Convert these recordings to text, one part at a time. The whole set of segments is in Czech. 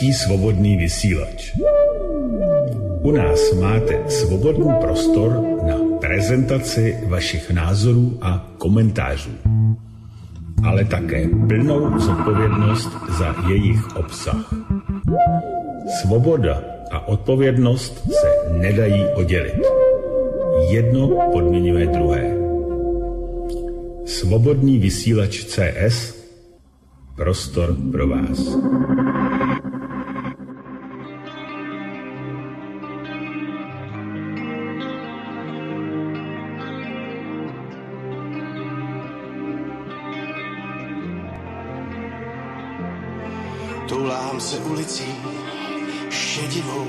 Český svobodný vysílač. U nás máte svobodný prostor na prezentaci vašich názorů a komentářů, ale také plnou zodpovědnost za jejich obsah. Svoboda a odpovědnost se nedají oddělit. Jedno podmiňuje druhé. Svobodný vysílač CS prostor pro vás. Se ulicí šedivou,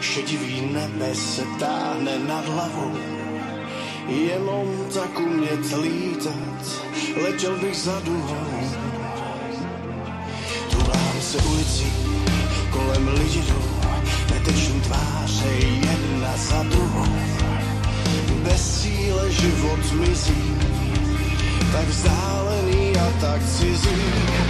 šedivý nebe se táhne nad hlavou. Jenom tak umět lítat, letěl bych za duhou se ulicí, kolem lidi jdou, neteční tváře jedna za druhou. Bez cíle život mizí, tak vzdálený a tak cizí.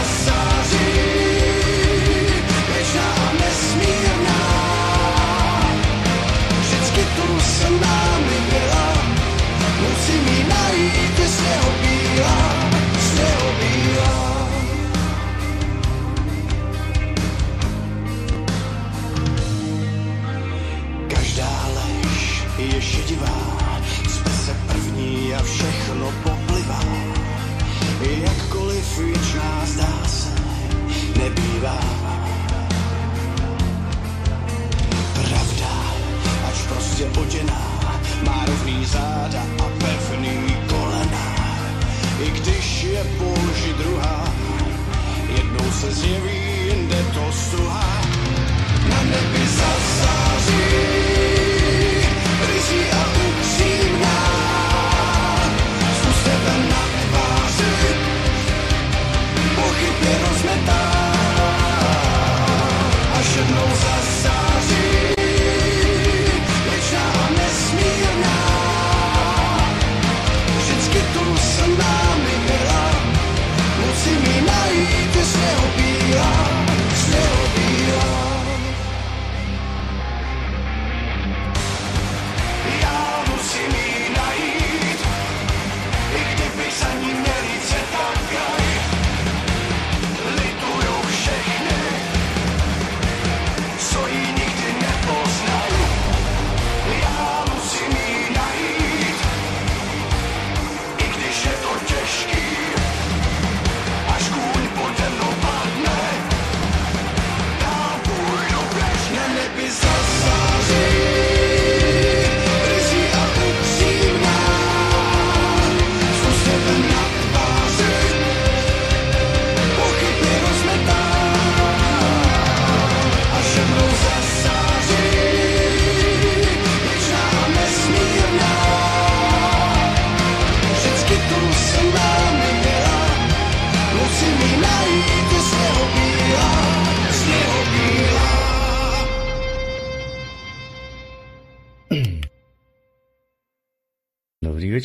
věčná zdá se nebývá. Pravda, ač prostě oděná, má rovný záda a pevný kolena. I když je položí druhá, jednou se zjeví, jinde to stuhá. Na nebi zasáří, rizí a upřímná, zkuste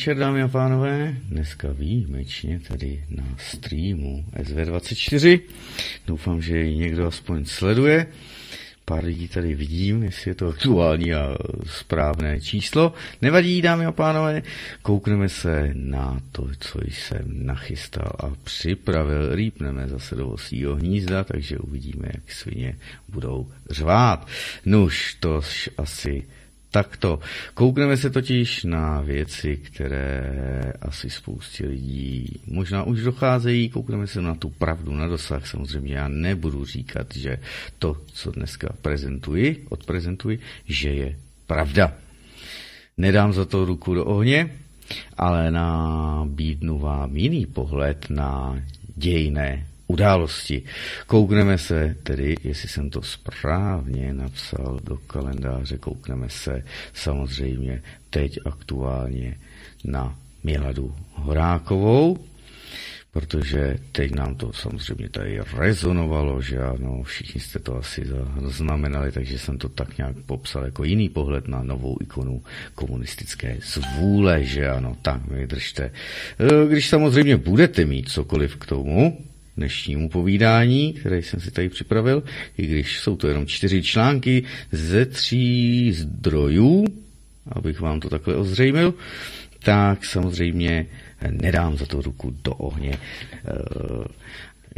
večer, dámy a pánové. Dneska výjimečně tady na streamu SV24. Doufám, že ji někdo aspoň sleduje. Pár lidí tady vidím, jestli je to aktuální a správné číslo. Nevadí, dámy a pánové, koukneme se na to, co jsem nachystal a připravil. Rýpneme zase do osího hnízda, takže uvidíme, jak svině budou řvát. Nuž, to asi takto. Koukneme se totiž na věci, které asi spoustě lidí možná už docházejí, koukneme se na tu pravdu na dosah. Samozřejmě já nebudu říkat, že to, co dneska prezentuji, odprezentuji, že je pravda. Nedám za to ruku do ohně, ale nabídnu vám jiný pohled na dějné události. Koukneme se tedy, jestli jsem to správně napsal do kalendáře, koukneme se samozřejmě teď aktuálně na Miladu Horákovou, protože teď nám to samozřejmě tady rezonovalo, že ano, všichni jste to asi zaznamenali, takže jsem to tak nějak popsal jako jiný pohled na novou ikonu komunistické zvůle, že ano, tak mi držte. E, když samozřejmě budete mít cokoliv k tomu, dnešnímu povídání, které jsem si tady připravil, i když jsou to jenom čtyři články ze tří zdrojů, abych vám to takhle ozřejmil, tak samozřejmě nedám za to ruku do ohně.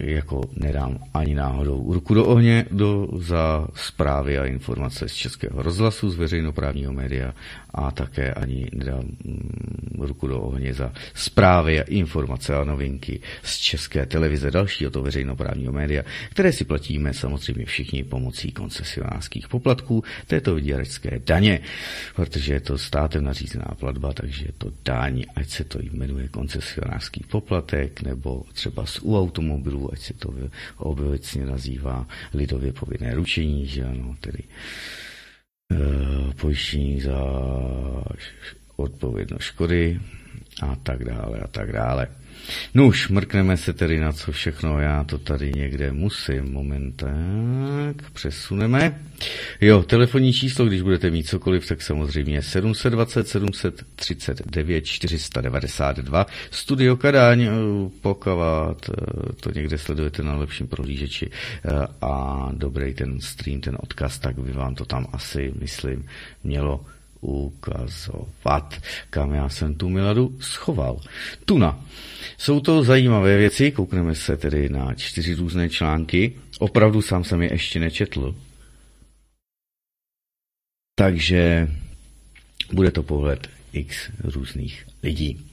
Jako nedám ani náhodou ruku do ohně do, za zprávy a informace z Českého rozhlasu, z veřejnoprávního média a také ani nedám mm, ruku do ohně za zprávy a informace a novinky z České televize, dalšího to veřejnoprávního média, které si platíme samozřejmě všichni pomocí koncesionářských poplatků této vyděračské daně, protože je to státem nařízená platba, takže je to daň, ať se to jmenuje koncesionářský poplatek, nebo třeba z u automobilů, ať se to obecně nazývá lidově povinné ručení, že ano, tedy e, pojištění za odpovědnost škody a tak dále a tak dále. No už mrkneme se tedy na co všechno, já to tady někde musím, momenták, přesuneme. Jo, telefonní číslo, když budete mít cokoliv, tak samozřejmě 720 739 492, Studio Kadaň, eh, pokavat, eh, to někde sledujete na lepším prohlížeči eh, a dobrý ten stream, ten odkaz, tak by vám to tam asi, myslím, mělo ukazovat, kam já jsem tu Miladu schoval. Tuna. Jsou to zajímavé věci, koukneme se tedy na čtyři různé články. Opravdu sám jsem je ještě nečetl. Takže bude to pohled x různých lidí.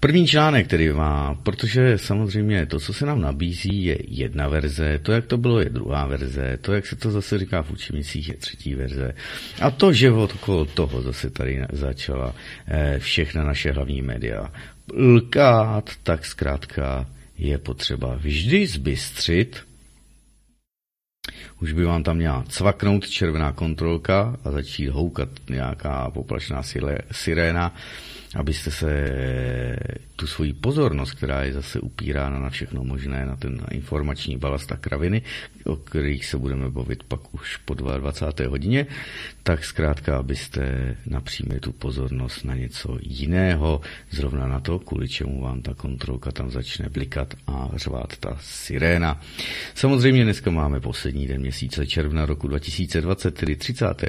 První článek, který má, protože samozřejmě to, co se nám nabízí, je jedna verze, to, jak to bylo, je druhá verze, to, jak se to zase říká v učebnicích, je třetí verze. A to, že okolo toho zase tady začala eh, všechna naše hlavní média lkát, tak zkrátka je potřeba vždy zbystřit, už by vám tam měla cvaknout červená kontrolka a začít houkat nějaká poplašná siréna abyste se tu svoji pozornost, která je zase upírána na všechno možné, na ten informační balast a kraviny, o kterých se budeme bavit pak už po 22. hodině, tak zkrátka, abyste napřímili tu pozornost na něco jiného, zrovna na to, kvůli čemu vám ta kontrolka tam začne blikat a řvát ta siréna. Samozřejmě dneska máme poslední den měsíce června roku 2020, tedy 30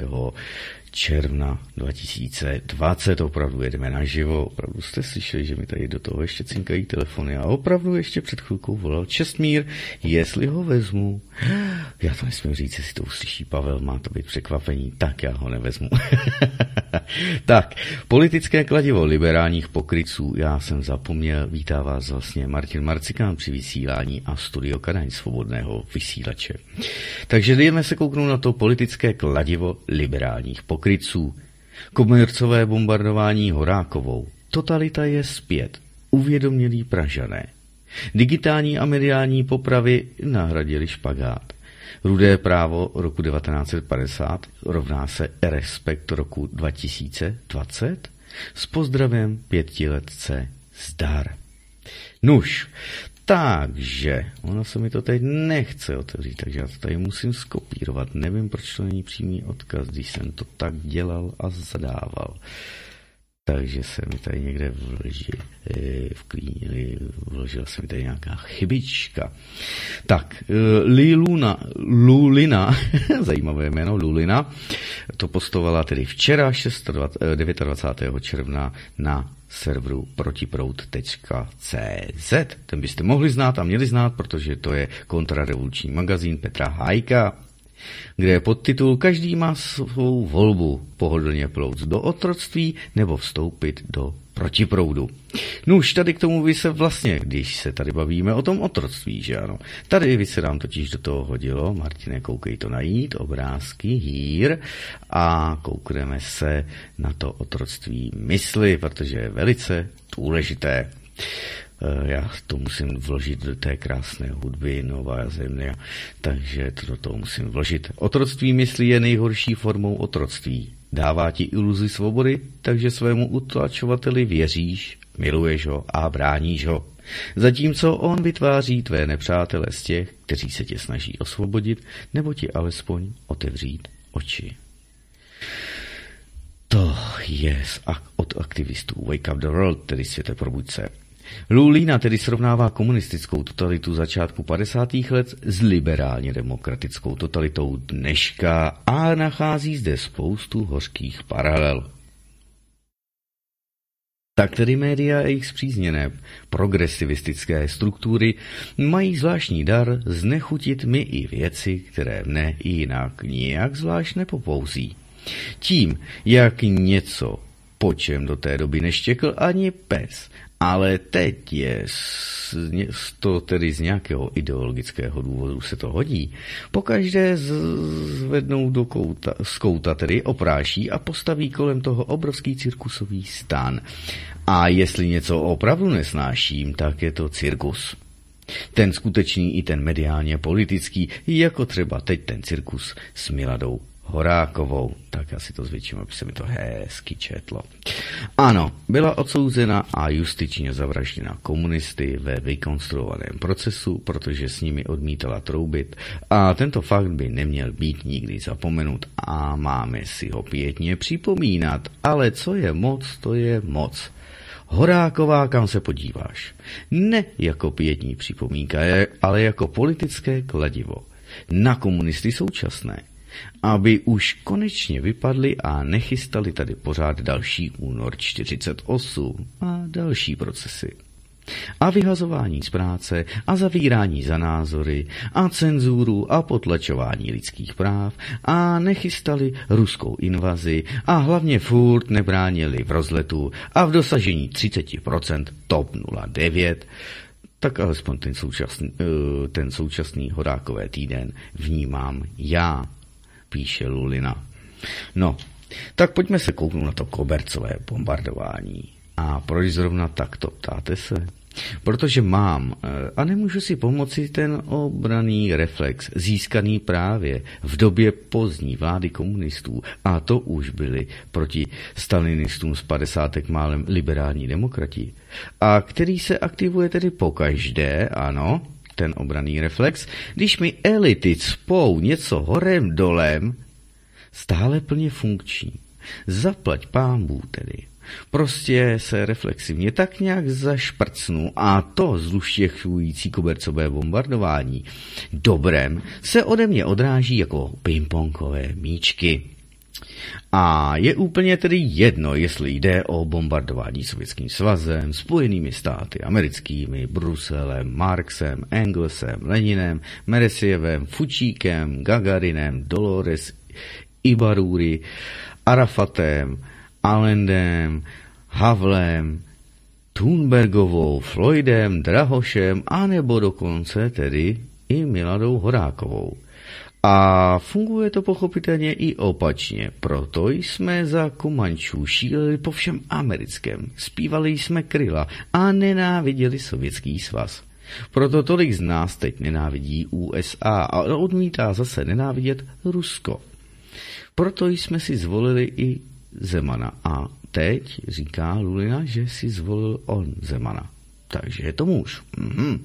června 2020. Opravdu jedeme naživo. Opravdu jste slyšeli, že mi tady do toho ještě cinkají telefony. A opravdu ještě před chvilkou volal Čestmír, jestli ho vezmu. Já to nesmím říct, jestli to uslyší Pavel, má to být překvapení. Tak já ho nevezmu. tak, politické kladivo liberálních pokryců. Já jsem zapomněl, vítá vás vlastně Martin Marcikán při vysílání a studio Kadaň svobodného vysílače. Takže jdeme se kouknout na to politické kladivo liberálních pokryců pokryců. Komercové bombardování Horákovou. Totalita je zpět. Uvědomělí Pražané. Digitální a mediální popravy nahradili špagát. Rudé právo roku 1950 rovná se respekt roku 2020 s pozdravem pětiletce zdar. Nuž, takže, ono se mi to teď nechce otevřít, takže já to tady musím skopírovat. Nevím, proč to není přímý odkaz, když jsem to tak dělal a zadával. Takže se mi tady někde vloží, eh, vklínili, vložila se mi tady nějaká chybička. Tak, eh, Liluna, Lulina, zajímavé jméno, Lulina, to postovala tedy včera, 29. Eh, června na serveru protiprout.cz. Ten byste mohli znát a měli znát, protože to je kontrarevoluční magazín Petra Hajka, kde je podtitul Každý má svou volbu pohodlně plout do otroctví nebo vstoupit do protiproudu. No už tady k tomu by se vlastně, když se tady bavíme o tom otroctví, že ano. Tady by se nám totiž do toho hodilo, Martine, koukej to najít, obrázky, hír a koukneme se na to otroctví mysli, protože je velice důležité. Eh, já to musím vložit do té krásné hudby Nová země, takže to do toho musím vložit. Otroctví myslí je nejhorší formou otroctví. Dává ti iluzi svobody, takže svému utlačovateli věříš, miluješ ho a bráníš ho. Zatímco on vytváří tvé nepřátele z těch, kteří se tě snaží osvobodit, nebo ti alespoň otevřít oči. To je od aktivistů Wake Up the World, tedy světe probuď se. Lulína tedy srovnává komunistickou totalitu začátku 50. let s liberálně demokratickou totalitou dneška a nachází zde spoustu hořkých paralel. Tak tedy média a jejich zpřízněné progresivistické struktury mají zvláštní dar znechutit mi i věci, které mne jinak nijak zvlášť nepopouzí. Tím, jak něco, po čem do té doby neštěkl ani pes, ale teď je z, to tedy z nějakého ideologického důvodu se to hodí. Pokaždé zvednou do kouta, z kouta tedy opráší a postaví kolem toho obrovský cirkusový stán. A jestli něco opravdu nesnáším, tak je to cirkus. Ten skutečný i ten mediálně politický, jako třeba teď ten cirkus s Miladou Horákovou. Tak já si to zvětším, aby se mi to hezky četlo. Ano, byla odsouzena a justičně zavražděna komunisty ve vykonstruovaném procesu, protože s nimi odmítala troubit a tento fakt by neměl být nikdy zapomenut a máme si ho pětně připomínat, ale co je moc, to je moc. Horáková, kam se podíváš. Ne jako pětní připomínka, ale jako politické kladivo. Na komunisty současné aby už konečně vypadli a nechystali tady pořád další únor 48 a další procesy. A vyhazování z práce a zavírání za názory a cenzuru a potlačování lidských práv a nechystali ruskou invazi a hlavně furt nebránili v rozletu a v dosažení 30% TOP 09, tak alespoň ten současný, eh, ten současný hodákové týden vnímám já píše Lulina. No, tak pojďme se kouknout na to kobercové bombardování. A proč zrovna takto, ptáte se? Protože mám eh, a nemůžu si pomoci ten obraný reflex, získaný právě v době pozdní vlády komunistů, a to už byli proti stalinistům z padesátek málem liberální demokrati, a který se aktivuje tedy pokaždé, ano, ten obraný reflex, když mi elity cpou něco horem dolem, stále plně funkční. Zaplať pámbů tedy. Prostě se reflexivně tak nějak zašprcnu a to zluštěchující kobercové bombardování dobrem se ode mě odráží jako pingpongové míčky. A je úplně tedy jedno, jestli jde o bombardování Sovětským svazem, Spojenými státy americkými, Bruselem, Marxem, Engelsem, Leninem, Meresievem, Fučíkem, Gagarinem, Dolores, Ibaruri, Arafatem, Allendem, Havlem, Thunbergovou, Floydem, Drahošem, anebo dokonce tedy i Miladou Horákovou. A funguje to pochopitelně i opačně, proto jsme za Kumančů šíleli po všem americkém, zpívali jsme kryla a nenáviděli Sovětský svaz. Proto tolik z nás teď nenávidí USA a odmítá zase nenávidět Rusko. Proto jsme si zvolili i Zemana a teď říká Lulina, že si zvolil on Zemana takže je to muž. Mm-hmm.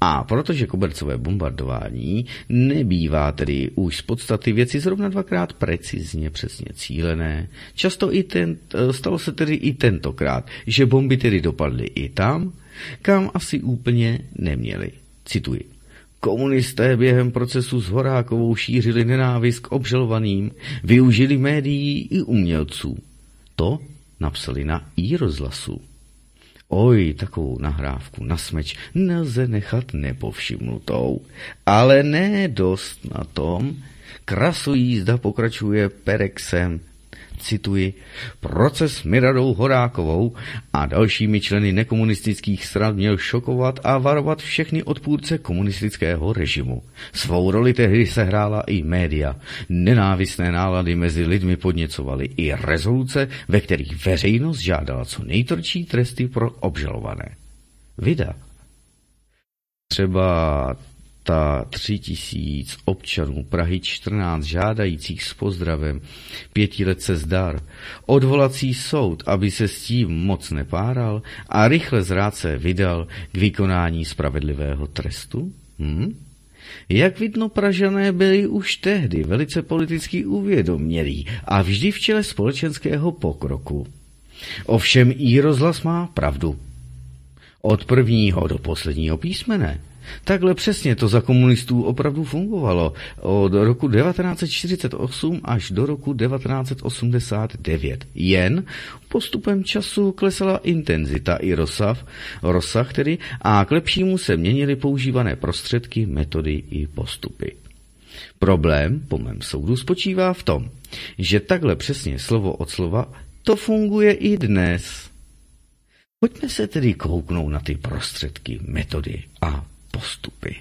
A protože kobercové bombardování nebývá tedy už z podstaty věci zrovna dvakrát precizně, přesně cílené, často i ten, stalo se tedy i tentokrát, že bomby tedy dopadly i tam, kam asi úplně neměly. Cituji. Komunisté během procesu s Horákovou šířili nenávist k obžalovaným, využili médií i umělců. To napsali na i rozhlasu. Oj, takovou nahrávku na smeč nelze nechat nepovšimnutou. Ale ne dost na tom, krasojízda pokračuje Perexem cituji, proces Miradou Horákovou a dalšími členy nekomunistických stran měl šokovat a varovat všechny odpůrce komunistického režimu. Svou roli tehdy sehrála i média. Nenávistné nálady mezi lidmi podněcovaly i rezoluce, ve kterých veřejnost žádala co nejtvrdší tresty pro obžalované. Vida. Třeba 3 tisíc občanů Prahy 14 žádajících s pozdravem, pěti let se zdar, odvolací soud, aby se s tím moc nepáral a rychle zrádce vydal k vykonání spravedlivého trestu? Hm? Jak vidno, Pražané byli už tehdy velice politicky uvědomělí a vždy v čele společenského pokroku. Ovšem i rozhlas má pravdu. Od prvního do posledního písmene. Takhle přesně to za komunistů opravdu fungovalo od roku 1948 až do roku 1989. Jen postupem času klesala intenzita i rozsah, rozsah tedy, a k lepšímu se měnily používané prostředky, metody i postupy. Problém, po mém soudu, spočívá v tom, že takhle přesně slovo od slova to funguje i dnes. Pojďme se tedy kouknout na ty prostředky, metody a postupy.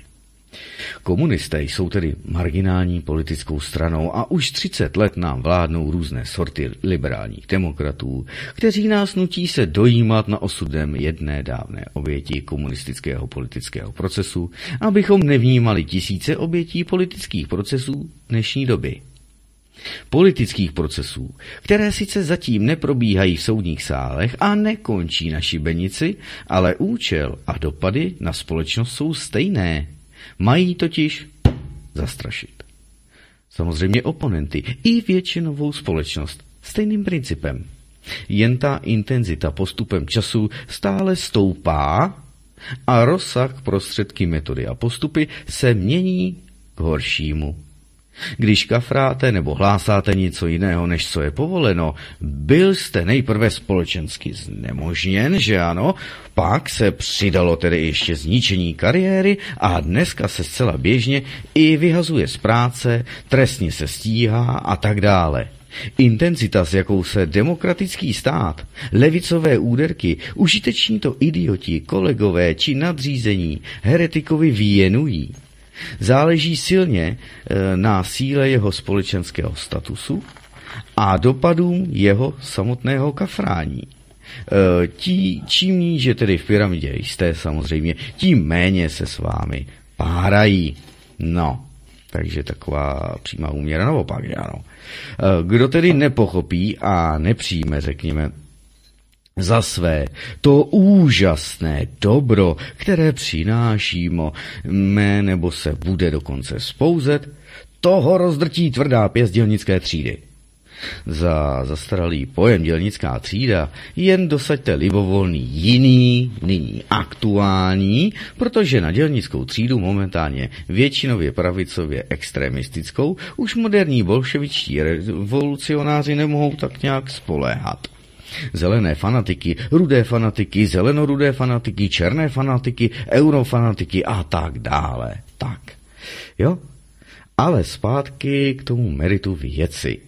Komunisté jsou tedy marginální politickou stranou a už 30 let nám vládnou různé sorty liberálních demokratů, kteří nás nutí se dojímat na osudem jedné dávné oběti komunistického politického procesu, abychom nevnímali tisíce obětí politických procesů dnešní doby. Politických procesů, které sice zatím neprobíhají v soudních sálech a nekončí na šibenici, ale účel a dopady na společnost jsou stejné. Mají totiž zastrašit. Samozřejmě oponenty i většinovou společnost stejným principem. Jen ta intenzita postupem času stále stoupá a rozsah prostředky metody a postupy se mění k horšímu. Když kafráte nebo hlásáte něco jiného, než co je povoleno, byl jste nejprve společensky znemožněn, že ano, pak se přidalo tedy ještě zničení kariéry a dneska se zcela běžně i vyhazuje z práce, trestně se stíhá a tak dále. Intenzita, s jakou se demokratický stát, levicové úderky, užiteční to idioti, kolegové či nadřízení heretikovi věnují, záleží silně e, na síle jeho společenského statusu a dopadům jeho samotného kafrání. E, tí, čím níže tedy v pyramidě jste samozřejmě, tím méně se s vámi párají. No, takže taková přímá úměra naopak, ano. E, kdo tedy nepochopí a nepřijme, řekněme, za své to úžasné dobro, které přináší mé nebo se bude dokonce spouzet, toho rozdrtí tvrdá pěst dělnické třídy. Za zastaralý pojem dělnická třída jen dosaďte libovolný jiný, nyní aktuální, protože na dělnickou třídu momentálně většinově pravicově extremistickou už moderní bolševičtí revolucionáři nemohou tak nějak spoléhat. Zelené fanatiky, rudé fanatiky, zelenorudé fanatiky, černé fanatiky, eurofanatiky a tak dále. Tak. Jo? Ale zpátky k tomu meritu věci.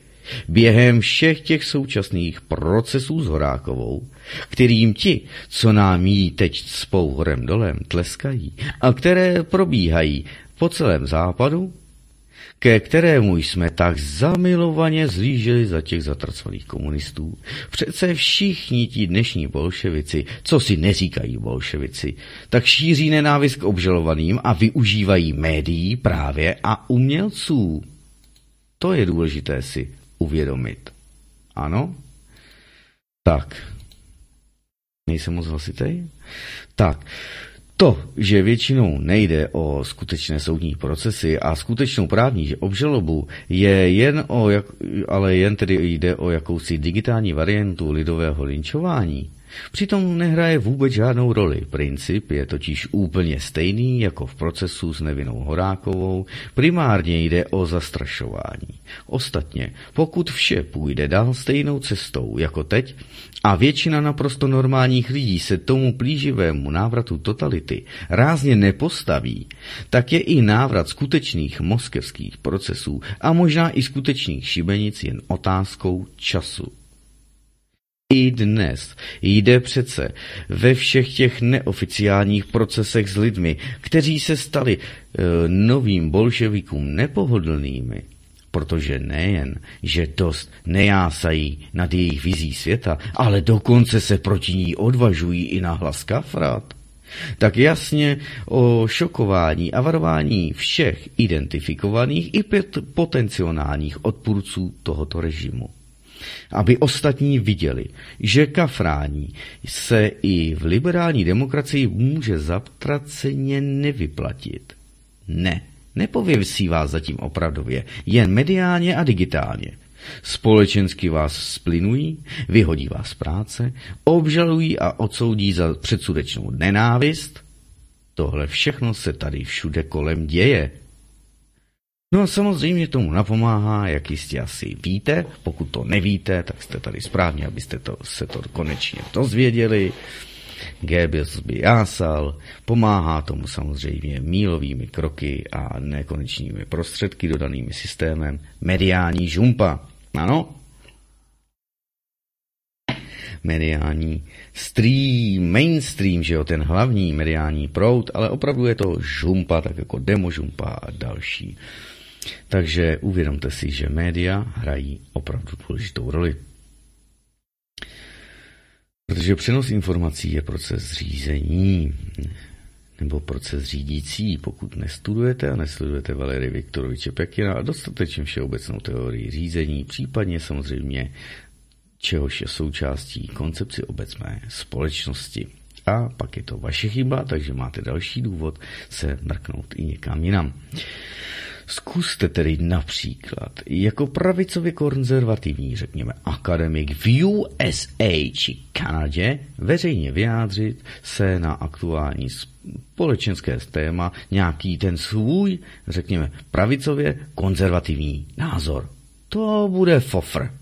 Během všech těch současných procesů s Horákovou, kterým ti, co nám jí teď spou horem dolem, tleskají a které probíhají po celém západu, ke kterému jsme tak zamilovaně zlíželi za těch zatracovaných komunistů. Přece všichni ti dnešní bolševici, co si neříkají bolševici, tak šíří nenávist k obžalovaným a využívají médií právě a umělců. To je důležité si uvědomit. Ano? Tak. Nejsem moc hlasitej? Tak. To, že většinou nejde o skutečné soudní procesy a skutečnou právní obžalobu, je jen o, jak, ale jen tedy jde o jakousi digitální variantu lidového linčování, Přitom nehraje vůbec žádnou roli. Princip je totiž úplně stejný jako v procesu s nevinou Horákovou. Primárně jde o zastrašování. Ostatně, pokud vše půjde dál stejnou cestou jako teď a většina naprosto normálních lidí se tomu plíživému návratu totality rázně nepostaví, tak je i návrat skutečných moskevských procesů a možná i skutečných šibenic jen otázkou času. I dnes jde přece ve všech těch neoficiálních procesech s lidmi, kteří se stali e, novým bolševikům nepohodlnými, protože nejen, že dost nejásají nad jejich vizí světa, ale dokonce se proti ní odvažují i na hlas kafrat. tak jasně o šokování a varování všech identifikovaných i potenciálních odpůrců tohoto režimu. Aby ostatní viděli, že kafrání se i v liberální demokracii může zatraceně nevyplatit. Ne, nepověsí vás zatím opravdově, jen mediálně a digitálně. Společensky vás splinují, vyhodí vás z práce, obžalují a odsoudí za předsudečnou nenávist. Tohle všechno se tady všude kolem děje. No a samozřejmě tomu napomáhá, jak jistě asi víte. Pokud to nevíte, tak jste tady správně, abyste to, se to konečně dozvěděli. Goebbels by jásal, pomáhá tomu samozřejmě mílovými kroky a nekonečnými prostředky dodanými systémem mediální žumpa. Ano? Mediální stream, mainstream, že jo, ten hlavní mediální proud, ale opravdu je to žumpa, tak jako demo žumpa a další. Takže uvědomte si, že média hrají opravdu důležitou roli. Protože přenos informací je proces řízení nebo proces řídící, pokud nestudujete a nesledujete Valery Viktoroviče Pekina a dostatečně všeobecnou teorii řízení, případně samozřejmě čehož je součástí koncepci obecné společnosti. A pak je to vaše chyba, takže máte další důvod se mrknout i někam jinam. Zkuste tedy například jako pravicově konzervativní, řekněme, akademik v USA či Kanadě veřejně vyjádřit se na aktuální společenské téma nějaký ten svůj, řekněme, pravicově konzervativní názor. To bude fofr.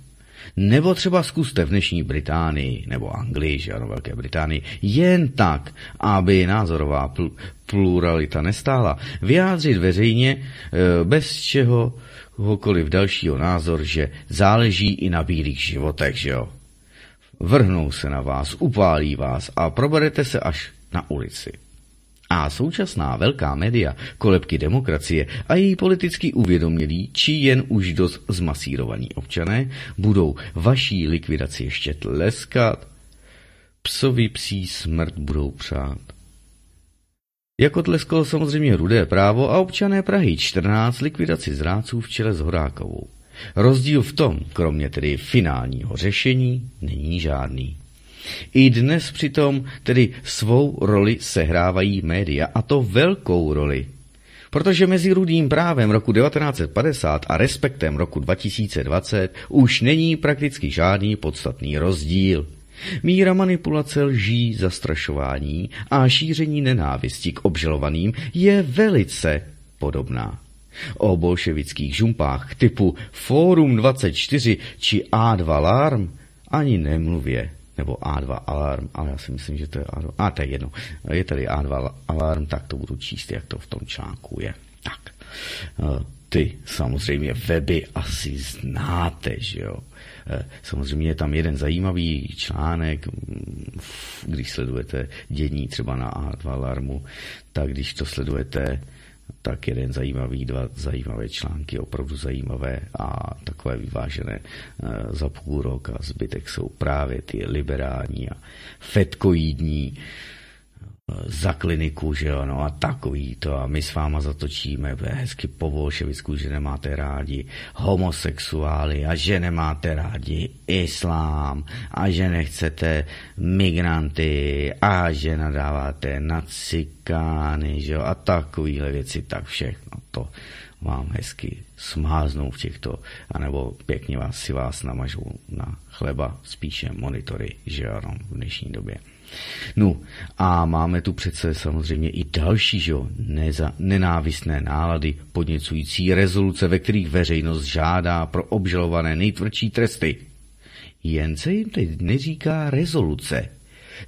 Nebo třeba zkuste v dnešní Británii nebo Anglii, že ano, Velké Británii, jen tak, aby názorová pl- pluralita nestála, vyjádřit veřejně e, bez čeho kohokoliv dalšího názor, že záleží i na bílých životech, že jo. Vrhnou se na vás, upálí vás a proberete se až na ulici. A současná velká média, kolebky demokracie a její politicky uvědomělí, či jen už dost zmasírovaní občané, budou vaší likvidaci ještě tleskat, psovi psí smrt budou přát. Jako tleskalo samozřejmě rudé právo a občané Prahy 14 likvidaci zráců v čele s Horákovou. Rozdíl v tom, kromě tedy finálního řešení, není žádný. I dnes přitom tedy svou roli sehrávají média, a to velkou roli. Protože mezi rudým právem roku 1950 a respektem roku 2020 už není prakticky žádný podstatný rozdíl. Míra manipulace lží, zastrašování a šíření nenávisti k obžalovaným je velice podobná. O bolševických žumpách typu Fórum 24 či A2 Larm ani nemluvě nebo A2 alarm, ale já si myslím, že to je A2, a to je jedno, je tady A2 alarm, tak to budu číst, jak to v tom článku je. Tak, eh, ty samozřejmě weby asi znáte, že jo. Eh, samozřejmě je tam jeden zajímavý článek, mm, když sledujete dění třeba na A2 alarmu, tak když to sledujete tak jeden zajímavý, dva zajímavé články, opravdu zajímavé a takové vyvážené eh, za půl rok a zbytek jsou právě ty liberální a fetkoidní za kliniku, že jo, no a takový to a my s váma zatočíme hezky po bolševicku, že nemáte rádi homosexuály a že nemáte rádi islám a že nechcete migranty a že nadáváte na cikány, že jo, a takovýhle věci, tak všechno to vám hezky smáznou v těchto, anebo pěkně vás si vás namažou na chleba, spíše monitory, že ano, v dnešní době. No a máme tu přece samozřejmě i další že jo, neza, nenávistné nálady, podněcující rezoluce, ve kterých veřejnost žádá pro obžalované nejtvrdší tresty. Jen se jim teď neříká rezoluce.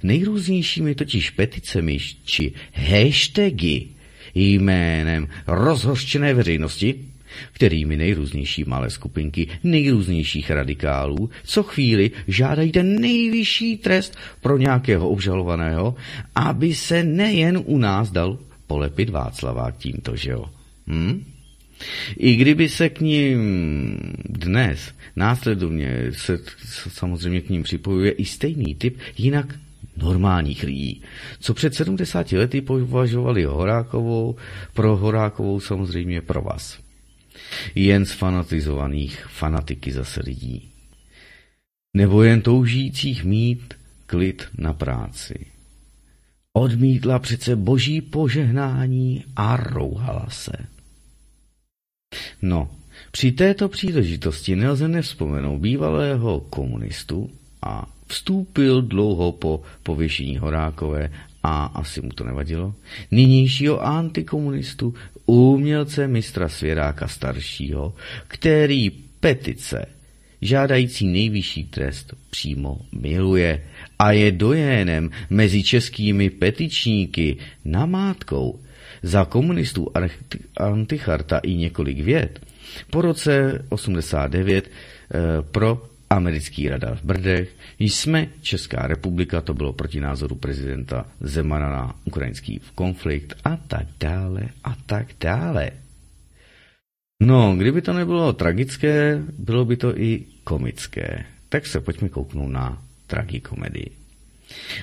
Nejrůznějšími totiž peticemi či hashtagy jménem rozhořčené veřejnosti kterými nejrůznější malé skupinky nejrůznějších radikálů co chvíli žádají ten nejvyšší trest pro nějakého obžalovaného, aby se nejen u nás dal polepit Václavák tímto, že jo? Hm? I kdyby se k ním dnes následovně se samozřejmě k ním připojuje i stejný typ jinak normálních lidí, co před 70 lety považovali Horákovou, pro Horákovou samozřejmě pro vás. Jen z fanatizovaných fanatiky zase lidí. Nebo jen toužících mít klid na práci. Odmítla přece boží požehnání a rouhala se. No, při této příležitosti nelze nevzpomenout bývalého komunistu a vstoupil dlouho po pověšení Horákové a asi mu to nevadilo, nynějšího antikomunistu, umělce mistra Svěráka staršího, který petice žádající nejvyšší trest přímo miluje a je dojénem mezi českými petičníky namátkou za komunistů Anticharta i několik věd. Po roce 89 eh, pro americký radar v Brdech, jsme Česká republika, to bylo proti názoru prezidenta Zemana na ukrajinský konflikt a tak dále a tak dále. No, kdyby to nebylo tragické, bylo by to i komické. Tak se pojďme kouknout na tragikomedii.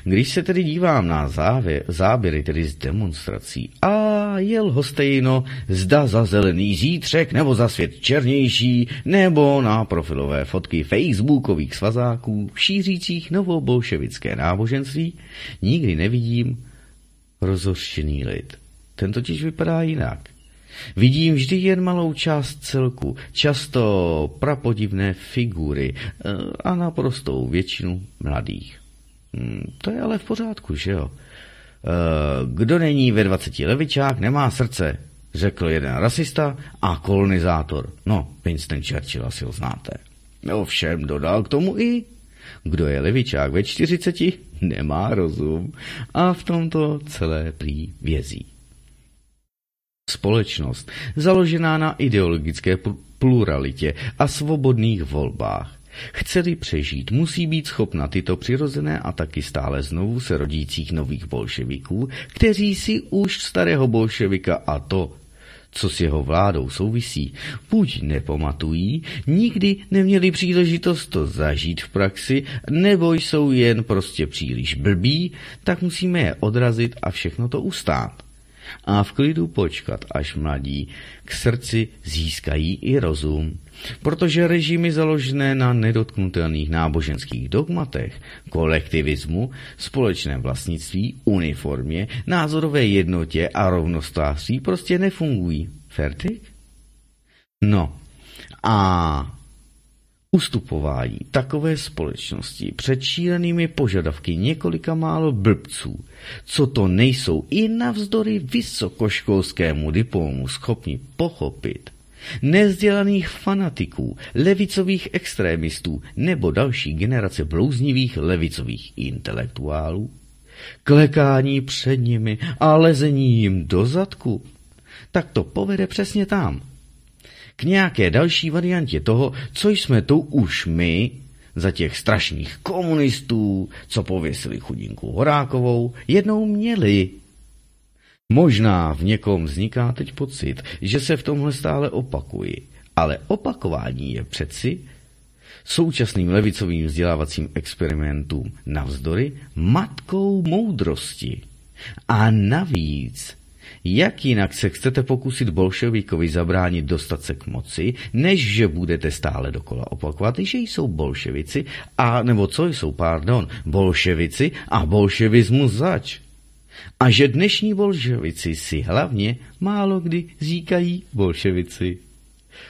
Když se tedy dívám na závě, záběry tedy z demonstrací a je lhostejno, zda za zelený zítřek nebo za svět černější nebo na profilové fotky facebookových svazáků šířících novobolševické náboženství, nikdy nevidím rozhořčený lid. Ten totiž vypadá jinak. Vidím vždy jen malou část celku, často prapodivné figury eh, a naprostou většinu mladých. Hmm, to je ale v pořádku, že jo? Eh, kdo není ve 20 levičák, nemá srdce, řekl jeden rasista a kolonizátor. No, Winston Churchill asi ho znáte. Ovšem dodal k tomu i, kdo je levičák ve 40, nemá rozum a v tomto celé prý vězí. Společnost, založená na ideologické pluralitě a svobodných volbách, Chce-li přežít, musí být schopna tyto přirozené ataky stále znovu se rodících nových bolševiků, kteří si už starého bolševika a to, co s jeho vládou souvisí, buď nepamatují, nikdy neměli příležitost to zažít v praxi, nebo jsou jen prostě příliš blbí, tak musíme je odrazit a všechno to ustát a v klidu počkat, až mladí k srdci získají i rozum. Protože režimy založené na nedotknutelných náboženských dogmatech, kolektivismu, společném vlastnictví, uniformě, názorové jednotě a rovnostářství prostě nefungují. Fertig? No, a Ustupování takové společnosti před šílenými požadavky několika málo blbců, co to nejsou i navzdory vysokoškolskému diplomu schopni pochopit, nezdělaných fanatiků, levicových extrémistů nebo další generace blouznivých levicových intelektuálů, klekání před nimi a lezení jim do zadku, tak to povede přesně tam, k nějaké další variantě toho, co jsme tu už my, za těch strašných komunistů, co pověsili chudinku Horákovou, jednou měli. Možná v někom vzniká teď pocit, že se v tomhle stále opakuji, ale opakování je přeci současným levicovým vzdělávacím experimentům navzdory matkou moudrosti. A navíc jak jinak se chcete pokusit bolševikovi zabránit dostat se k moci, než že budete stále dokola opakovat, že jsou bolševici, a nebo co jsou, pardon, bolševici a bolševismus zač. A že dnešní bolševici si hlavně málo kdy říkají bolševici.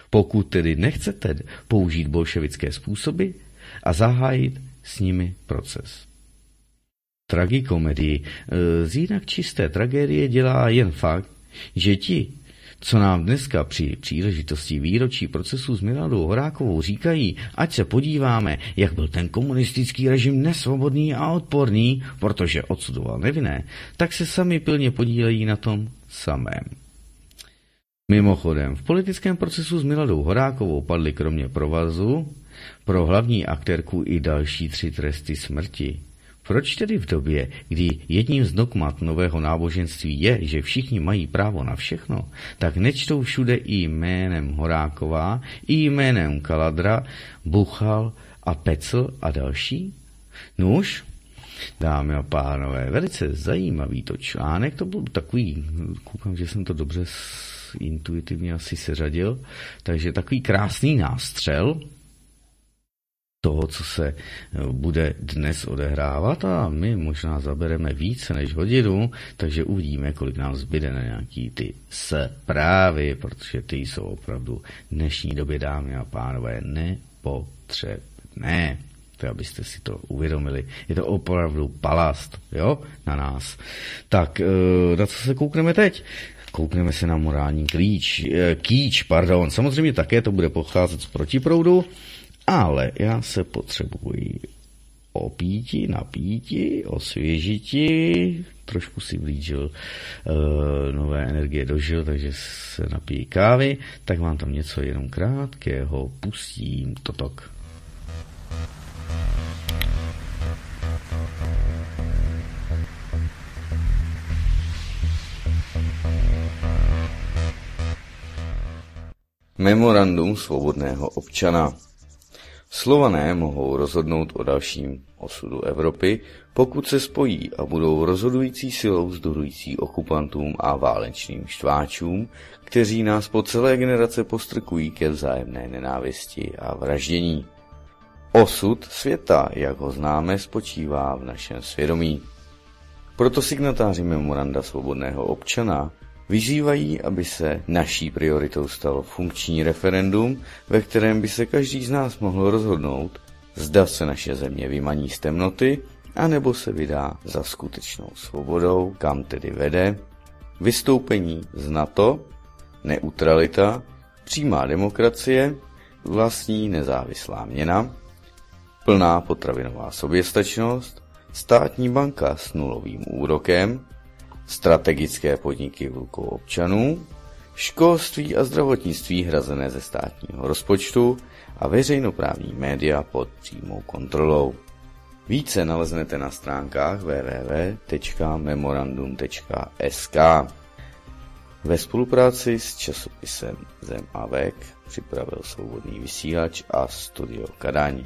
Pokud tedy nechcete použít bolševické způsoby a zahájit s nimi proces tragikomedii. E, z jinak čisté tragédie dělá jen fakt, že ti, co nám dneska při příležitosti výročí procesu s Miladou Horákovou říkají, ať se podíváme, jak byl ten komunistický režim nesvobodný a odporný, protože odsudoval nevinné, tak se sami pilně podílejí na tom samém. Mimochodem, v politickém procesu s Miladou Horákovou padly kromě provazu pro hlavní aktérku i další tři tresty smrti. Proč tedy v době, kdy jedním z dogmat nového náboženství je, že všichni mají právo na všechno, tak nečtou všude i jménem Horáková, i jménem Kaladra, Buchal a Pecl a další? Nuž, Dámy a pánové, velice zajímavý to článek, to byl takový, koukám, že jsem to dobře intuitivně asi seřadil, takže takový krásný nástřel, toho, co se eh, bude dnes odehrávat a my možná zabereme více než hodinu, takže uvidíme, kolik nám zbyde na nějaký ty zprávy, protože ty jsou opravdu v dnešní době, dámy a pánové, nepotřebné. To abyste si to uvědomili. Je to opravdu palast, jo, na nás. Tak, eh, na co se koukneme teď? Koukneme se na morální klíč, eh, kýč, pardon. Samozřejmě také to bude pocházet z protiproudu. Ale já se potřebuji opíti, napíti, osvěžiti, trošku si vlížil uh, nové energie dožil, takže se napijí kávy, tak vám tam něco jenom krátkého pustím, totok. Memorandum svobodného občana Slované mohou rozhodnout o dalším osudu Evropy, pokud se spojí a budou rozhodující silou vzdorující okupantům a válečným štváčům, kteří nás po celé generace postrkují ke vzájemné nenávisti a vraždění. Osud světa, jak ho známe, spočívá v našem svědomí. Proto signatáři memoranda svobodného občana Vyzývají, aby se naší prioritou stalo funkční referendum, ve kterém by se každý z nás mohl rozhodnout, zda se naše země vymaní z temnoty, anebo se vydá za skutečnou svobodou, kam tedy vede, vystoupení z NATO, neutralita, přímá demokracie, vlastní nezávislá měna, plná potravinová soběstačnost, státní banka s nulovým úrokem, strategické podniky v rukou občanů, školství a zdravotnictví hrazené ze státního rozpočtu a veřejnoprávní média pod přímou kontrolou. Více naleznete na stránkách www.memorandum.sk. Ve spolupráci s časopisem Zem a Vek připravil svobodný vysílač a studio Kadaň.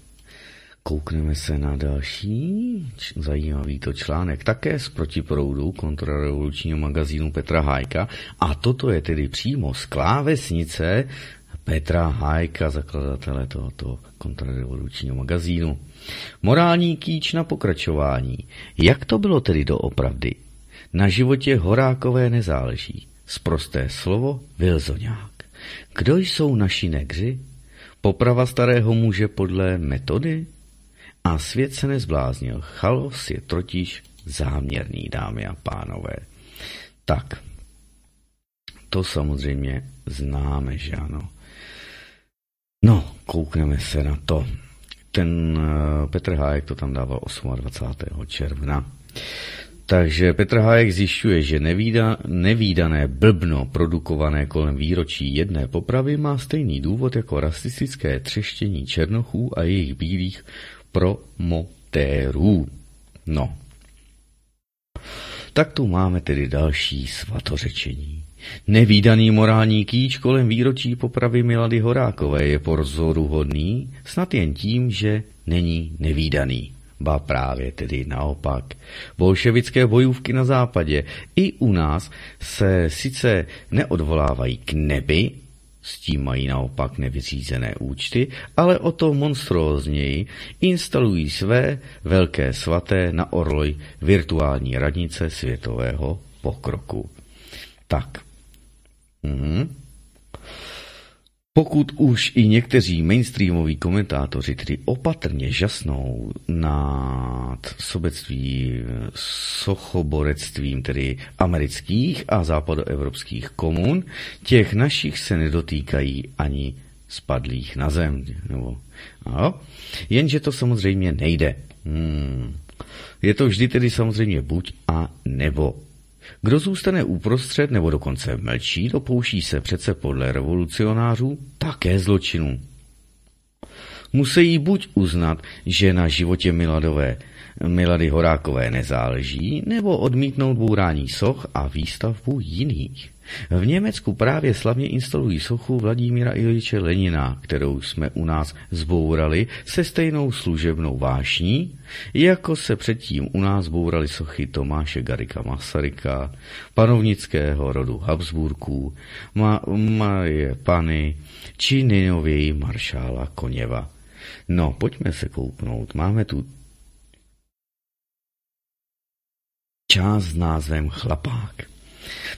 Koukneme se na další zajímavý to článek, také z protiproudu kontrarevolučního magazínu Petra Hájka. A toto je tedy přímo z klávesnice Petra Hájka, zakladatele tohoto kontrarevolučního magazínu. Morální kýč na pokračování. Jak to bylo tedy doopravdy? Na životě Horákové nezáleží. Sprosté slovo Vilzoňák. Kdo jsou naši negři? Poprava starého muže podle metody? A svět se nezbláznil. Chaos je totiž záměrný, dámy a pánové. Tak, to samozřejmě známe, že ano. No, koukneme se na to. Ten uh, Petr Hájek to tam dával 28. června. Takže Petr Hájek zjišťuje, že nevída, nevýdané blbno produkované kolem výročí jedné popravy má stejný důvod jako rasistické třeštění černochů a jejich bílých promotérů. No. Tak tu máme tedy další svatořečení. Nevýdaný morální kýč kolem výročí popravy Milady Horákové je pozoruhodný snad jen tím, že není nevýdaný. Ba právě tedy naopak. Bolševické bojůvky na západě i u nás se sice neodvolávají k nebi, s tím mají naopak nevyřízené účty, ale o to monstrózněji instalují své velké svaté na orloj virtuální radnice světového pokroku. Tak. Mhm. Pokud už i někteří mainstreamoví komentátoři tedy opatrně žasnou nad sobectví, sochoborectvím tedy amerických a západoevropských komun, těch našich se nedotýkají ani spadlých na zem. Nebo, jenže to samozřejmě nejde. Hmm. Je to vždy tedy samozřejmě buď a nebo. Kdo zůstane uprostřed nebo dokonce mlčí, dopouští se přece podle revolucionářů také zločinů. Musí buď uznat, že na životě Miladové, Milady Horákové nezáleží, nebo odmítnout bourání soch a výstavbu jiných. V Německu právě slavně instalují sochu Vladimíra Iliče Lenina, kterou jsme u nás zbourali se stejnou služebnou vášní, jako se předtím u nás bourali sochy Tomáše Garika Masaryka, panovnického rodu Habsburků, Ma- Marie Pany či nejnověji maršála Koněva. No, pojďme se kouknout. Máme tu část s názvem Chlapák.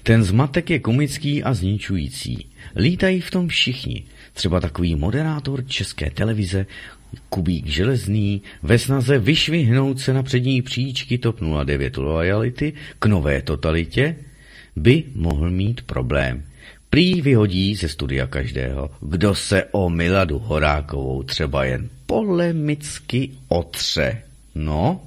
Ten zmatek je komický a zničující. Lítají v tom všichni. Třeba takový moderátor české televize, Kubík Železný, ve snaze vyšvihnout se na přední příčky TOP 09 lojality k nové totalitě, by mohl mít problém. Prý vyhodí ze studia každého, kdo se o Miladu Horákovou třeba jen polemicky otře. No,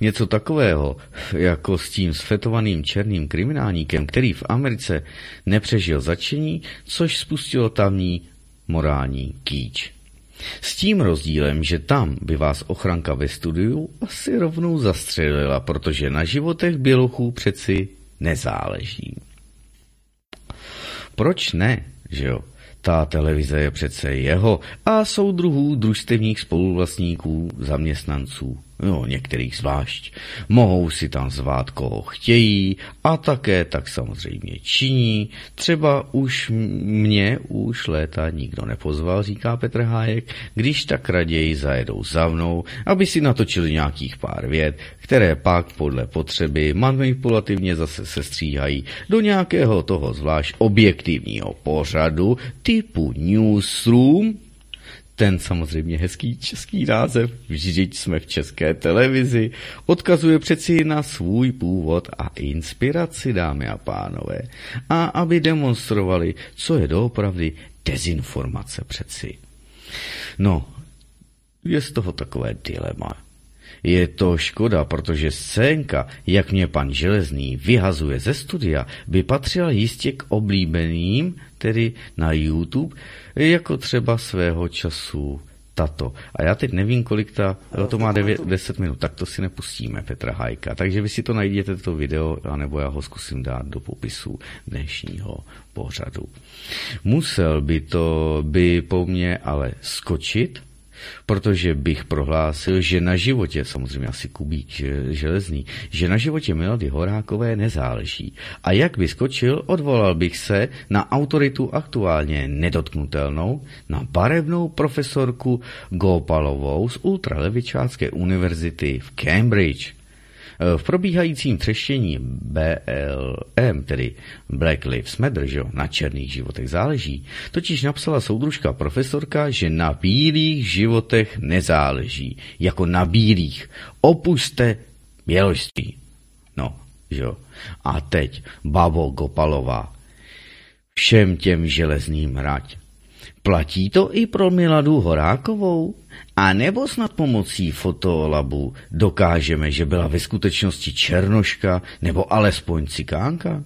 Něco takového, jako s tím sfetovaným černým kriminálníkem, který v Americe nepřežil začení, což spustilo tamní morální kýč. S tím rozdílem, že tam by vás ochranka ve studiu asi rovnou zastřelila, protože na životech bělochů přeci nezáleží. Proč ne, že jo? Ta televize je přece jeho a soudruhů družstevních spoluvlastníků, zaměstnanců jo, některých zvlášť. Mohou si tam zvát, koho chtějí a také tak samozřejmě činí. Třeba už mě už léta nikdo nepozval, říká Petr Hájek, když tak raději zajedou za mnou, aby si natočili nějakých pár věd, které pak podle potřeby manipulativně zase sestříhají do nějakého toho zvlášť objektivního pořadu typu Newsroom, ten samozřejmě hezký český název, vždyť jsme v české televizi, odkazuje přeci na svůj původ a inspiraci, dámy a pánové. A aby demonstrovali, co je doopravdy dezinformace přeci. No, je z toho takové dilema. Je to škoda, protože scénka, jak mě pan Železný vyhazuje ze studia, by patřila jistě k oblíbeným, tedy na YouTube, jako třeba svého času tato. A já teď nevím, kolik ta, to má 9, 10 minut, tak to si nepustíme Petra Hajka. Takže vy si to najdete, to video, anebo já ho zkusím dát do popisu dnešního pořadu. Musel by to by po mně ale skočit, protože bych prohlásil, že na životě, samozřejmě asi Kubík železný, že na životě Milady Horákové nezáleží. A jak by skočil, odvolal bych se na autoritu aktuálně nedotknutelnou, na barevnou profesorku Gopalovou z ultralevičácké univerzity v Cambridge. V probíhajícím třeštění BLM, tedy Black Lives Matter, že na černých životech záleží, totiž napsala soudružka profesorka, že na bílých životech nezáleží. Jako na bílých. Opuste běložství. No, že jo. A teď Babo Gopalová. Všem těm železným hrať. Platí to i pro Miladu Horákovou? A nebo snad pomocí fotolabu dokážeme, že byla ve skutečnosti černoška nebo alespoň cikánka?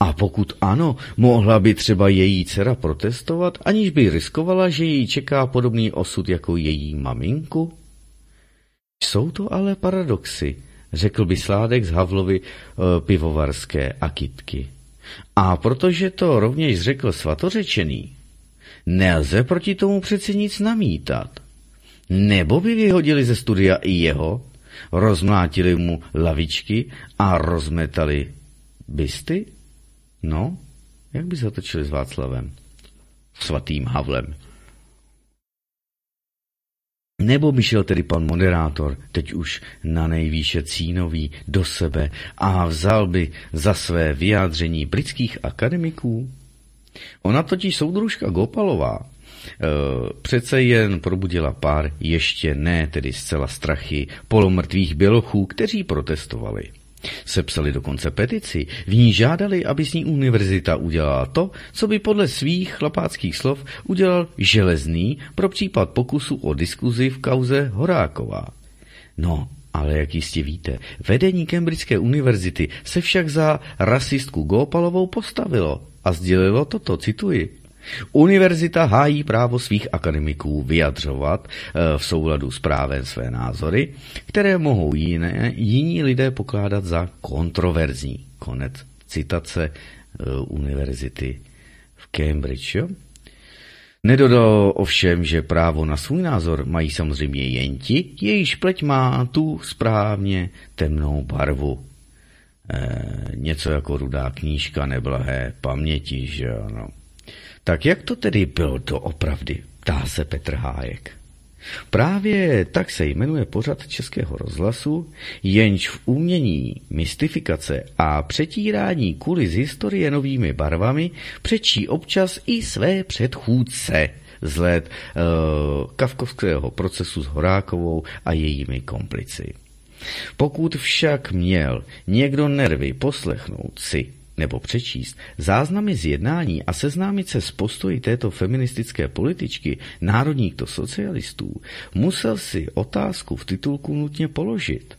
A pokud ano, mohla by třeba její dcera protestovat, aniž by riskovala, že ji čeká podobný osud jako její maminku? Jsou to ale paradoxy, řekl by Sládek z Havlovy e, pivovarské akitky. A protože to rovněž řekl svatořečený, nelze proti tomu přeci nic namítat. Nebo by vyhodili ze studia i jeho, rozmlátili mu lavičky a rozmetali bysty? No, jak by zatočili s Václavem? Svatým Havlem. Nebo by šel tedy pan moderátor, teď už na nejvýše cínový, do sebe a vzal by za své vyjádření britských akademiků? Ona totiž soudružka Gopalová e, přece jen probudila pár ještě ne tedy zcela strachy polomrtvých bělochů, kteří protestovali. Sepsali dokonce petici, v ní žádali, aby s ní univerzita udělala to, co by podle svých chlapáckých slov udělal Železný pro případ pokusu o diskuzi v kauze Horáková. No, ale jak jistě víte, vedení Cambridgeské univerzity se však za rasistku Gópalovou postavilo a sdělilo toto, cituji. Univerzita hájí právo svých akademiků vyjadřovat eh, v souladu s právem své názory, které mohou jiné, jiní lidé pokládat za kontroverzní. Konec citace eh, univerzity v Cambridge. Jo? Nedodal ovšem, že právo na svůj názor mají samozřejmě jen ti, jejíž pleť má tu správně temnou barvu. E, něco jako rudá knížka neblahé paměti, že ano. Tak jak to tedy bylo doopravdy, ptá se Petr Hájek. Právě tak se jmenuje pořad Českého rozhlasu, jenž v umění mystifikace a přetírání z historie novými barvami přečí občas i své předchůdce z let uh, kavkovského procesu s Horákovou a jejími komplici. Pokud však měl někdo nervy poslechnout si nebo přečíst záznamy z jednání a seznámit se s postoji této feministické političky národních to socialistů, musel si otázku v titulku nutně položit.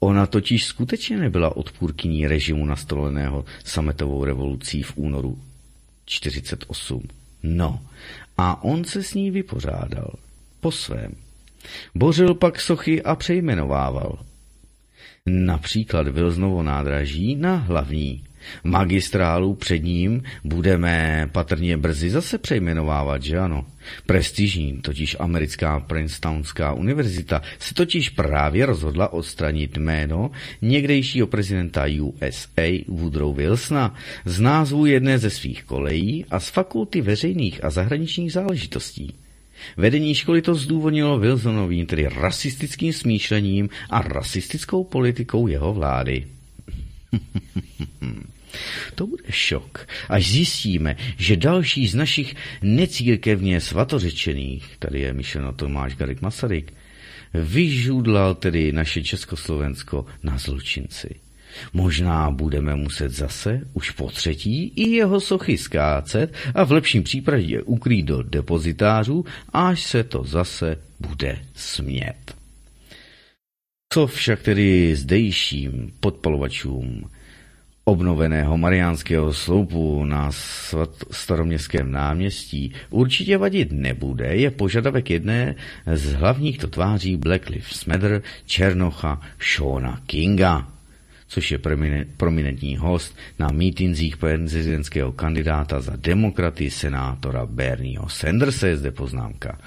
Ona totiž skutečně nebyla odpůrkyní režimu nastoleného sametovou revolucí v únoru 48. No, a on se s ní vypořádal. Po svém. Bořil pak sochy a přejmenovával. Například Vilznovo nádraží na hlavní Magistrálu před ním budeme patrně brzy zase přejmenovávat, že ano? Prestižní, totiž americká Princetonská univerzita, se totiž právě rozhodla odstranit jméno někdejšího prezidenta USA Woodrow Wilsona z názvu jedné ze svých kolejí a z fakulty veřejných a zahraničních záležitostí. Vedení školy to zdůvodnilo Wilsonovým, tedy rasistickým smýšlením a rasistickou politikou jeho vlády. To bude šok, až zjistíme, že další z našich necírkevně svatořečených, tady je myšleno Tomáš Garik Masaryk, vyžudlal tedy naše Československo na zločinci. Možná budeme muset zase, už po třetí, i jeho sochy skácet a v lepším případě ukrýt do depozitářů, až se to zase bude smět. Co však tedy zdejším podpalovačům obnoveného mariánského sloupu na staroměstském náměstí určitě vadit nebude, je požadavek jedné z hlavních tváří Black Lives Matter Černocha Shona Kinga, což je prominentní host na mítinzích prezidentského kandidáta za demokraty senátora Bernieho Sandersa, je zde poznámka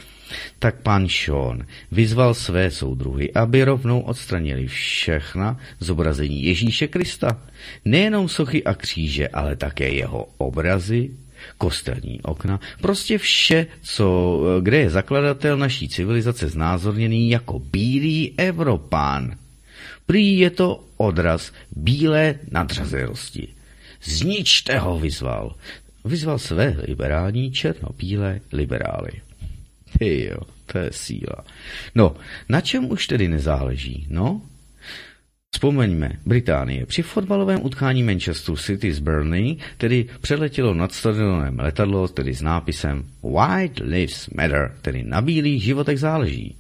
tak pan Sean vyzval své soudruhy, aby rovnou odstranili všechna zobrazení Ježíše Krista. Nejenom sochy a kříže, ale také jeho obrazy, kostelní okna, prostě vše, co, kde je zakladatel naší civilizace znázorněný jako bílý Evropán. Prý je to odraz bílé nadřazenosti. Zničte ho, vyzval. Vyzval své liberální černobílé liberály. Ty jo, to je síla. No, na čem už tedy nezáleží? No, Vzpomeňme, Británie při fotbalovém utkání Manchester City z Burnley tedy přeletělo nad stadionem letadlo, tedy s nápisem White Lives Matter, tedy na bílých životech záleží.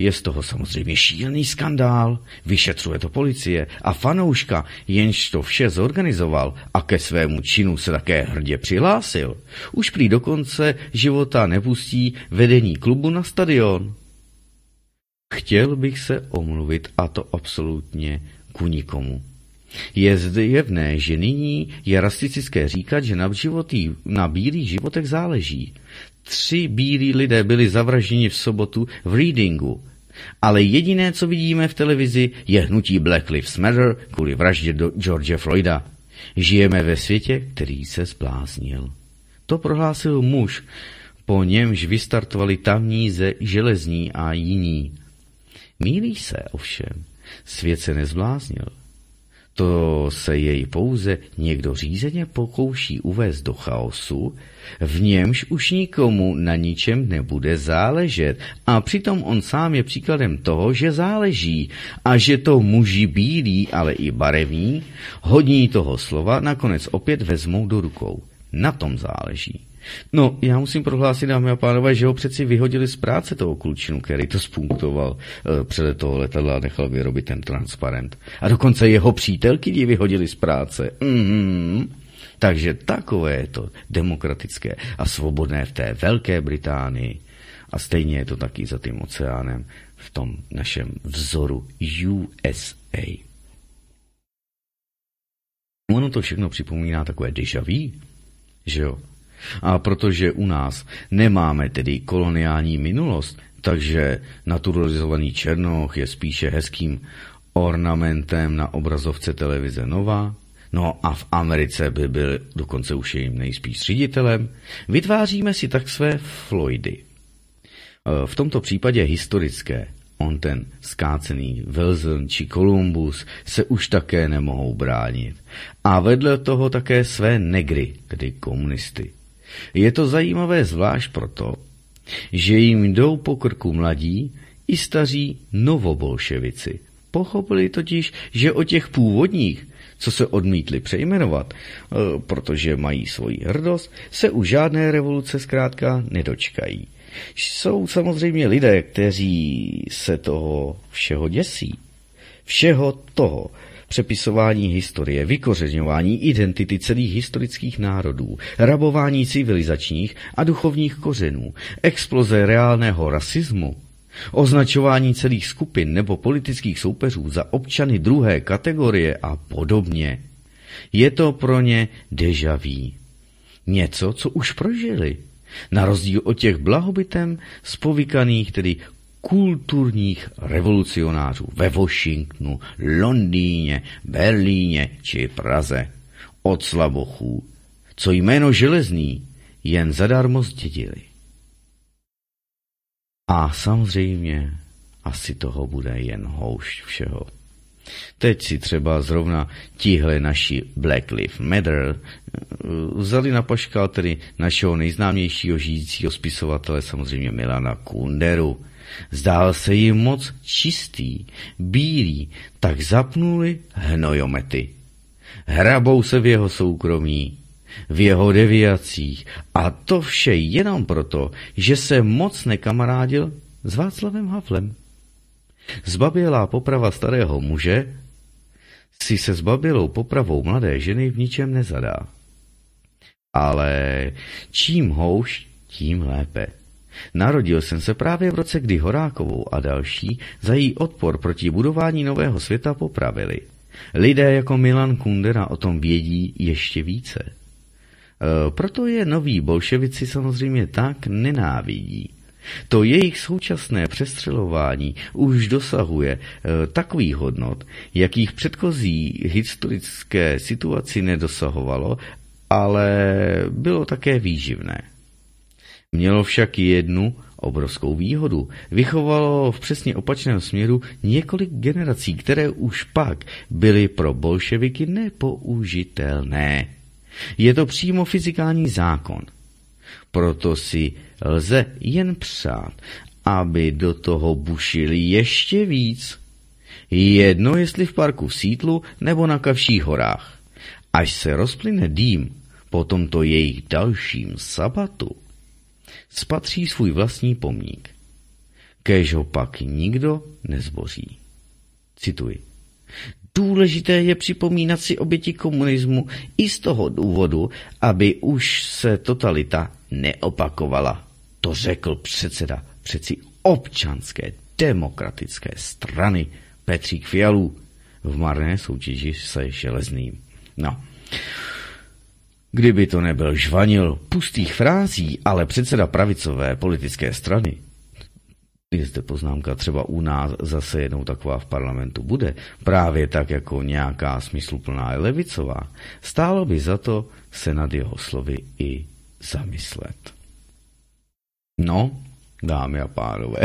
Je z toho samozřejmě šílený skandál, vyšetřuje to policie a fanouška, jenž to vše zorganizoval a ke svému činu se také hrdě přihlásil, už prý do konce života nepustí vedení klubu na stadion. Chtěl bych se omluvit a to absolutně ku nikomu. Je zde jevné, že nyní je rasistické říkat, že na, životý, na bílých životech záleží. Tři bílí lidé byli zavražděni v sobotu v Readingu ale jediné, co vidíme v televizi, je hnutí Black Lives Matter kvůli vraždě do George Floyda. Žijeme ve světě, který se zbláznil. To prohlásil muž, po němž vystartovali tamní ze železní a jiní. Mílí se ovšem, svět se nezbláznil. To se jej pouze někdo řízeně pokouší uvést do chaosu, v němž už nikomu na ničem nebude záležet. A přitom on sám je příkladem toho, že záleží a že to muži bílí, ale i barevní, hodní toho slova nakonec opět vezmou do rukou. Na tom záleží. No, já musím prohlásit, dámy a pánové, že ho přeci vyhodili z práce toho klučinu, který to spunktoval e, před toho letadla a nechal vyrobit ten transparent. A dokonce jeho přítelky ji vyhodili z práce. Mm-hmm. Takže takové je to demokratické a svobodné v té Velké Británii. A stejně je to taky za tím oceánem v tom našem vzoru USA. Ono to všechno připomíná takové deja vu, že jo? A protože u nás nemáme tedy koloniální minulost, takže naturalizovaný černoch je spíše hezkým ornamentem na obrazovce televize Nova, no a v Americe by byl dokonce už jejím nejspíš ředitelem, vytváříme si tak své Floydy. E, v tomto případě historické, on ten skácený Wilson či Columbus se už také nemohou bránit. A vedle toho také své negry, tedy komunisty. Je to zajímavé zvlášť proto, že jim jdou po krku mladí i staří novobolševici. Pochopili totiž, že o těch původních, co se odmítli přejmenovat, e, protože mají svoji hrdost, se u žádné revoluce zkrátka nedočkají. Jsou samozřejmě lidé, kteří se toho všeho děsí. Všeho toho, přepisování historie, vykořeňování identity celých historických národů, rabování civilizačních a duchovních kořenů, exploze reálného rasismu, označování celých skupin nebo politických soupeřů za občany druhé kategorie a podobně. Je to pro ně deja vu. Něco, co už prožili. Na rozdíl od těch blahobytem spovykaných, tedy kulturních revolucionářů ve Washingtonu, Londýně, Berlíně či Praze, od slabochů, co jméno železný jen zadarmo zdědili. A samozřejmě asi toho bude jen houšť všeho. Teď si třeba zrovna tihle naši Black Lives Matter eh, vzali na paškal tedy našeho nejznámějšího žijícího spisovatele, samozřejmě Milana Kunderu, Zdál se jim moc čistý, bílý, tak zapnuli hnojomety. Hrabou se v jeho soukromí, v jeho deviacích a to vše jenom proto, že se moc nekamarádil s Václavem Havlem. Zbabělá poprava starého muže si se zbabělou popravou mladé ženy v ničem nezadá. Ale čím houš, tím lépe. Narodil jsem se právě v roce, kdy Horákovou a další za její odpor proti budování nového světa popravili. Lidé jako Milan Kundera o tom vědí ještě více. E, proto je noví bolševici samozřejmě tak nenávidí. To jejich současné přestřelování už dosahuje e, takových hodnot, jakých předchozí historické situaci nedosahovalo, ale bylo také výživné. Mělo však jednu obrovskou výhodu. Vychovalo v přesně opačném směru několik generací, které už pak byly pro bolševiky nepoužitelné. Je to přímo fyzikální zákon. Proto si lze jen přát, aby do toho bušili ještě víc. Jedno jestli v parku v Sítlu nebo na Kavších horách. Až se rozplyne dým po tomto jejich dalším sabatu, spatří svůj vlastní pomník. Kéž ho pak nikdo nezboří. Cituji. Důležité je připomínat si oběti komunismu i z toho důvodu, aby už se totalita neopakovala. To řekl předseda přeci občanské demokratické strany Petřík Fialů v marné soutěži se železným. No, Kdyby to nebyl žvanil pustých frází, ale předseda pravicové politické strany, je zde poznámka, třeba u nás zase jednou taková v parlamentu bude, právě tak jako nějaká smysluplná levicová, stálo by za to se nad jeho slovy i zamyslet. No, dámy a pánové,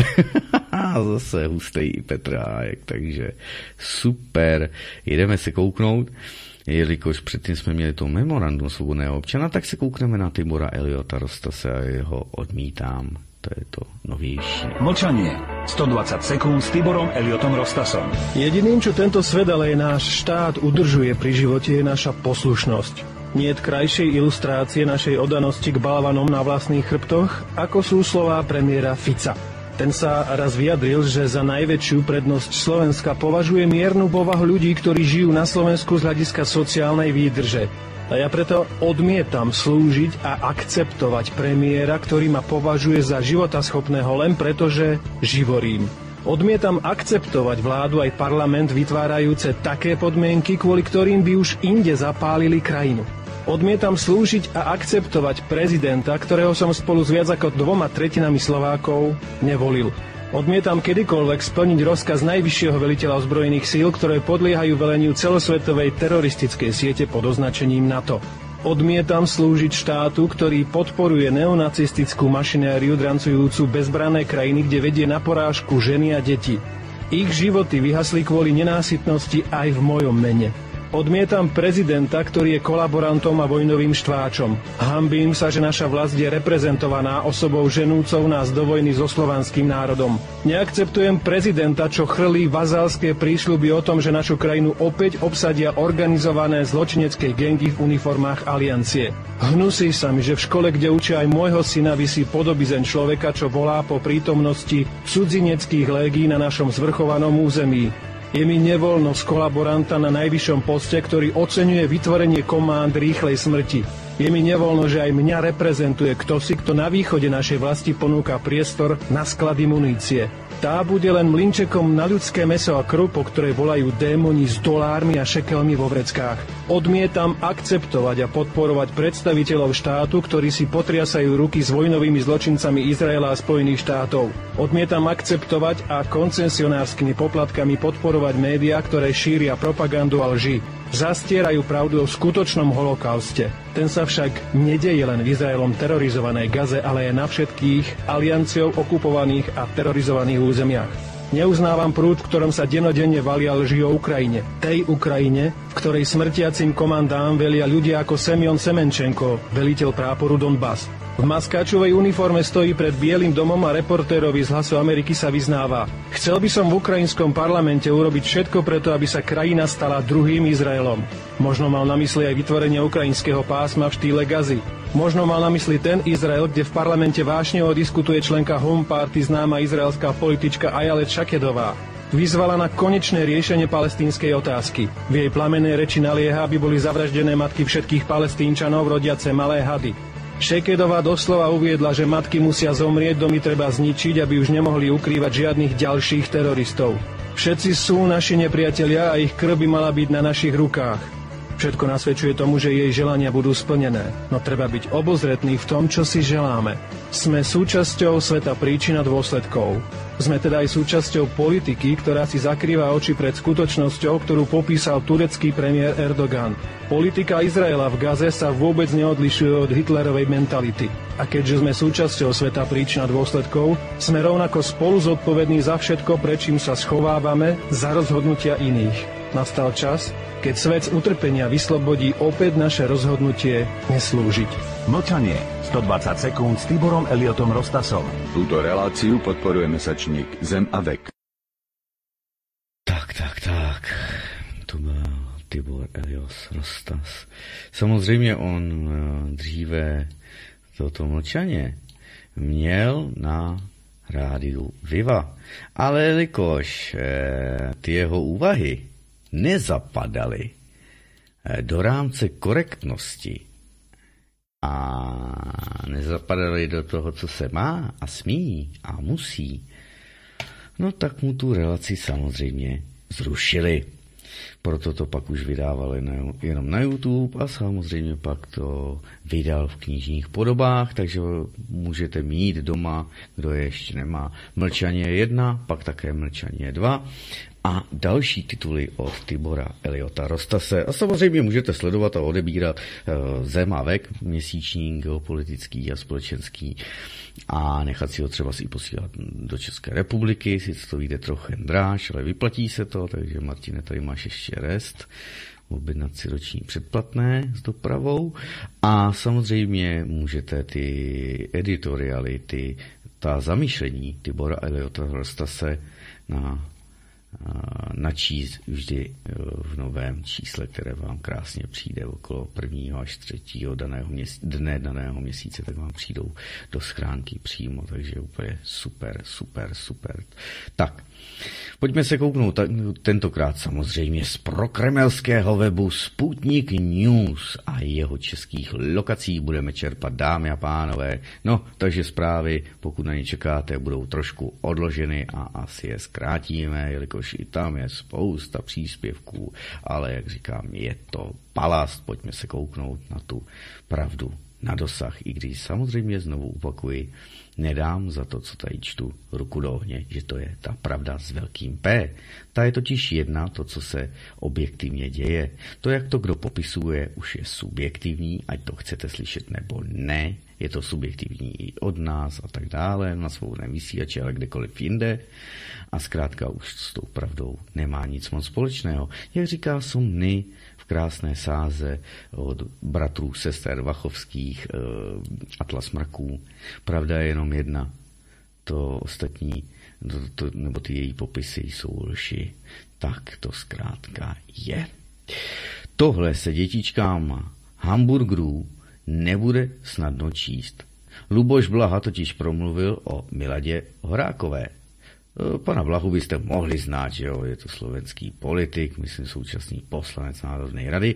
zase hustý Petr Hájek, takže super. Jdeme se kouknout jelikož předtím jsme měli to memorandum svobodného občana, tak se koukneme na Tibora Eliota Rostase a jeho odmítám. To je to novější. Mlčanie. 120 sekúnd s Tiborom Eliotom Rostasom. Jediným, čo tento svet, ale je náš štát udržuje pri živote, je naša poslušnosť. Nie je krajšej ilustrácie našej odanosti k balvanom na vlastných chrbtoch, ako sú slová premiéra Fica. Ten sa raz vyjadril, že za najväčšiu prednosť Slovenska považuje miernu povahu ľudí, ktorí žijú na Slovensku z hľadiska sociálnej výdrže. A ja preto odmietam slúžiť a akceptovať premiéra, ktorý ma považuje za životaschopného len preto, že živorím. Odmietam akceptovať vládu aj parlament vytvárajúce také podmienky, kvôli ktorým by už inde zapálili krajinu. Odmietam slúžiť a akceptovať prezidenta, ktorého som spolu s viac ako dvoma tretinami Slovákov nevolil. Odmietam kedykoľvek splniť rozkaz najvyššieho veliteľa ozbrojených síl, ktoré podliehajú veleniu celosvetovej teroristickej siete pod označením NATO. Odmietam slúžiť štátu, ktorý podporuje neonacistickú mašinériu drancujúcu bezbrané krajiny, kde vedie na porážku ženy a deti. Ich životy vyhasli kvôli nenásytnosti aj v mojom mene. Odmietam prezidenta, ktorý je kolaborantom a vojnovým štváčom. Hambím sa, že naša vlast je reprezentovaná osobou ženúcou nás do vojny so slovanským národom. Neakceptujem prezidenta, čo chrlí vazalské prísľuby o tom, že našu krajinu opäť obsadia organizované zločinecké gengy v uniformách aliancie. Hnusí sa mi, že v škole, kde učia aj môjho syna, vysí podobizen človeka, čo volá po prítomnosti cudzineckých légí na našom zvrchovanom území. Je mi nevoľno z kolaboranta na najvyššom poste, ktorý oceňuje vytvorenie kománd rýchlej smrti. Je mi nevoľno, že aj mňa reprezentuje kto si, kto na východe našej vlasti ponúka priestor na sklady munície. Tá bude len mlinčekom na ľudské meso a krv, po ktorej volajú démoni s dolármi a šekelmi vo vreckách. Odmietam akceptovať a podporovať predstaviteľov štátu, ktorí si potriasajú ruky s vojnovými zločincami Izraela a Spojených štátov. Odmietam akceptovať a koncesionárskymi poplatkami podporovať médiá, ktoré šíria propagandu a lži zastierajú pravdu o skutočnom holokauste. Ten sa však nedeje len v Izraelom terorizovanej Gaze, ale aj na všetkých alianciou okupovaných a terorizovaných územiach. Neuznávam prúd, v ktorom sa denodenne valia lži o Ukrajine. Tej Ukrajine, v ktorej smrtiacim komandám velia ľudia ako Semion Semenčenko, veliteľ práporu Donbass. V maskáčovej uniforme stojí pred Bielým domom a reportérovi z Hlasu Ameriky sa vyznáva. Chcel by som v ukrajinskom parlamente urobiť všetko preto, aby sa krajina stala druhým Izraelom. Možno mal na mysli aj vytvorenie ukrajinského pásma v štýle Gazy. Možno mal na mysli ten Izrael, kde v parlamente vášneho diskutuje členka Home Party známa izraelská politička Ajalet Šakedová. Vyzvala na konečné riešenie palestínskej otázky. V jej plamenej reči nalieha, aby boli zavraždené matky všetkých palestínčanov rodiace malé hady. Šekedová doslova uviedla, že matky musia zomrieť, domy treba zničiť, aby už nemohli ukrývať žiadnych ďalších teroristov. Všetci sú naši nepriatelia a ich krv by mala byť na našich rukách. Všetko nasvedčuje tomu, že jej želania budú splnené, no treba byť obozretný v tom, čo si želáme. Sme súčasťou sveta príčina dôsledkov. Sme teda aj súčasťou politiky, ktorá si zakrýva oči pred skutočnosťou, ktorú popísal turecký premiér Erdogan. Politika Izraela v Gaze sa vôbec neodlišuje od Hitlerovej mentality. A keďže sme súčasťou sveta príčina dôsledkov, sme rovnako spolu zodpovední za všetko, prečím sa schovávame za rozhodnutia iných. Nastal čas, keď svet z utrpenia vyslobodí opäť naše rozhodnutie neslúžiť. Mlčanie. 120 sekúnd s Tiborom Eliotom Rostasom. Túto reláciu podporuje mesačník Zem a vek. Tak, tak, tak. To byl Tibor Elios Rostas. Samozřejmě on eh, dříve toto mlčaně měl na rádiu Viva. Ale jelikož eh, ty jeho úvahy nezapadaly eh, do rámce korektnosti a nezapadaly do toho, co se má a smí a musí, no tak mu tu relaci samozřejmě zrušili. Proto to pak už vydávali jenom na YouTube a samozřejmě pak to vydal v knižních podobách, takže můžete mít doma, kdo je ještě nemá. Mlčaně jedna, pak také mlčaně dva a další tituly od Tibora Eliota Rostase. A samozřejmě můžete sledovat a odebírat uh, Zem a Vek, měsíční, geopolitický a společenský. A nechat si ho třeba si posílat do České republiky, sice to vyjde trochu dráž, ale vyplatí se to, takže Martine, tady máš ještě rest. Objednat si roční předplatné s dopravou. A samozřejmě můžete ty editoriály, ty, ta zamýšlení Tibora Eliota Rostase na načíst vždy e, v novém čísle, které vám krásně přijde okolo prvního až třetího daného měsíce, dne daného měsíce, tak vám přijdou do schránky přímo, takže úplně super, super, super. Tak, Pojďme se kouknout tentokrát samozřejmě z prokremelského webu Sputnik News a jeho českých lokací budeme čerpat, dámy a pánové. No, takže zprávy, pokud na ně čekáte, budou trošku odloženy a asi je zkrátíme, jelikož i tam je spousta příspěvků, ale jak říkám, je to palast, pojďme se kouknout na tu pravdu na dosah, i když samozřejmě znovu opakuji, Nedám za to, co tady čtu, ruku do ohně, že to je ta pravda s velkým P. Ta je totiž jedna, to, co se objektivně děje. To, jak to kdo popisuje, už je subjektivní, ať to chcete slyšet nebo ne. Je to subjektivní i od nás a tak dále, na svobodném vysílači, ale kdekoliv jinde. A zkrátka už s tou pravdou nemá nic moc společného. Jak říká Sumny, krásné sáze od bratrů, sester Vachovských, e, Atlas mraků. Pravda je jenom jedna. To ostatní, to, to, nebo ty její popisy jsou lži. Tak to zkrátka je. Tohle se dětičkám hamburgerů nebude snadno číst. Luboš Blaha totiž promluvil o Miladě Horákové, Eh, pana Blahu byste mohli znát, že jo, je to slovenský politik, myslím současný poslanec Národnej rady,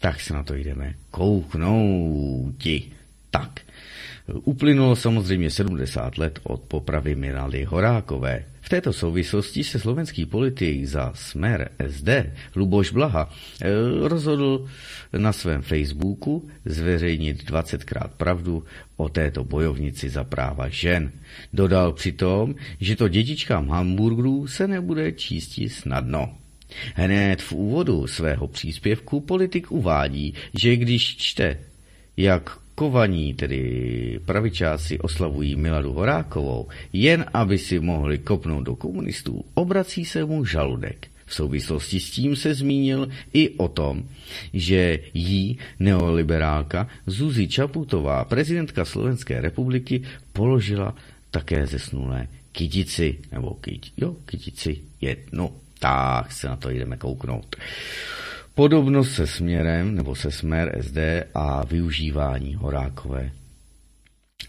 tak se na to jdeme kouknout. Tak, Uplynulo samozřejmě 70 let od popravy Mirali Horákové. V této souvislosti se slovenský politik za smer SD Luboš Blaha eh, rozhodl na svém Facebooku zveřejnit 20krát pravdu o této bojovnici za práva žen. Dodal přitom, že to dětičkám hamburgerů se nebude číst snadno. Hned v úvodu svého příspěvku politik uvádí, že když čte, jak kovaní, tedy pravičáci, oslavují Miladu Horákovou, jen aby si mohli kopnout do komunistů, obrací se mu žaludek. V souvislosti s tím se zmínil i o tom, že jí neoliberálka Zuzi Čaputová, prezidentka Slovenské republiky, položila také zesnulé kytici, nebo kyt, jo, kytici jednu. Tak se na to jdeme kouknout. Podobnost se směrem nebo se směr SD a využívání Horákové.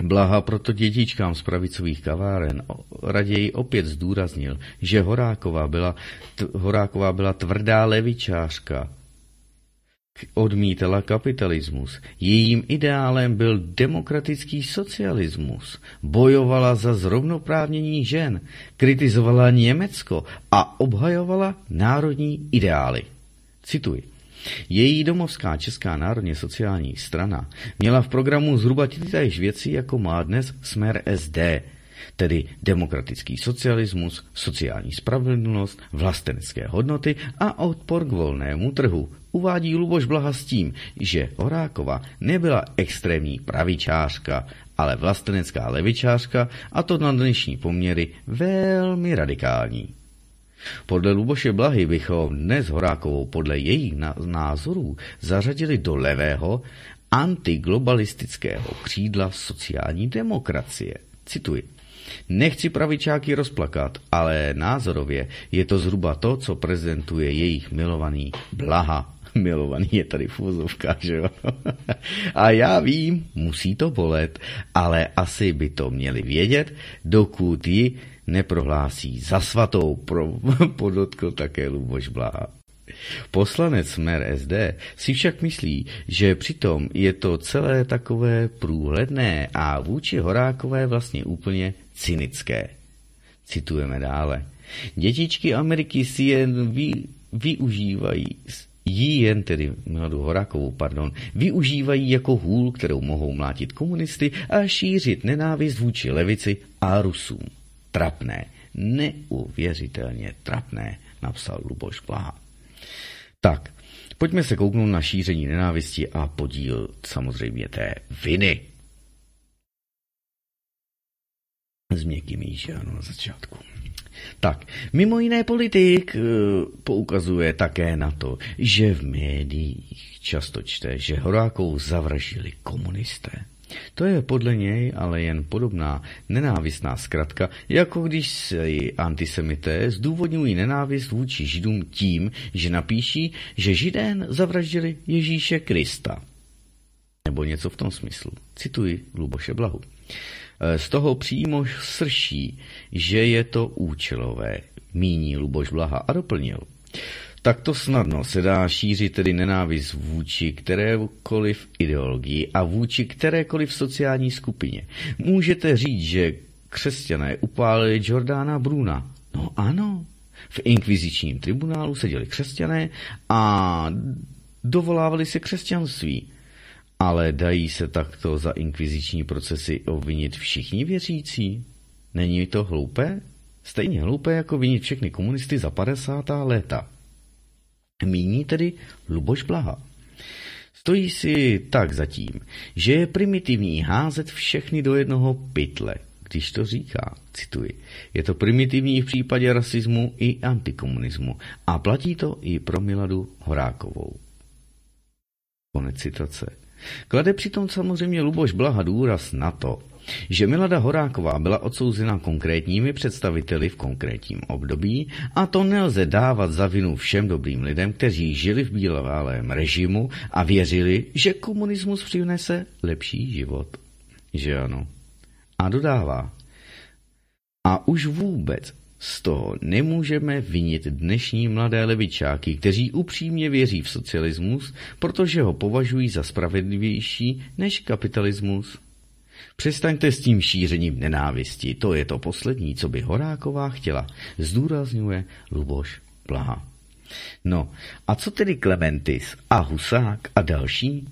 Blaha proto dětičkám z pravicových kaváren raději opět zdůraznil, že Horáková byla, t- Horáková byla tvrdá levičářka, odmítala kapitalismus. Jejím ideálem byl demokratický socialismus. Bojovala za zrovnoprávnění žen, kritizovala Německo a obhajovala národní ideály. Cituji. Její domovská Česká národně sociální strana měla v programu zhruba tytéž věci, jako má dnes smer SD, tedy demokratický socialismus, sociální spravedlnost, vlastenecké hodnoty a odpor k volnému trhu. Uvádí Luboš Blaha s tím, že Horákova nebyla extrémní pravičářka, ale vlastenecká levičářka a to na dnešní poměry velmi radikální. Podle Luboše Blahy bychom dnes Horákovou podle jejich názorů zařadili do levého antiglobalistického křídla sociální demokracie. Cituji. Nechci pravičáky rozplakat, ale názorově je to zhruba to, co prezentuje jejich milovaný Blaha. Milovaný je tady fúzovka, že jo? A já vím, musí to bolet, ale asi by to měli vědět, dokud ji neprohlásí za svatou, pro, podotkl také Luboš Blaha. Poslanec Smer SD si však myslí, že přitom je to celé takové průhledné a vůči Horákové vlastně úplně cynické. Citujeme dále. Dětičky Ameriky si jen vy, využívají jí jen tedy Miladu Horákovou, pardon, využívají jako hůl, kterou mohou mlátit komunisty a šířit nenávist vůči levici a Rusům trapné, neuvěřitelně trapné. napsal Luboš Blaha. Tak, pojďme se kouknout na šíření nenávisti a podíl samozřejmě té viny. S měkkým že ano, na začátku. Tak, mimo jiné politik eh, poukazuje také na to, že v médiích často čte, že Horákou zavražili komunisté. To je podle něj ale jen podobná nenávistná zkratka, jako když se antisemité zdůvodňují nenávist vůči židům tím, že napíší, že židén zavraždili Ježíše Krista. Nebo něco v tom smyslu. Cituji Luboše Blahu. Z toho přímo srší, že je to účelové, míní Luboš Blaha a doplnil. Takto snadno se dá šířit tedy nenávist vůči kterékoliv ideologii a vůči kterékoliv sociální skupině. Můžete říct, že křesťané upálili Jordána Bruna. No ano, v inkvizičním tribunálu seděli křesťané a dovolávali se křesťanství. Ale dají se takto za inkviziční procesy obvinit všichni věřící? Není to hloupé? Stejně hloupé jako vinit všechny komunisty za 50. léta. Míní tedy Luboš Blaha. Stojí si tak zatím, že je primitivní házet všechny do jednoho pytle, když to říká, cituji. Je to primitivní v případě rasismu i antikomunismu a platí to i pro Miladu Horákovou. Konec citace. Klade přitom samozřejmě Luboš Blaha důraz na to, že Milada Horáková byla odsouzena konkrétními představiteli v konkrétním období a to nelze dávat za vinu všem dobrým lidem, kteří žili v bílém režimu a věřili, že komunismus přinese lepší život. Že ano. A dodává. A už vůbec z toho nemůžeme vinit dnešní mladé levičáky, kteří upřímně věří v socialismus, protože ho považují za spravedlivější než kapitalismus. Přestaňte s tím šířením nenávisti, to je to poslední, co by Horáková chtěla, zdůrazňuje Luboš Blaha. No, a co tedy Klementis a Husák a další?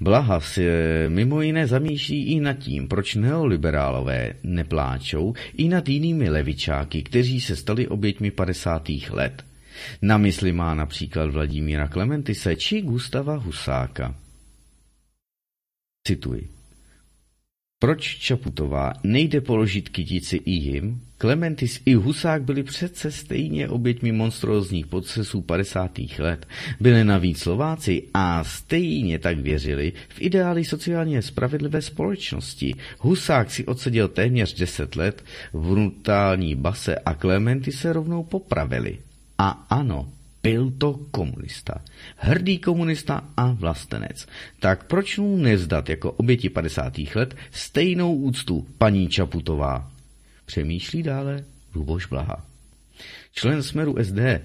Blaha se mimo jiné zamýšlí i nad tím, proč neoliberálové nepláčou i nad jinými levičáky, kteří se stali oběťmi 50. let. Na mysli má například Vladimíra Klementise či Gustava Husáka. Cituji. Proč Čaputová nejde položit kytici i jim? Klementis i Husák byli přece stejně oběťmi monstrózních procesů 50. let. Byli navíc Slováci a stejně tak věřili v ideály sociálně spravedlivé společnosti. Husák si odseděl téměř 10 let v brutální base a Klementy se rovnou popravili. A ano, byl to komunista. Hrdý komunista a vlastenec. Tak proč mu nevzdat jako oběti 50. let stejnou úctu paní Čaputová? Přemýšlí dále Luboš Blaha. Člen Smeru SD eh,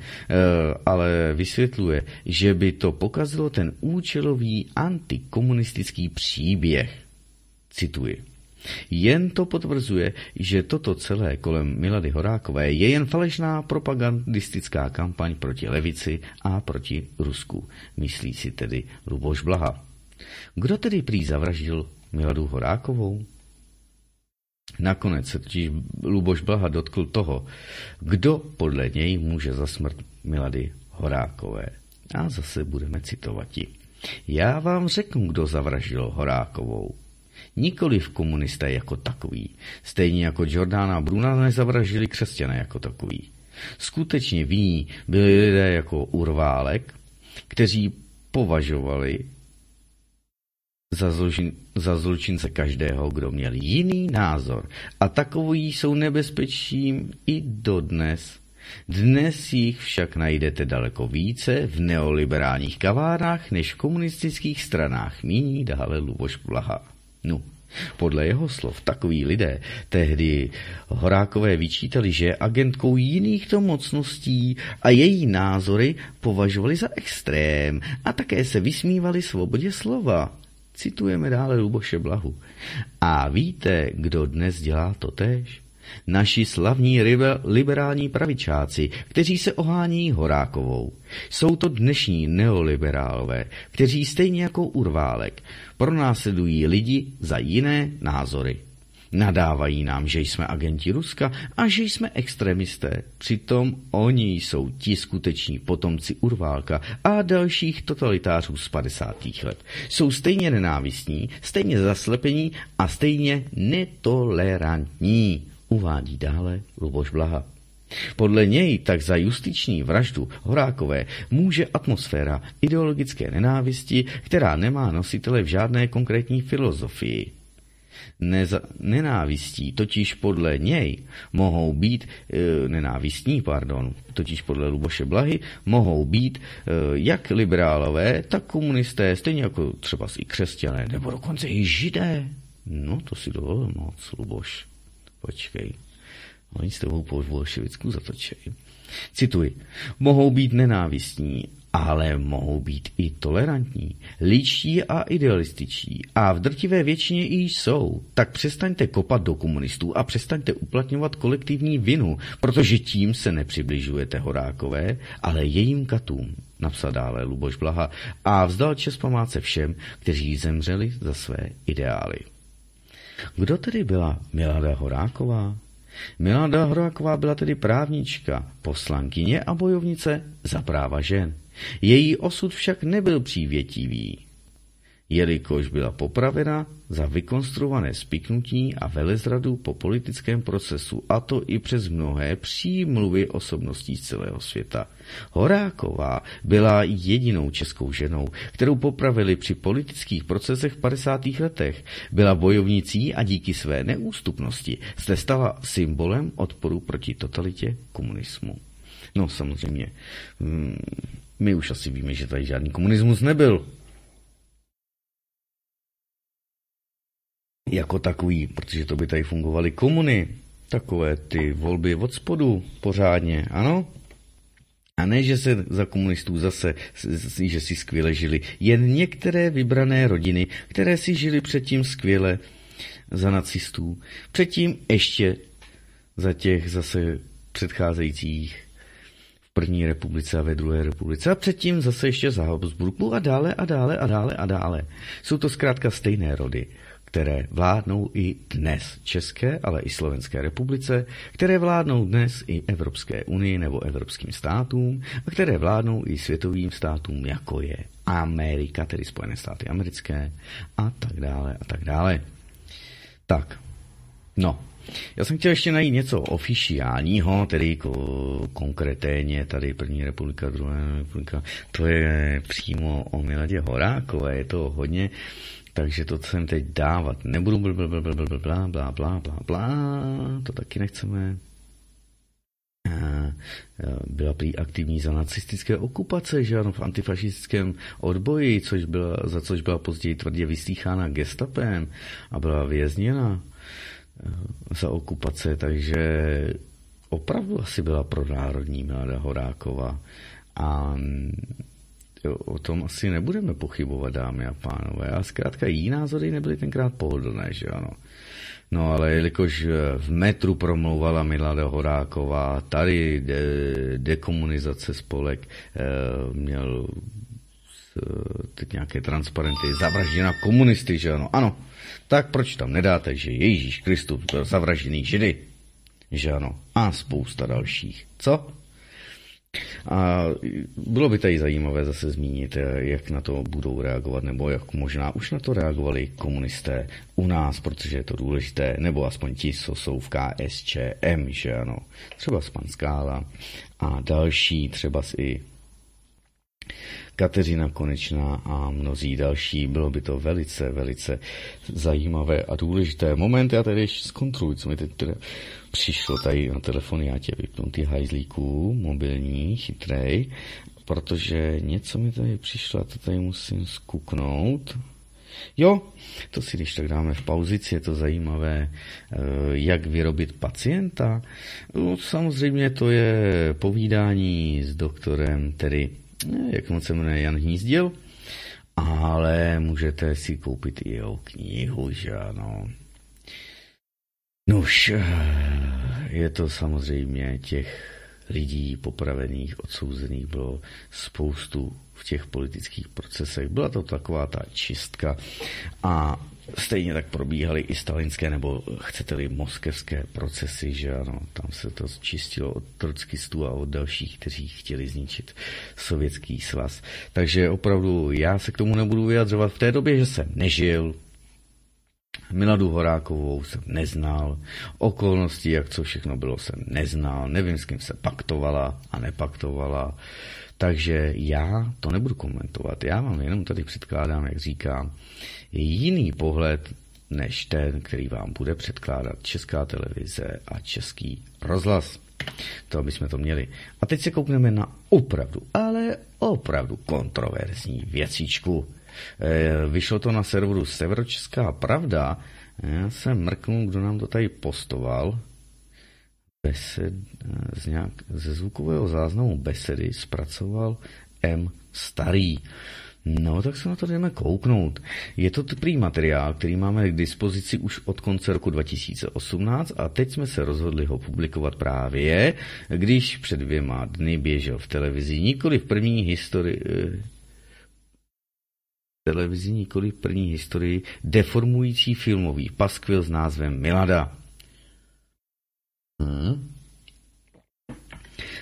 ale vysvětluje, že by to pokazilo ten účelový antikomunistický příběh. Cituji. Jen to potvrzuje, že toto celé kolem Milady Horákové je jen falešná propagandistická kampaň proti levici a proti Rusku, myslí si tedy Luboš Blaha. Kdo tedy prý zavraždil Miladu Horákovou? Nakonec se totiž Luboš Blaha dotkl toho, kdo podle něj může za smrt Milady Horákové. A zase budeme citovat. Já vám řeknu, kdo zavraždil Horákovou. Nikoliv komunisté jako takový, stejně jako Jordána Bruna nezavražili křesťané jako takový. Skutečně viní byli lidé jako Urválek, kteří považovali za, zločin, za zločince každého, kdo měl jiný názor. A takový jsou nebezpečím i dodnes. Dnes jich však najdete daleko více v neoliberálních kavárnách než v komunistických stranách, míní dále Luboš Blaha. No, podle jeho slov takoví lidé tehdy Horákové vyčítali, že je agentkou jiných to mocností a její názory považovali za extrém a také se vysmívali svobodě slova. Citujeme dále Luboše Blahu. A víte, kdo dnes dělá to tež? Naši slavní liberální pravičáci, kteří se ohání Horákovou. Jsou to dnešní neoliberálové, kteří stejně jako Urválek pronásledují lidi za jiné názory. Nadávají nám, že jsme agenti Ruska a že jsme extremisté. Přitom oni jsou ti skuteční potomci Urválka a dalších totalitářů z 50. let. Jsou stejně nenávistní, stejně zaslepení a stejně netolerantní, uvádí dále Luboš Blaha. Podle něj tak za justiční vraždu Horákové může atmosféra ideologické nenávisti, která nemá nositele v žádné konkrétní filozofii. Neza, nenávistí totiž podle něj mohou být, e, nenávistní, pardon, totiž podle Luboše Blahy, mohou být e, jak liberálové, tak komunisté, stejně jako třeba i křesťané, nebo dokonce i židé. No, to si dovolil moc, Luboš. Počkej. Oni s tebou po bolševicku zatočejí. Cituji. Mohou být nenávistní, ale mohou být i tolerantní, ličtí a idealističtí. A v drtivé většině i jsou. Tak přestaňte kopat do komunistů a přestaňte uplatňovat kolektivní vinu, protože tím se nepřibližujete Horákové, ale jejím katům, napsal dále Luboš Blaha a vzdal čest památce všem, kteří zemřeli za své ideály. Kdo tedy byla Milada Horáková? Milada Horáková byla tedy právnička, poslankyně a bojovnice za práva žen. Její osud však nebyl přívětivý, jelikož byla popravena za vykonstruované spiknutí a velezradu po politickém procesu, a to i přes mnohé přímluvy osobností z celého světa. Horáková byla jedinou českou ženou, kterou popravili při politických procesech v 50. letech. Byla bojovnicí a díky své neústupnosti se stala symbolem odporu proti totalitě komunismu. No samozřejmě, hmm, my už asi víme, že tady žádný komunismus nebyl. Jako takový, protože to by tady fungovaly komuny. Takové ty volby od spodu pořádně, ano? A ne, že se za komunistů zase, že si skvěle žili. Jen některé vybrané rodiny, které si žili předtím skvěle za nacistů. Předtím ještě za těch zase předcházejících první republice a ve druhé republice a předtím zase ještě za Habsburku a dále a dále a dále a dále. Jsou to zkrátka stejné rody, které vládnou i dnes České, ale i Slovenské republice, které vládnou dnes i Evropské unii nebo evropským státům a které vládnou i světovým státům, jako je Amerika, tedy Spojené státy americké a tak dále a tak dále. Tak, no, já jsem chtěl ještě najít něco oficiálního, tedy ko- konkrétně tady první republika, druhá republika, to je přímo o Miladě Horákové, je to hodně, takže to jsem teď dávat nebudu, bla, bla, bla, bla, bla, bla, bla, bla, bla, bla, to taky nechceme. Byla prý aktivní za nacistické okupace, že ano, v antifašistickém odboji, což byla, za což byla později tvrdě vystýchána gestapem a byla vězněna za okupace, takže opravdu asi byla pronárodní Milada Horáková. A o tom asi nebudeme pochybovat, dámy a pánové. A zkrátka její názory nebyly tenkrát pohodlné, že ano. No ale jelikož v metru promlouvala Milada Horáková, tady de, dekomunizace spolek e, měl teď nějaké transparenty, zavražděna komunisty, že ano. Ano, tak proč tam nedáte, že Ježíš Kristus byl zavražděný židy? Že ano. A spousta dalších. Co? A bylo by tady zajímavé zase zmínit, jak na to budou reagovat, nebo jak možná už na to reagovali komunisté u nás, protože je to důležité, nebo aspoň ti, co jsou v KSČM, že ano. Třeba z Skála a další, třeba i Kateřina Konečná a mnozí další. Bylo by to velice, velice zajímavé a důležité. Moment, já tady ještě zkontroluji, co mi teď teda přišlo tady na telefon, já tě vypnu ty hajzlíků, mobilní, chytrej, protože něco mi tady přišlo, a to tady musím skuknout. Jo, to si když tak dáme v pauzici, je to zajímavé, eh, jak vyrobit pacienta. No, samozřejmě to je povídání s doktorem, tedy jak moc se jmenuje Jan Hnízdil, ale můžete si koupit i jeho knihu, že ano. Nož, je to samozřejmě těch lidí popravených, odsouzených bylo spoustu v těch politických procesech. Byla to taková ta čistka a stejně tak probíhaly i stalinské nebo chcete-li moskevské procesy, že ano, tam se to čistilo od trockistů a od dalších, kteří chtěli zničit sovětský svaz. Takže opravdu já se k tomu nebudu vyjadřovat v té době, že jsem nežil, Miladu Horákovou jsem neznal, okolnosti, jak co všechno bylo, jsem neznal, nevím, s kým se paktovala a nepaktovala, takže já to nebudu komentovat. Já vám jenom tady předkládám, jak říkám, jiný pohled než ten, který vám bude předkládat Česká televize a Český rozhlas. To, aby jsme to měli. A teď se koukneme na opravdu, ale opravdu kontroverzní věcičku. E, vyšlo to na serveru Severočeská pravda. Já jsem mrknul, kdo nám to tady postoval. Besed, z nějak, ze zvukového záznamu besedy zpracoval M. Starý. No, tak se na to jdeme kouknout. Je to prý materiál, který máme k dispozici už od konce roku 2018 a teď jsme se rozhodli ho publikovat právě, když před dvěma dny běžel v televizi nikoli v první historii, eh, televizi nikoli v první historii deformující filmový paskvil s názvem Milada. Hmm.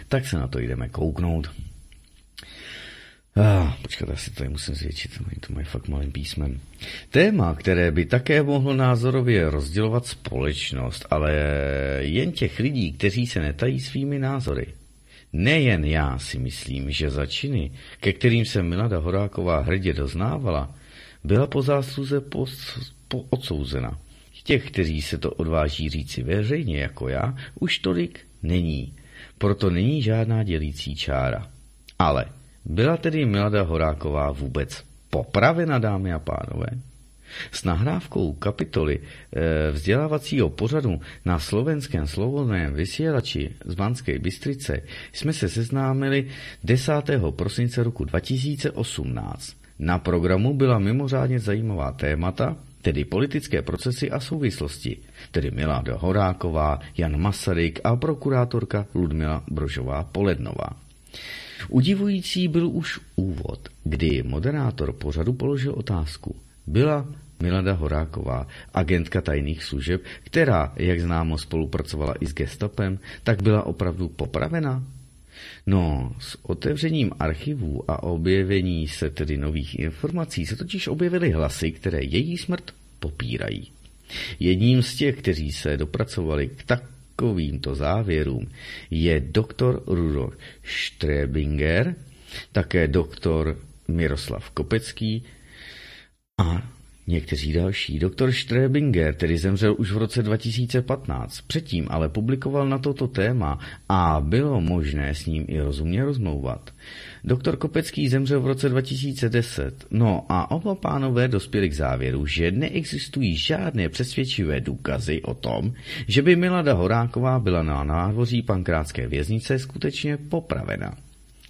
Tak se na to jdeme kouknout. Ah, počkat, asi to tady musím zvětšit, oni to mají fakt malým písmem. Téma, které by také mohlo názorově rozdělovat společnost, ale jen těch lidí, kteří se netají svými názory. Nejen já si myslím, že za činy, ke kterým se Milada Horáková hrdě doznávala, byla po zásluze po, po odsouzena. Těch, kteří se to odváží říci veřejně jako já, už tolik není. Proto není žádná dělící čára. Ale byla tedy Milada Horáková vůbec popravena, dámy a pánové? S nahrávkou kapitoly e, vzdělávacího pořadu na slovenském slovovém vysílači z Banské Bystrice jsme se seznámili 10. prosince roku 2018. Na programu byla mimořádně zajímavá témata, tedy politické procesy a souvislosti, tedy Milada Horáková, Jan Masaryk a prokurátorka Ludmila Brožová Polednová. Udivující byl už úvod, kdy moderátor pořadu položil otázku. Byla Milada Horáková, agentka tajných služeb, která, jak známo, spolupracovala i s gestapem, tak byla opravdu popravena? No, s otevřením archivů a objevení se tedy nových informací se totiž objevily hlasy, které její smrt popírají. Jedním z těch, kteří se dopracovali k tak takovýmto závěrům je doktor Rudolf Strebinger, také doktor Miroslav Kopecký a Někteří další. Doktor Strebinger tedy zemřel už v roce 2015. Předtím ale publikoval na toto téma a bylo možné s ním i rozumně rozmlouvat. Doktor Kopecký zemřel v roce 2010. No a oba pánové dospěli k závěru, že neexistují žádné přesvědčivé důkazy o tom, že by Milada Horáková byla na návoří pankrátské věznice skutečně popravena.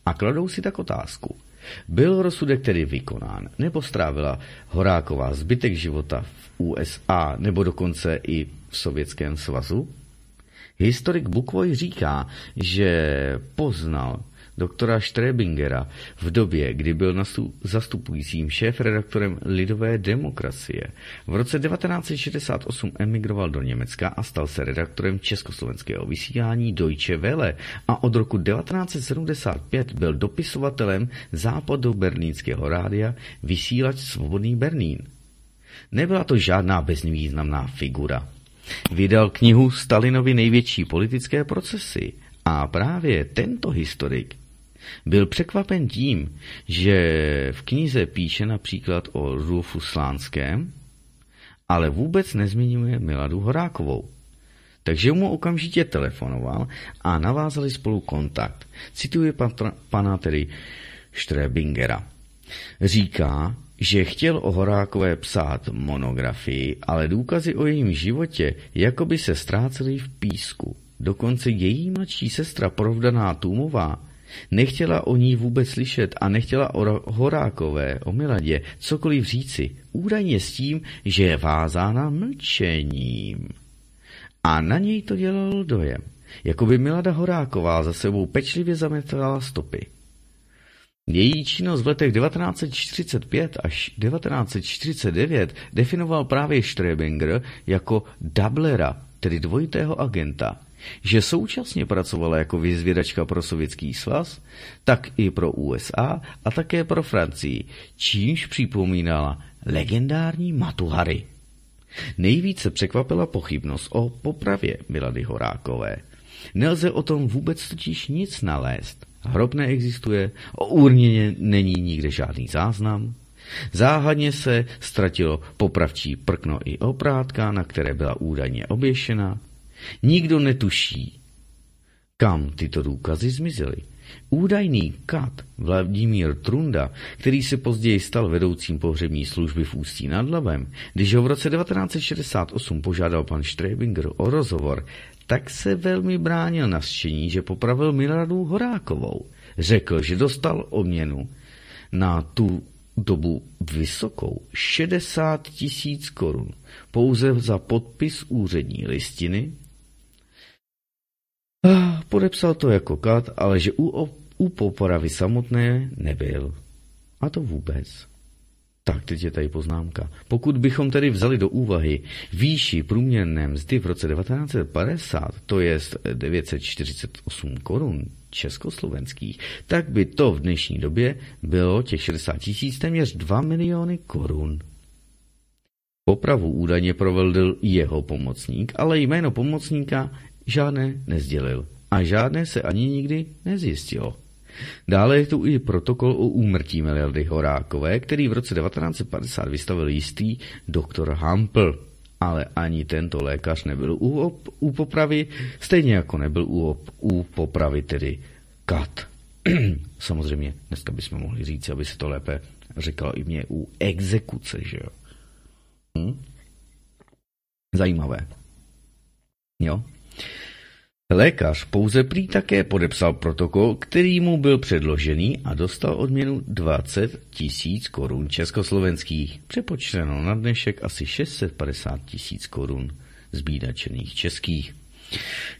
A kladou si tak otázku – byl rozsudek tedy vykonán, nebo strávila Horáková zbytek života v USA, nebo dokonce i v Sovětském svazu? Historik Bukvoj říká, že poznal doktora Strebingera v době, kdy byl zastupujícím šéf-redaktorem Lidové demokracie. V roce 1968 emigroval do Německa a stal se redaktorem československého vysílání Deutsche Welle a od roku 1975 byl dopisovatelem západoberlínského rádia vysílač Svobodný Berlín. Nebyla to žádná bezvýznamná figura. Vydal knihu Stalinovi největší politické procesy a právě tento historik byl překvapen tím, že v knize píše například o Rudolfu Slánském, ale vůbec nezmiňuje Miladu Horákovou. Takže mu okamžitě telefonoval a navázali spolu kontakt. Cituje pan, pana tedy Strebingera. Říká, že chtěl o Horákové psát monografii, ale důkazy o jejím životě jakoby se ztrácely v písku. Dokonce její mladší sestra Provdaná Tůmová Nechtěla o ní vůbec slyšet a nechtěla o Horákové, o Miladě, cokoliv říci, údajně s tím, že je vázána mlčením. A na něj to dělalo dojem, jako by Milada Horáková za sebou pečlivě zametala stopy. Její činnost v letech 1945 až 1949 definoval právě Strebinger jako doublera, tedy dvojitého agenta, že současně pracovala jako vyzvědačka pro Sovětský svaz, tak i pro USA a také pro Francii, čímž připomínala legendární Matuhary. Nejvíce překvapila pochybnost o popravě Milady Horákové. Nelze o tom vůbec totiž nic nalézt. Hrob neexistuje, o urně není nikde žádný záznam. Záhadně se ztratilo popravčí prkno i oprátka, na které byla údajně oběšena. Nikdo netuší, kam tyto důkazy zmizely. Údajný kat Vladimír Trunda, který se později stal vedoucím pohřební služby v Ústí nad Labem, když ho v roce 1968 požádal pan Strebinger o rozhovor, tak se velmi bránil na štění, že popravil Miladu Horákovou. Řekl, že dostal odměnu na tu dobu vysokou 60 tisíc korun pouze za podpis úřední listiny. A podepsal to jako kat, ale že u, u popravy samotné nebyl. A to vůbec. Tak, teď je tady poznámka. Pokud bychom tedy vzali do úvahy výši průměrné mzdy v roce 1950, to je 948 korun československých, tak by to v dnešní době bylo těch 60 tisíc téměř 2 miliony korun. Popravu údajně provedl jeho pomocník, ale jméno pomocníka žádné nezdělil a žádné se ani nikdy nezjistilo. Dále je tu i protokol o úmrtí Miliardy Horákové, který v roce 1950 vystavil jistý doktor Hampel. Ale ani tento lékař nebyl u, op, u popravy, stejně jako nebyl u, op, u popravy tedy kat. Samozřejmě, dneska bychom mohli říct, aby se to lépe říkalo i mě, u exekuce, že jo. Hm? Zajímavé. Jo? Lékař pouze prý také podepsal protokol, který mu byl předložený a dostal odměnu 20 tisíc korun československých, přepočteno na dnešek asi 650 tisíc korun zbídačených českých.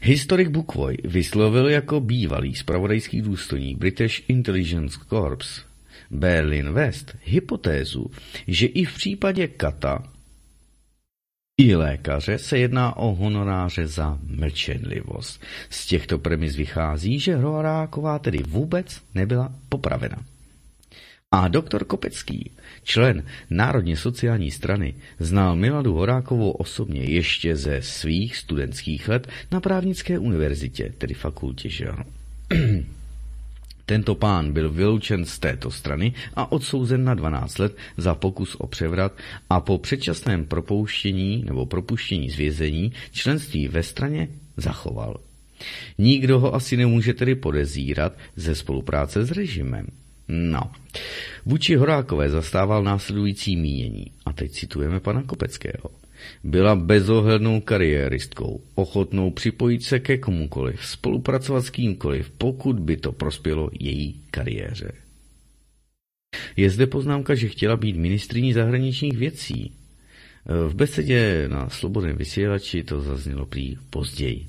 Historik Bukwoj vyslovil jako bývalý spravodajský důstojník British Intelligence Corps Berlin West hypotézu, že i v případě Kata i lékaře se jedná o honoráře za mlčenlivost. Z těchto premis vychází, že Horáková tedy vůbec nebyla popravena. A doktor Kopecký, člen Národně sociální strany, znal Miladu Horákovou osobně ještě ze svých studentských let na právnické univerzitě, tedy fakultě, že ano. Tento pán byl vyloučen z této strany a odsouzen na 12 let za pokus o převrat a po předčasném propouštění nebo propuštění z vězení členství ve straně zachoval. Nikdo ho asi nemůže tedy podezírat ze spolupráce s režimem. No, vůči Horákové zastával následující mínění. A teď citujeme pana Kopeckého. Byla bezohlednou kariéristkou, ochotnou připojit se ke komukoliv, spolupracovat s kýmkoliv, pokud by to prospělo její kariéře. Je zde poznámka, že chtěla být ministriní zahraničních věcí. V besedě na Slobodném vysílači to zaznělo prý později.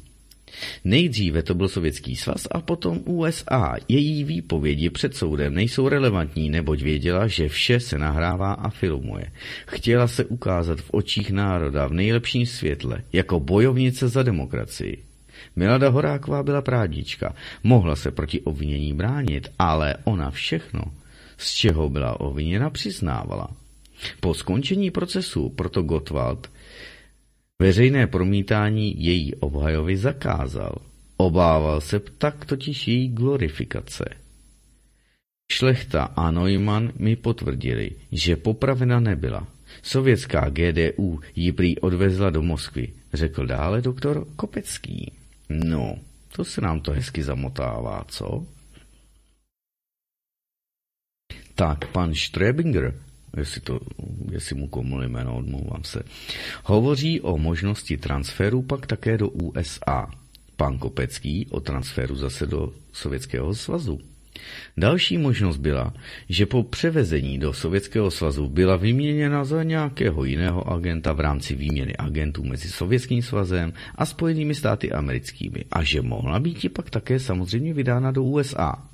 Nejdříve to byl Sovětský svaz a potom USA. Její výpovědi před soudem nejsou relevantní, neboť věděla, že vše se nahrává a filmuje. Chtěla se ukázat v očích národa v nejlepším světle, jako bojovnice za demokracii. Milada Horáková byla právnička, mohla se proti obvinění bránit, ale ona všechno, z čeho byla obviněna, přiznávala. Po skončení procesu proto Gottwald Veřejné promítání její obhajovi zakázal. Obával se tak totiž její glorifikace. Šlechta a Neumann mi potvrdili, že popravena nebyla. Sovětská GDU ji prý odvezla do Moskvy, řekl dále doktor Kopecký. No, to se nám to hezky zamotává, co? Tak pan Strebinger jestli, to, jestli mu komuli jméno, odmluvám se, hovoří o možnosti transferu pak také do USA. Pan Kopecký o transferu zase do Sovětského svazu. Další možnost byla, že po převezení do Sovětského svazu byla vyměněna za nějakého jiného agenta v rámci výměny agentů mezi Sovětským svazem a Spojenými státy americkými a že mohla být i pak také samozřejmě vydána do USA.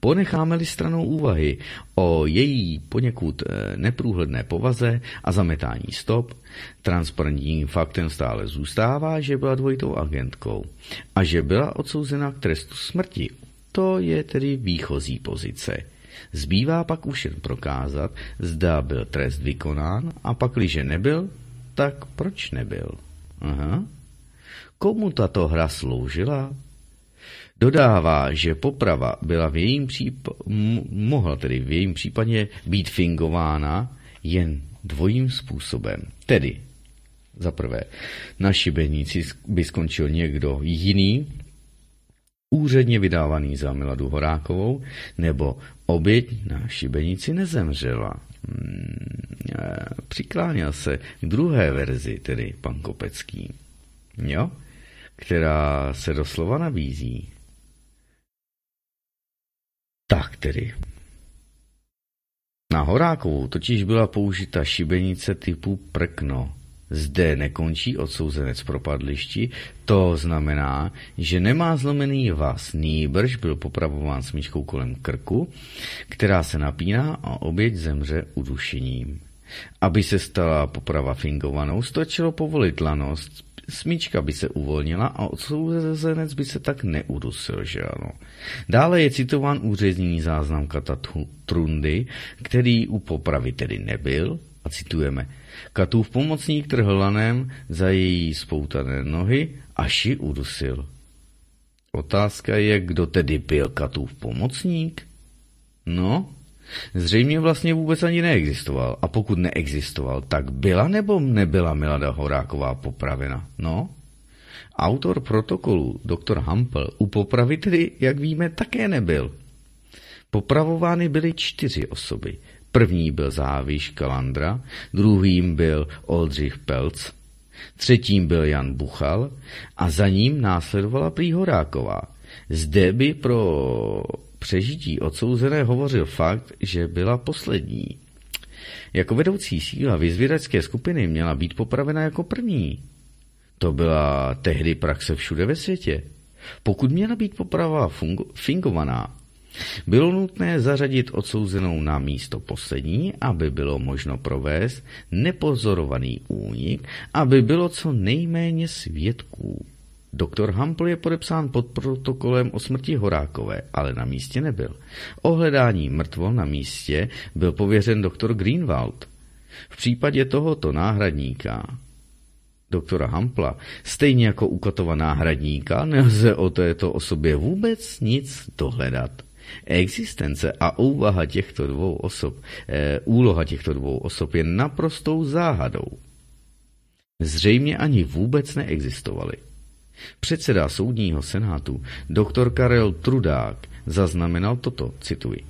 Ponecháme-li stranou úvahy o její poněkud eh, neprůhledné povaze a zametání stop, transparentním faktem stále zůstává, že byla dvojitou agentkou a že byla odsouzena k trestu smrti. To je tedy výchozí pozice. Zbývá pak už jen prokázat, zda byl trest vykonán a pak, když nebyl, tak proč nebyl? Aha. Komu tato hra sloužila? Dodává, že poprava byla v jejím příp- mohla tedy v jejím případě být fingována jen dvojím způsobem. Tedy, za prvé, na šibenici by skončil někdo jiný, úředně vydávaný za Miladu Horákovou, nebo oběť na šibenici nezemřela. Hmm, e, přikláněl se k druhé verzi, tedy pan Kopecký, jo? která se doslova nabízí. Tak tedy. Na Horákovou totiž byla použita šibenice typu prkno. Zde nekončí odsouzenec propadlišti, to znamená, že nemá zlomený vás, nýbrž byl popravován smyčkou kolem krku, která se napíná a oběť zemře udušením. Aby se stala poprava fingovanou, stačilo povolit lanost, smyčka by se uvolnila a odsouzenec by se tak neudusil, že ano. Dále je citován úřední záznam kata Trundy, který u popravy tedy nebyl, a citujeme, Katův pomocník trhl lanem za její spoutané nohy, až ji udusil. Otázka je, kdo tedy byl Katův pomocník? No, Zřejmě vlastně vůbec ani neexistoval. A pokud neexistoval, tak byla nebo nebyla Milada Horáková popravena? No? Autor protokolu, doktor Hampel, u popravy tedy, jak víme, také nebyl. Popravovány byly čtyři osoby. První byl Záviš Kalandra, druhým byl Oldřich Pelc, třetím byl Jan Buchal a za ním následovala Prý Horáková. Zde by pro přežití odsouzené hovořil fakt, že byla poslední. Jako vedoucí síla vyzvědačské skupiny měla být popravena jako první. To byla tehdy praxe všude ve světě. Pokud měla být poprava fingovaná, bylo nutné zařadit odsouzenou na místo poslední, aby bylo možno provést nepozorovaný únik, aby bylo co nejméně svědků. Doktor Hampl je podepsán pod protokolem o smrti Horákové, ale na místě nebyl. O hledání mrtvol na místě byl pověřen doktor Greenwald. V případě tohoto náhradníka, doktora Hampla, stejně jako u Katova náhradníka, nelze o této osobě vůbec nic dohledat. Existence a úvaha těchto dvou osob, e, úloha těchto dvou osob je naprostou záhadou. Zřejmě ani vůbec neexistovaly. Předseda soudního senátu, doktor Karel Trudák, zaznamenal toto, cituji.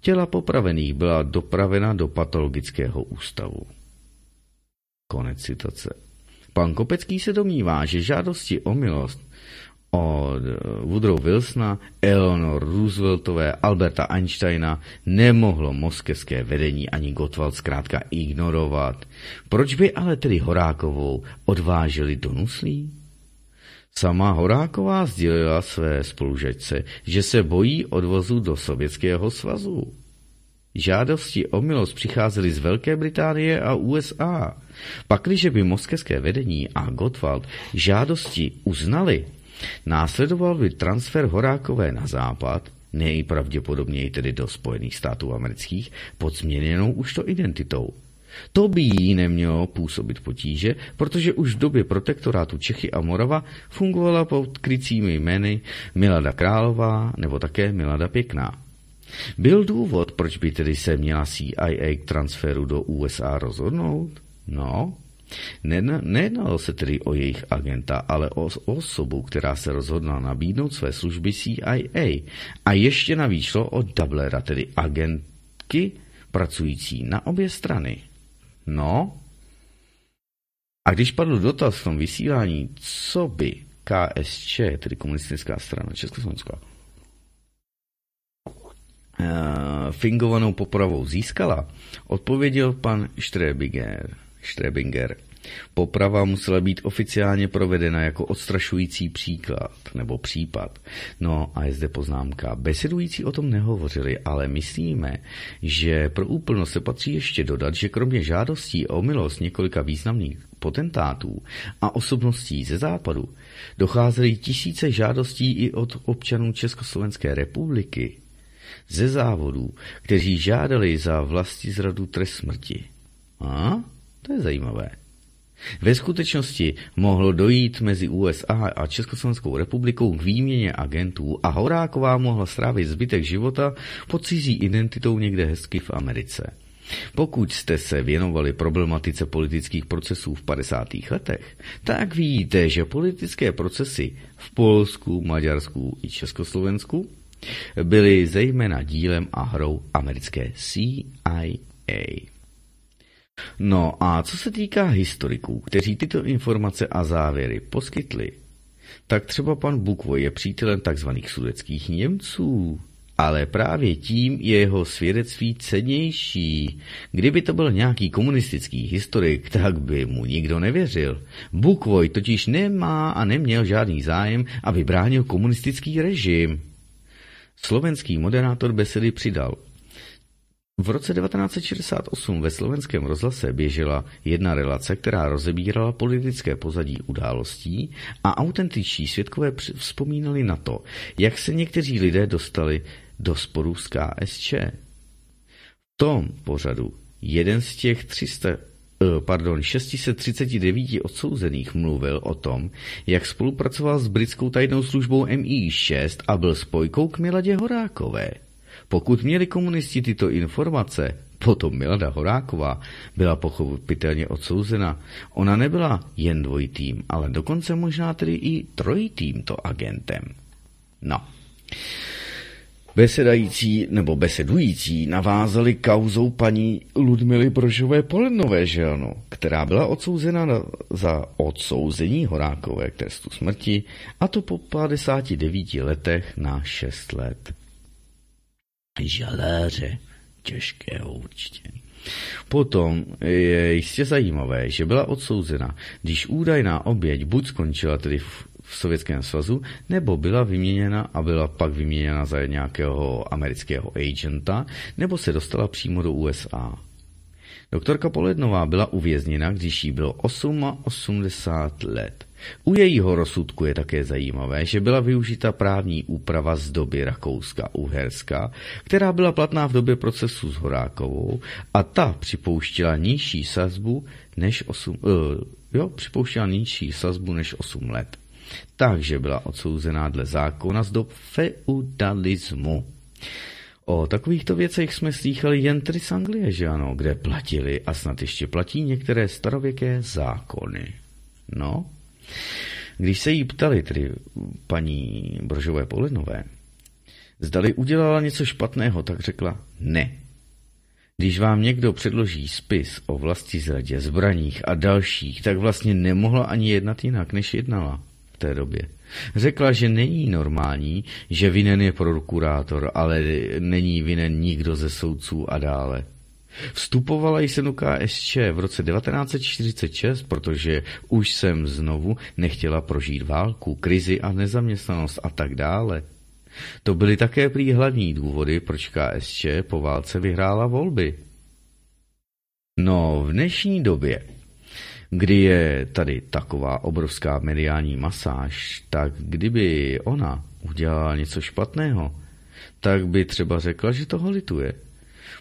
Těla popravených byla dopravena do patologického ústavu. Konec citace. Pan Kopecký se domnívá, že žádosti o milost od Woodrow Wilsona, Eleanor Rooseveltové, Alberta Einsteina nemohlo moskevské vedení ani Gottwald zkrátka ignorovat. Proč by ale tedy Horákovou odváželi do Nuslí? Sama Horáková sdělila své spolužečce, že se bojí odvozu do Sovětského svazu. Žádosti o milost přicházely z Velké Británie a USA. Pakliže by moskevské vedení a Gottwald žádosti uznali, následoval by transfer Horákové na západ, nejpravděpodobněji tedy do Spojených států amerických, pod změněnou už to identitou. To by jí nemělo působit potíže, protože už v době protektorátu Čechy a Morava fungovala pod krycími jmény Milada Králová nebo také Milada Pěkná. Byl důvod, proč by tedy se měla CIA k transferu do USA rozhodnout? No, Nejednalo se tedy o jejich agenta, ale o osobu, která se rozhodla nabídnout své služby CIA. A ještě navíc šlo o dublera, tedy agentky pracující na obě strany. No, a když padl dotaz v tom vysílání, co by KSČ, tedy komunistická strana Československá, uh, fingovanou popravou získala, odpověděl pan. Strebinger. Poprava musela být oficiálně provedena jako odstrašující příklad nebo případ. No a je zde poznámka. Besedující o tom nehovořili, ale myslíme, že pro úplnost se patří ještě dodat, že kromě žádostí o milost několika významných potentátů a osobností ze západu docházely tisíce žádostí i od občanů Československé republiky ze závodů, kteří žádali za vlasti zradu trest smrti. A? To je zajímavé. Ve skutečnosti mohlo dojít mezi USA a Československou republikou k výměně agentů a Horáková mohla strávit zbytek života pod cizí identitou někde hezky v Americe. Pokud jste se věnovali problematice politických procesů v 50. letech, tak víte, že politické procesy v Polsku, Maďarsku i Československu byly zejména dílem a hrou americké CIA. No a co se týká historiků, kteří tyto informace a závěry poskytli, tak třeba pan Bukvoj je přítelem tzv. sudeckých Němců, ale právě tím je jeho svědectví cenější. Kdyby to byl nějaký komunistický historik, tak by mu nikdo nevěřil. Bukvoj totiž nemá a neměl žádný zájem, aby bránil komunistický režim. Slovenský moderátor besedy přidal. V roce 1968 ve slovenském rozhlase běžela jedna relace, která rozebírala politické pozadí událostí a autentiční svědkové vzpomínali na to, jak se někteří lidé dostali do sporu s KSČ. V tom pořadu jeden z těch 300, eh, pardon, 639 odsouzených mluvil o tom, jak spolupracoval s britskou tajnou službou MI6 a byl spojkou k Miladě Horákové. Pokud měli komunisti tyto informace, potom Milada Horáková byla pochopitelně odsouzena. Ona nebyla jen dvojitým, ale dokonce možná tedy i trojitým to agentem. No. Besedající nebo besedující navázali kauzou paní Ludmily Brožové Polenové želno, která byla odsouzena na, za odsouzení Horákové k trestu smrti, a to po 59 letech na 6 let žaláře, těžkého určitě. Potom je jistě zajímavé, že byla odsouzena, když údajná oběť buď skončila tedy v, v Sovětském svazu, nebo byla vyměněna a byla pak vyměněna za nějakého amerického agenta, nebo se dostala přímo do USA. Doktorka Polednová byla uvězněna, když jí bylo 88 let. U jejího rozsudku je také zajímavé, že byla využita právní úprava z doby Rakouska-Uherska, která byla platná v době procesu s Horákovou a ta připouštila nižší sazbu než 8, uh, eh, jo, připouštila nižší sazbu než 8 let. Takže byla odsouzená dle zákona z dob feudalismu. O takovýchto věcech jsme slýchali jen tedy z Anglie, že ano, kde platili a snad ještě platí některé starověké zákony. No, když se jí ptali, tedy paní Brožové Polednové, zdali udělala něco špatného, tak řekla ne. Když vám někdo předloží spis o vlasti zradě, zbraních a dalších, tak vlastně nemohla ani jednat jinak, než jednala té době. Řekla, že není normální, že vinen je prokurátor, ale není vinen nikdo ze soudců a dále. Vstupovala jsem do KSČ v roce 1946, protože už jsem znovu nechtěla prožít válku, krizi a nezaměstnanost a tak dále. To byly také prý hlavní důvody, proč KSČ po válce vyhrála volby. No, v dnešní době, kdy je tady taková obrovská mediální masáž, tak kdyby ona udělala něco špatného, tak by třeba řekla, že toho lituje.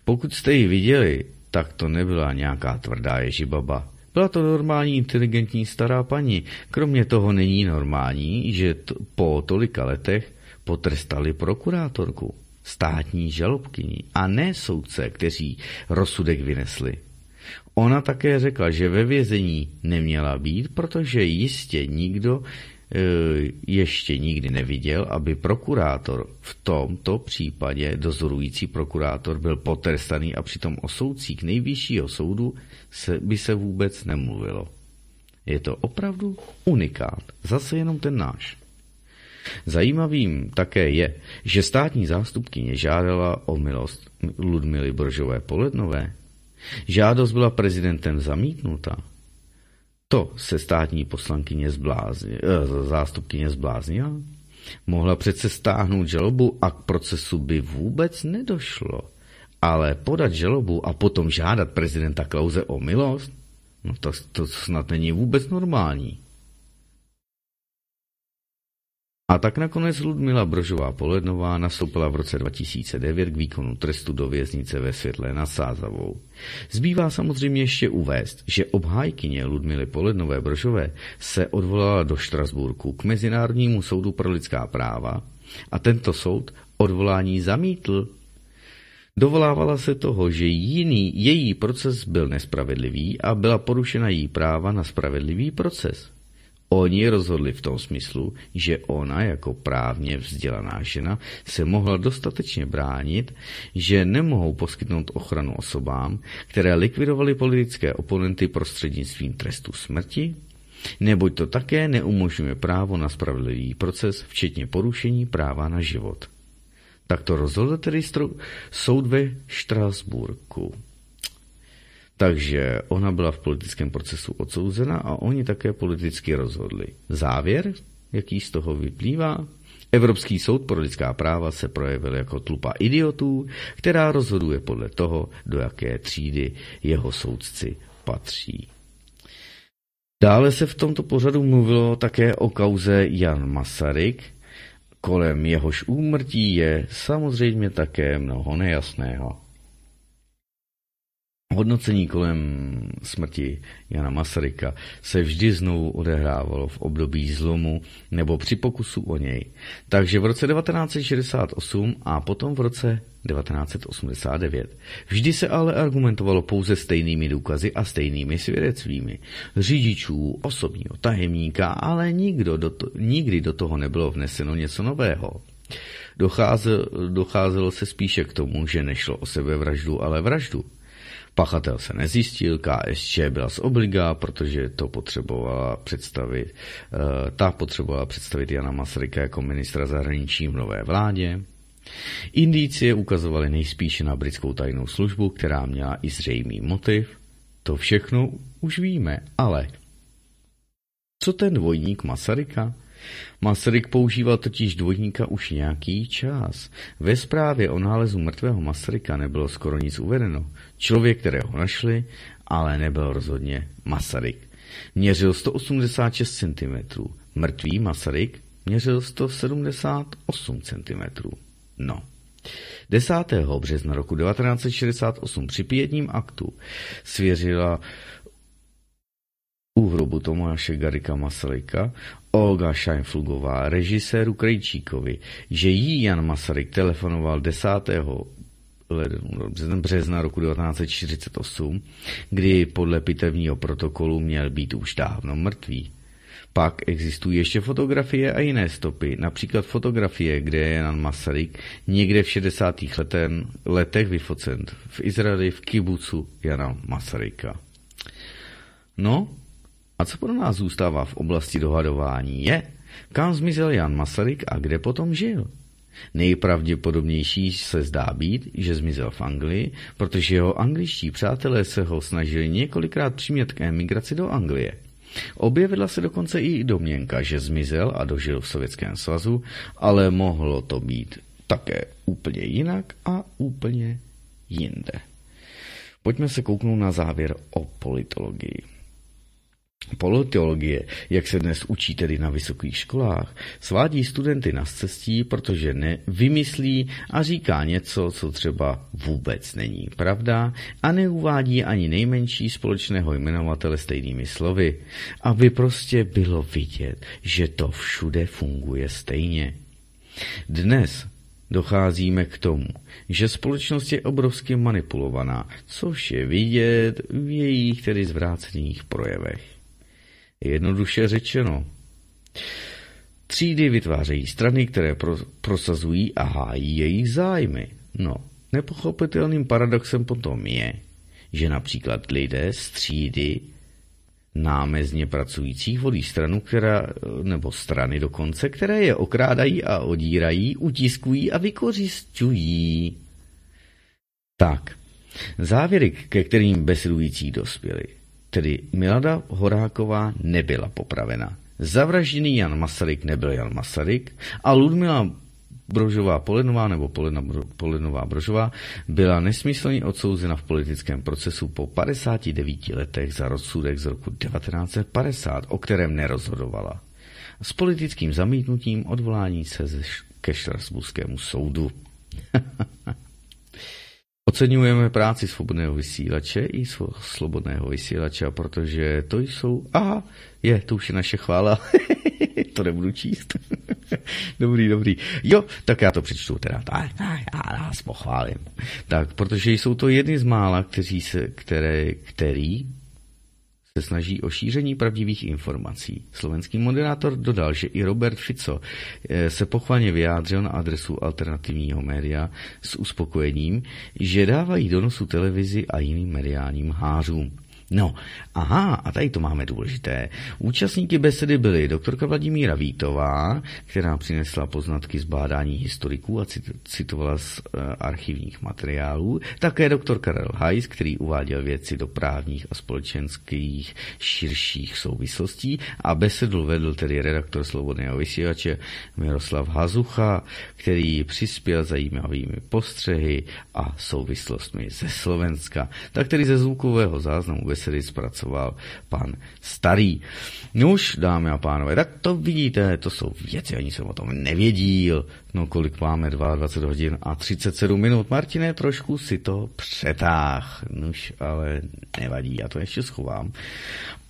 Pokud jste ji viděli, tak to nebyla nějaká tvrdá ježibaba. Byla to normální, inteligentní stará paní. Kromě toho není normální, že t- po tolika letech potrestali prokurátorku, státní žalobkyni a ne soudce, kteří rozsudek vynesli. Ona také řekla, že ve vězení neměla být, protože jistě nikdo E, ještě nikdy neviděl, aby prokurátor v tomto případě dozorující prokurátor byl potrestaný a přitom o soudcích nejvyššího soudu se, by se vůbec nemluvilo. Je to opravdu unikát, zase jenom ten náš. Zajímavým také je, že státní zástupkyně žádala o milost Ludmily Bržové Polednové. Žádost byla prezidentem zamítnuta To se státní poslankyně zblázni, eh, zástupkyně zbláznila? Mohla přece stáhnout žalobu a k procesu by vůbec nedošlo. Ale podat žalobu a potom žádat prezidenta Klauze o milost? No to, to snad není vůbec normální. A tak nakonec Ludmila Brožová Polednová nastoupila v roce 2009 k výkonu trestu do věznice ve Světle nad Sázavou. Zbývá samozřejmě ještě uvést, že obhájkyně Ludmily Polednové Brožové se odvolala do Štrasburku k Mezinárodnímu soudu pro lidská práva a tento soud odvolání zamítl. Dovolávala se toho, že jiný její proces byl nespravedlivý a byla porušena její práva na spravedlivý proces. Oni rozhodli v tom smyslu, že ona jako právně vzdělaná žena se mohla dostatečně bránit, že nemohou poskytnout ochranu osobám, které likvidovaly politické oponenty prostřednictvím trestu smrti, neboť to také neumožňuje právo na spravedlivý proces, včetně porušení práva na život. Tak to rozhodl tedy soud ve Štrasburku. Takže ona byla v politickém procesu odsouzena a oni také politicky rozhodli. Závěr, jaký z toho vyplývá? Evropský soud pro lidská práva se projevil jako tlupa idiotů, která rozhoduje podle toho, do jaké třídy jeho soudci patří. Dále se v tomto pořadu mluvilo také o kauze Jan Masaryk, kolem jehož úmrtí je samozřejmě také mnoho nejasného. Hodnocení kolem smrti Jana Masaryka se vždy znovu odehrávalo v období zlomu nebo při pokusu o něj. Takže v roce 1968 a potom v roce 1989. Vždy se ale argumentovalo pouze stejnými důkazy a stejnými svědectvími. Řidičů, osobního tajemníka, ale nikdo do to, nikdy do toho nebylo vneseno něco nového. Docházel, docházelo se spíše k tomu, že nešlo o sebevraždu, ale vraždu. Pachatel se nezjistil, KSČ byla z obliga, protože to potřebovala představit, eh, ta potřebovala představit Jana Masaryka jako ministra zahraničí v nové vládě. Indicie ukazovaly nejspíše na britskou tajnou službu, která měla i zřejmý motiv. To všechno už víme, ale co ten dvojník Masaryka? Masaryk používal totiž dvojníka už nějaký čas. Ve zprávě o nálezu mrtvého Masaryka nebylo skoro nic uvedeno. Člověk, kterého našli, ale nebyl rozhodně Masaryk. Měřil 186 cm. Mrtvý Masaryk měřil 178 cm. No. 10. března roku 1968 při pětním aktu svěřila u hrobu Tomáše Garika Masaryka Olga Scheinflugová režiséru Krejčíkovi, že jí Jan Masaryk telefonoval 10. března roku 1948, kdy podle pitevního protokolu měl být už dávno mrtvý. Pak existují ještě fotografie a jiné stopy, například fotografie, kde je Jan Masaryk někde v 60. Leten, letech vyfocen v Izraeli v kibucu Jana Masaryka. No, a co pro nás zůstává v oblasti dohadování je, kam zmizel Jan Masaryk a kde potom žil. Nejpravděpodobnější se zdá být, že zmizel v Anglii, protože jeho angličtí přátelé se ho snažili několikrát přimět k emigraci do Anglie. Objevila se dokonce i domněnka, že zmizel a dožil v Sovětském svazu, ale mohlo to být také úplně jinak a úplně jinde. Pojďme se kouknout na závěr o politologii. Politeologie, jak se dnes učí tedy na vysokých školách, svádí studenty na cestí, protože nevymyslí a říká něco, co třeba vůbec není pravda a neuvádí ani nejmenší společného jmenovatele stejnými slovy, aby prostě bylo vidět, že to všude funguje stejně. Dnes docházíme k tomu, že společnost je obrovsky manipulovaná, což je vidět v jejich tedy zvrácených projevech. Jednoduše řečeno, třídy vytvářejí strany, které pro, prosazují a hájí jejich zájmy. No, nepochopitelným paradoxem potom je, že například lidé z třídy námezně pracujících volí stranu, která, nebo strany dokonce, které je okrádají a odírají, utiskují a vykořišťují. Tak, závěry, ke kterým besedující dospěli, tedy Milada Horáková nebyla popravena. Zavražděný Jan Masaryk nebyl Jan Masaryk a Ludmila Brožová Polenová nebo Polena, Polenová Brožová byla nesmyslně odsouzena v politickém procesu po 59 letech za rozsudek z roku 1950, o kterém nerozhodovala. S politickým zamítnutím odvolání se ke Štrasburskému soudu. Oceňujeme práci svobodného vysílače i slobodného vysílače, protože to jsou... Aha, je, to už je naše chvála. to nebudu číst. dobrý, dobrý. Jo, tak já to přečtu teda. Tak, tak já nás pochválím. Tak, protože jsou to jedny z mála, kteří se, které, který se snaží o šíření pravdivých informací. Slovenský moderátor dodal, že i Robert Fico eh, se pochvalně vyjádřil na adresu alternativního média s uspokojením, že dávají donosu televizi a jiným mediálním hářům. No, aha, a tady to máme důležité. Účastníky besedy byly doktorka Vladimíra Vítová, která přinesla poznatky z bádání historiků a citovala z uh, archivních materiálů, také doktor Karel Hajs, který uváděl věci do právních a společenských širších souvislostí a besedu vedl tedy redaktor Slobodného vysílače Miroslav Hazucha, který přispěl zajímavými postřehy a souvislostmi ze Slovenska. Tak tedy ze zvukového záznamu besedy zpracoval pan Starý. No už, dámy a pánové, tak to vidíte, to jsou věci, ani jsem o tom nevěděl. No kolik máme, 22 hodin a 37 minut. Martine, trošku si to přetáh. Nuž, ale nevadí, já to ještě schovám.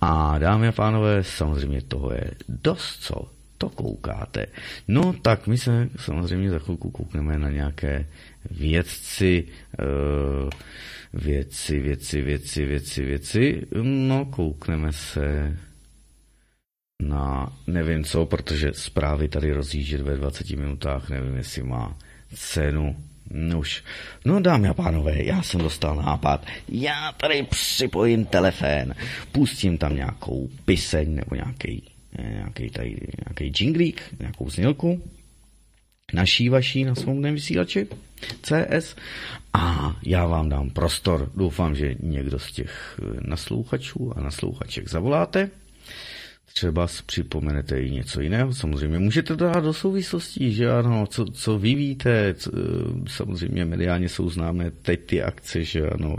A dámy a pánové, samozřejmě toho je dost, co to koukáte. No tak my se samozřejmě za chvilku koukneme na nějaké vědci, uh, věci, věci, věci, věci, věci. No, koukneme se na nevím co, protože zprávy tady rozjíždět ve 20 minutách, nevím, jestli má cenu. Nuž. No dámy a pánové, já jsem dostal nápad. Já tady připojím telefon, pustím tam nějakou piseň nebo nějaký, nějaký, tady, nějaký jinglík, nějakou znělku naší vaší na svobodném vysílači CS a já vám dám prostor. Doufám, že někdo z těch naslouchačů a naslouchaček zavoláte třeba připomenete i něco jiného. Samozřejmě. Můžete to dát do souvislostí, že ano, co, co vy víte, co, samozřejmě mediálně jsou známé teď ty akce, že ano,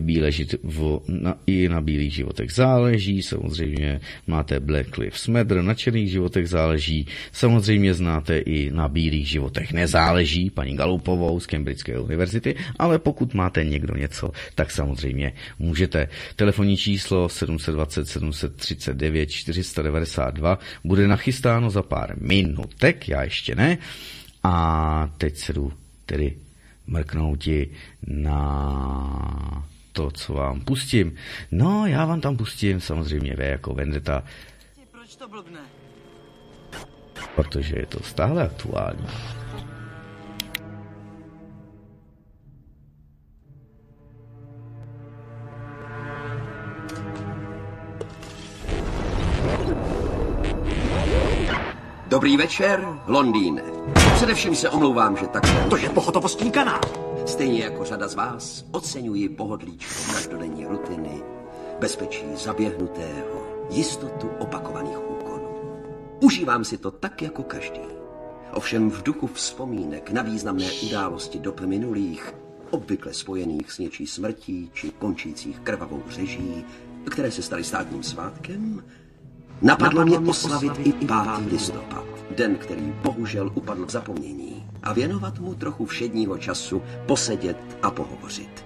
bílé živo, na, i na bílých životech záleží, samozřejmě máte Black Lives Matter, na černých životech záleží, samozřejmě znáte i na bílých životech nezáleží, paní Galupovou z Cambridgeské univerzity, ale pokud máte někdo něco, tak samozřejmě můžete. Telefonní číslo 720 739 492 bude nachystáno za pár minutek, já ještě ne. A teď se jdu tedy mrknouti na to, co vám pustím. No, já vám tam pustím samozřejmě V jako Vendetta. Proč to blbne? Protože je to stále aktuální. Dobrý večer, Londýne. Především se omlouvám, že tak... To je pohotovostní kanál. Stejně jako řada z vás oceňuji pohodlíčko každodenní rutiny, bezpečí zaběhnutého, jistotu opakovaných úkonů. Užívám si to tak jako každý. Ovšem v duchu vzpomínek na významné události dob minulých, obvykle spojených s něčí smrtí či končících krvavou řeží, které se staly státním svátkem, Napadlo mě oslavit i 5. listopad, den, který bohužel upadl v zapomnění, a věnovat mu trochu všedního času, posedět a pohovořit.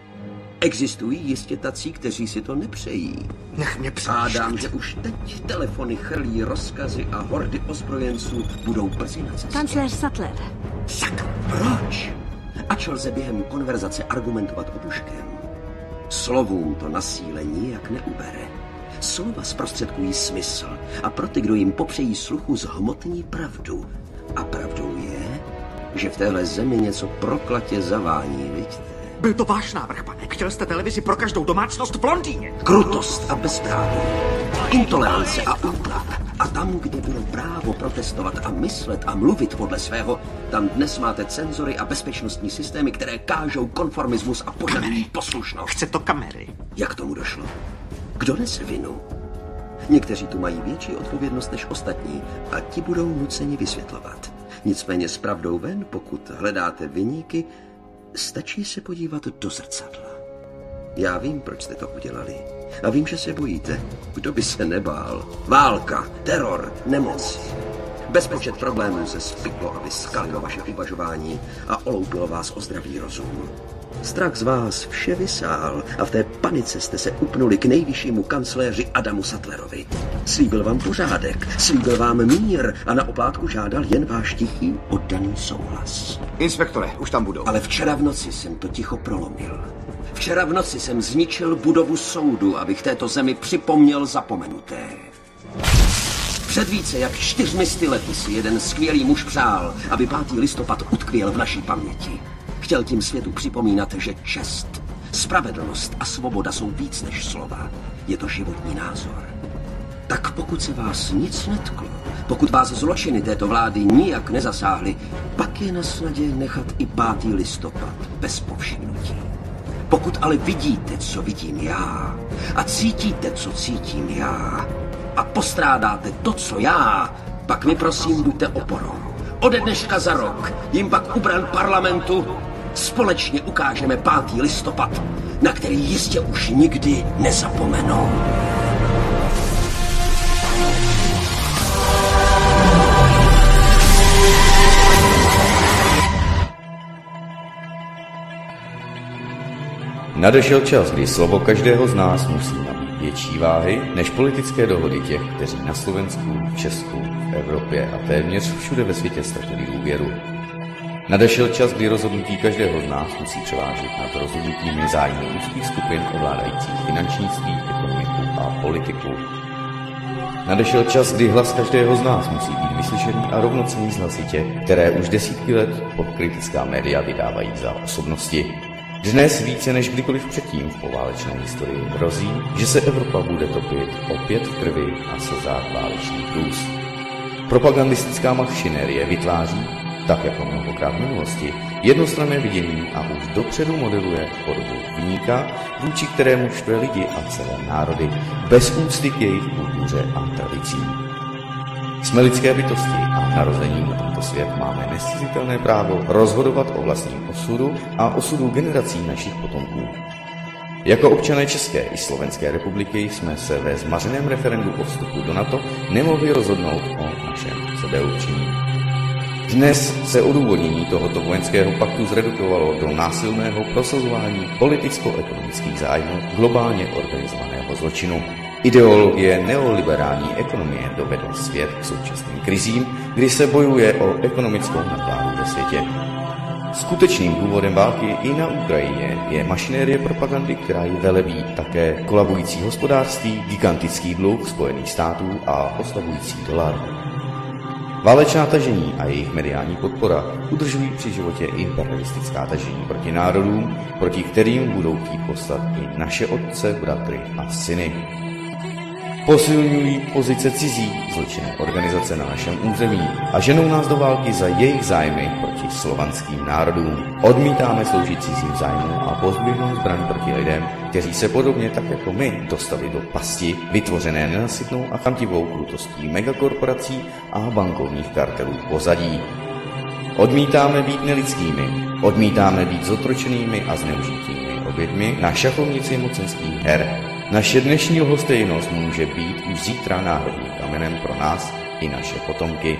Existují jistě tací, kteří si to nepřejí. Nech mě Přádám, že už teď telefony chrlí rozkazy a hordy ozbrojenců budou brzy na cestě. Kancléř Sattler. Sak, proč? Ač lze během konverzace argumentovat obuškem, slovům to nasílení jak neubere. Slova zprostředkují smysl a pro ty, kdo jim popřejí sluchu, zhmotní pravdu. A pravdou je, že v téhle zemi něco proklatě zavání, vidíte? Byl to váš návrh, pane. Chtěl jste televizi pro každou domácnost v Londýně. Krutost a bezpráví, intolerance a útlak. A tam, kde bylo právo protestovat a myslet a mluvit podle svého, tam dnes máte cenzory a bezpečnostní systémy, které kážou konformismus a požadují poslušnost. Chce to kamery. Jak tomu došlo? Kdo nese vinu? Někteří tu mají větší odpovědnost než ostatní a ti budou nuceni vysvětlovat. Nicméně s pravdou ven, pokud hledáte vyníky, stačí se podívat do zrcadla. Já vím, proč jste to udělali. A vím, že se bojíte. Kdo by se nebál? Válka, teror, nemoc. Bezpočet problémů se spiklo a vyskalilo vaše uvažování a oloupilo vás o zdravý rozum. Strach z vás vše vysál a v té panice jste se upnuli k nejvyššímu kancléři Adamu Sattlerovi. Slíbil vám pořádek, slíbil vám mír a na oplátku žádal jen váš tichý oddaný souhlas. Inspektore, už tam budou. Ale včera v noci jsem to ticho prolomil. Včera v noci jsem zničil budovu soudu, abych této zemi připomněl zapomenuté. Před více jak čtyřmi lety si jeden skvělý muž přál, aby 5. listopad utkvěl v naší paměti. Chtěl tím světu připomínat, že čest, spravedlnost a svoboda jsou víc než slova. Je to životní názor. Tak pokud se vás nic netklo, pokud vás zločiny této vlády nijak nezasáhly, pak je na snadě nechat i 5. listopad bez povšimnutí. Pokud ale vidíte, co vidím já, a cítíte, co cítím já, a postrádáte to, co já, pak mi prosím buďte oporou. Ode dneška za rok jim pak ubran parlamentu společně ukážeme 5. listopad, na který jistě už nikdy nezapomenou. Nadešel čas, kdy slovo každého z nás musí nabít větší váhy než politické dohody těch, kteří na Slovensku, v Česku, v Evropě a téměř všude ve světě ztratili důvěru. Nadešel čas, kdy rozhodnutí každého z nás musí převážit nad rozhodnutími zájmy úzkých skupin ovládajících finančnictví, ekonomiku a politiku. Nadešel čas, kdy hlas každého z nás musí být vyslyšený a rovnocený z hlasitě, které už desítky let pod kritická média vydávají za osobnosti. Dnes více než kdykoliv předtím v poválečné historii hrozí, že se Evropa bude topit opět v krvi a slzách válečných růst. Propagandistická mašinérie vytváří, tak jako mnohokrát v minulosti, jednostranné vidění a už dopředu modeluje podobu vyníka, vůči kterému štve lidi a celé národy, bez úcty k jejich kultuře a tradicím. Jsme lidské bytosti a narozením na tento svět máme nescizitelné právo rozhodovat o vlastním osudu a osudu generací našich potomků. Jako občané České i Slovenské republiky jsme se ve zmařeném referendu o vstupu do NATO nemohli rozhodnout o našem sebeurčení. Dnes se odůvodnění tohoto vojenského paktu zredukovalo do násilného prosazování politicko-ekonomických zájmů globálně organizovaného zločinu, Ideologie neoliberální ekonomie dovedla svět k současným krizím, kdy se bojuje o ekonomickou nadvládu ve světě. Skutečným důvodem války i na Ukrajině je mašinérie propagandy, která ji velebí také kolabující hospodářství, gigantický dluh Spojených států a oslavující dolar. Válečná tažení a jejich mediální podpora udržují při životě imperialistická tažení proti národům, proti kterým budou chtít poslat i naše otce, bratry a syny posilují pozice cizí zločinné organizace na našem území a ženou nás do války za jejich zájmy proti slovanským národům. Odmítáme sloužit cizím zájmům a pozběhnout zbraň proti lidem, kteří se podobně tak jako my dostali do pasti, vytvořené nenasytnou a chamtivou krutostí megakorporací a bankovních kartelů pozadí. Odmítáme být nelidskými, odmítáme být zotročenými a zneužitými oběťmi na šachovnici mocenských her, naše dnešní lhostejnost může být už zítra náhodným kamenem pro nás i naše potomky.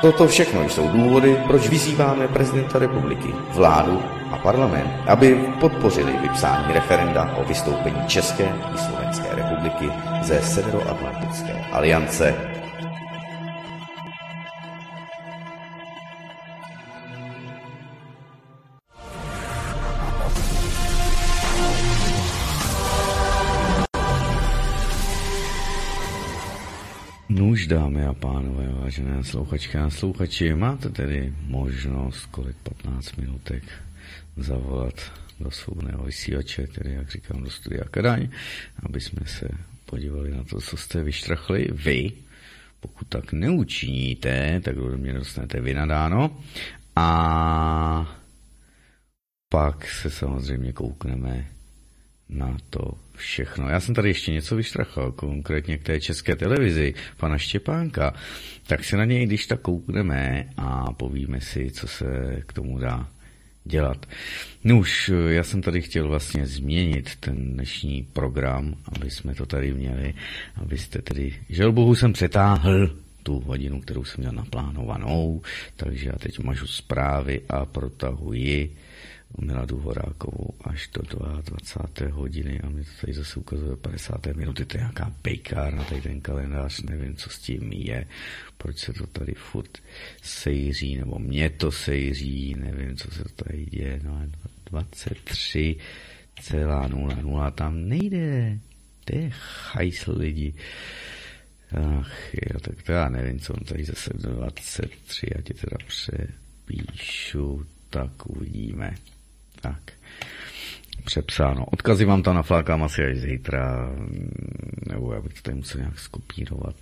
Toto všechno jsou důvody, proč vyzýváme prezidenta republiky, vládu a parlament, aby podpořili vypsání referenda o vystoupení České i Slovenské republiky ze Severoatlantické aliance. Nuž, dámy a pánové, vážené slouchačky a slouchači, máte tedy možnost kolik 15 minutek zavolat do svobodného vysílače, tedy jak říkám do studia Kadaň, aby jsme se podívali na to, co jste vyštrachli vy. Pokud tak neučiníte, tak do mě dostanete vynadáno. A pak se samozřejmě koukneme na to všechno. Já jsem tady ještě něco vyštrachal, konkrétně k té české televizi, pana Štěpánka, tak se na něj když tak koukneme a povíme si, co se k tomu dá dělat. No už, já jsem tady chtěl vlastně změnit ten dnešní program, aby jsme to tady měli, abyste tedy, žel bohu jsem přetáhl tu hodinu, kterou jsem měl naplánovanou, takže já teď mažu zprávy a protahuji Miladu Horákovou až do 22. hodiny a mi to tady zase ukazuje 50. minuty, to je nějaká na tady ten kalendář, nevím, co s tím je, proč se to tady furt sejří, nebo mě to sejří, nevím, co se to tady děje, no 23 celá nula, nula tam nejde, to je chajsl lidi. Ach jo, tak to já nevím, co on tady zase 23, já ti teda přepíšu, tak uvidíme. Tak. Přepsáno. Odkazy vám tam naflákám asi až zítra, nebo já bych to tady musel nějak skopírovat.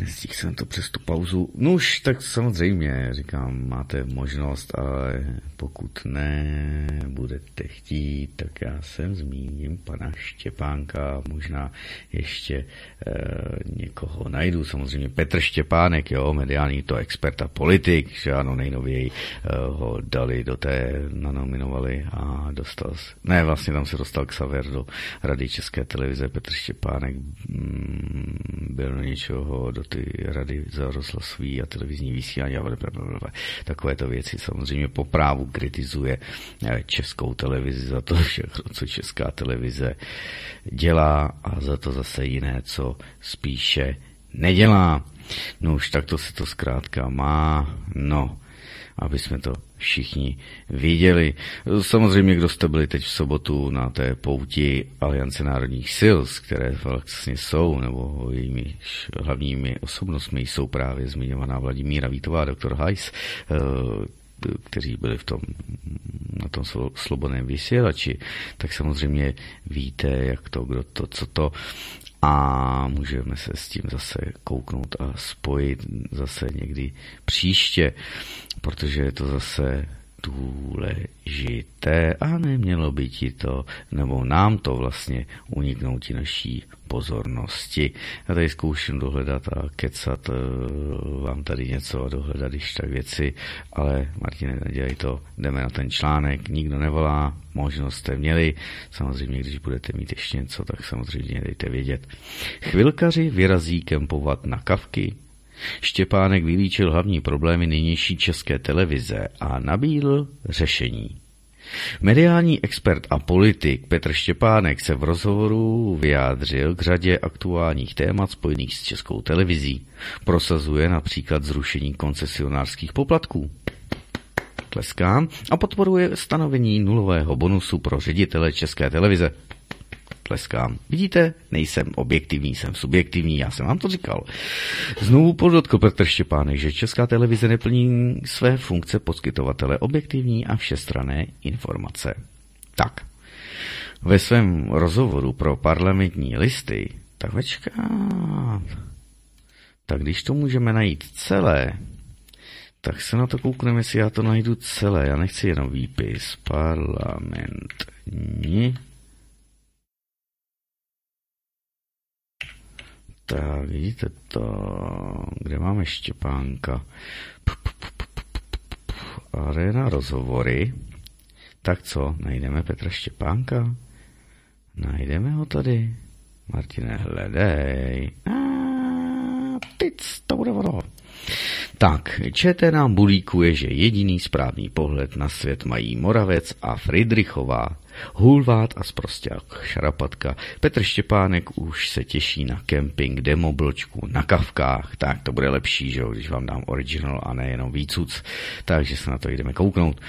Nestihl jsem to přes tu pauzu. No už, tak samozřejmě, říkám, máte možnost, ale pokud ne budete chtít, tak já jsem zmíním pana Štěpánka, možná ještě e, někoho najdu, samozřejmě Petr Štěpánek, jo, mediální to expert a politik, že ano, nejnověji e, ho dali do té, nanominovali a dostal, ne, vlastně tam se dostal k Saver do Rady České televize, Petr Štěpánek mm, byl něčeho do ty rady za rozhlasový a televizní vysílání a takovéto věci. Samozřejmě po právu kritizuje eh, českou televizi za to všechno, co česká televize dělá a za to zase jiné, co spíše nedělá. No už takto se to zkrátka má. No, aby jsme to všichni viděli. Samozřejmě, kdo jste byli teď v sobotu na té pouti Aliance národních sil, které vlastně jsou, nebo jejími hlavními osobnostmi jsou právě zmiňovaná Vladimíra Vítová, doktor Hajs, eh, kteří byli v tom, na tom slobodném vysílači, tak samozřejmě víte, jak to, kdo to, co to a můžeme se s tím zase kouknout a spojit zase někdy příště, protože je to zase důležité a nemělo by ti to, nebo nám to vlastně uniknout i naší pozornosti. Já tady zkouším dohledat a kecat eh, vám tady něco a dohledat když tak věci, ale Martine, nedělej to, jdeme na ten článek, nikdo nevolá, možnost jste měli, samozřejmě když budete mít ještě něco, tak samozřejmě dejte vědět. Chvilkaři vyrazí kempovat na kavky, Štěpánek vylíčil hlavní problémy nynější české televize a nabídl řešení. Mediální expert a politik Petr Štěpánek se v rozhovoru vyjádřil k řadě aktuálních témat spojených s českou televizí. Prosazuje například zrušení koncesionářských poplatků. Tleskám a podporuje stanovení nulového bonusu pro ředitele české televize tleskám. Vidíte, nejsem objektivní, jsem subjektivní, já jsem vám to říkal. Znovu podotkl Petr Štěpánek, že Česká televize neplní své funkce poskytovatele objektivní a všestrané informace. Tak, ve svém rozhovoru pro parlamentní listy, tak večkat. Tak když to můžeme najít celé, tak se na to koukneme, jestli já to najdu celé. Já nechci jenom výpis. Parlamentní Tak, vidíte to, kde máme Štěpánka. Arena rozhovory. Tak co, najdeme Petra Štěpánka? Najdeme ho tady. Martine, hledej. A, tic, to bude ono. Tak, ČT nám bulíkuje, že jediný správný pohled na svět mají Moravec a Friedrichová. Hulvát a Sprosták, Šarapatka. Petr Štěpánek už se těší na kemping, demobločku, na kavkách. Tak to bude lepší, že když vám dám original a nejenom výcuc. Takže se na to jdeme kouknout.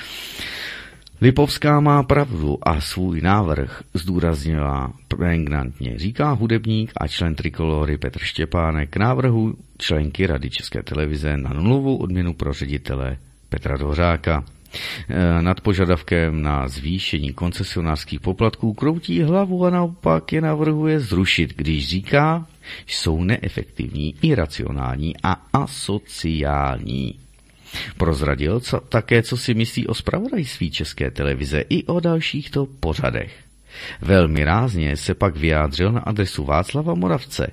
Lipovská má pravdu a svůj návrh zdůraznila pregnantně, říká hudebník a člen Trikolory Petr Štěpánek k návrhu členky Rady České televize na nulovou odměnu pro ředitele Petra Dořáka. E, nad požadavkem na zvýšení koncesionářských poplatků kroutí hlavu a naopak je navrhuje zrušit, když říká, jsou neefektivní, iracionální a asociální. Prozradil co, také, co si myslí o spravodajství České televize i o dalších to pořadech. Velmi rázně se pak vyjádřil na adresu Václava Moravce.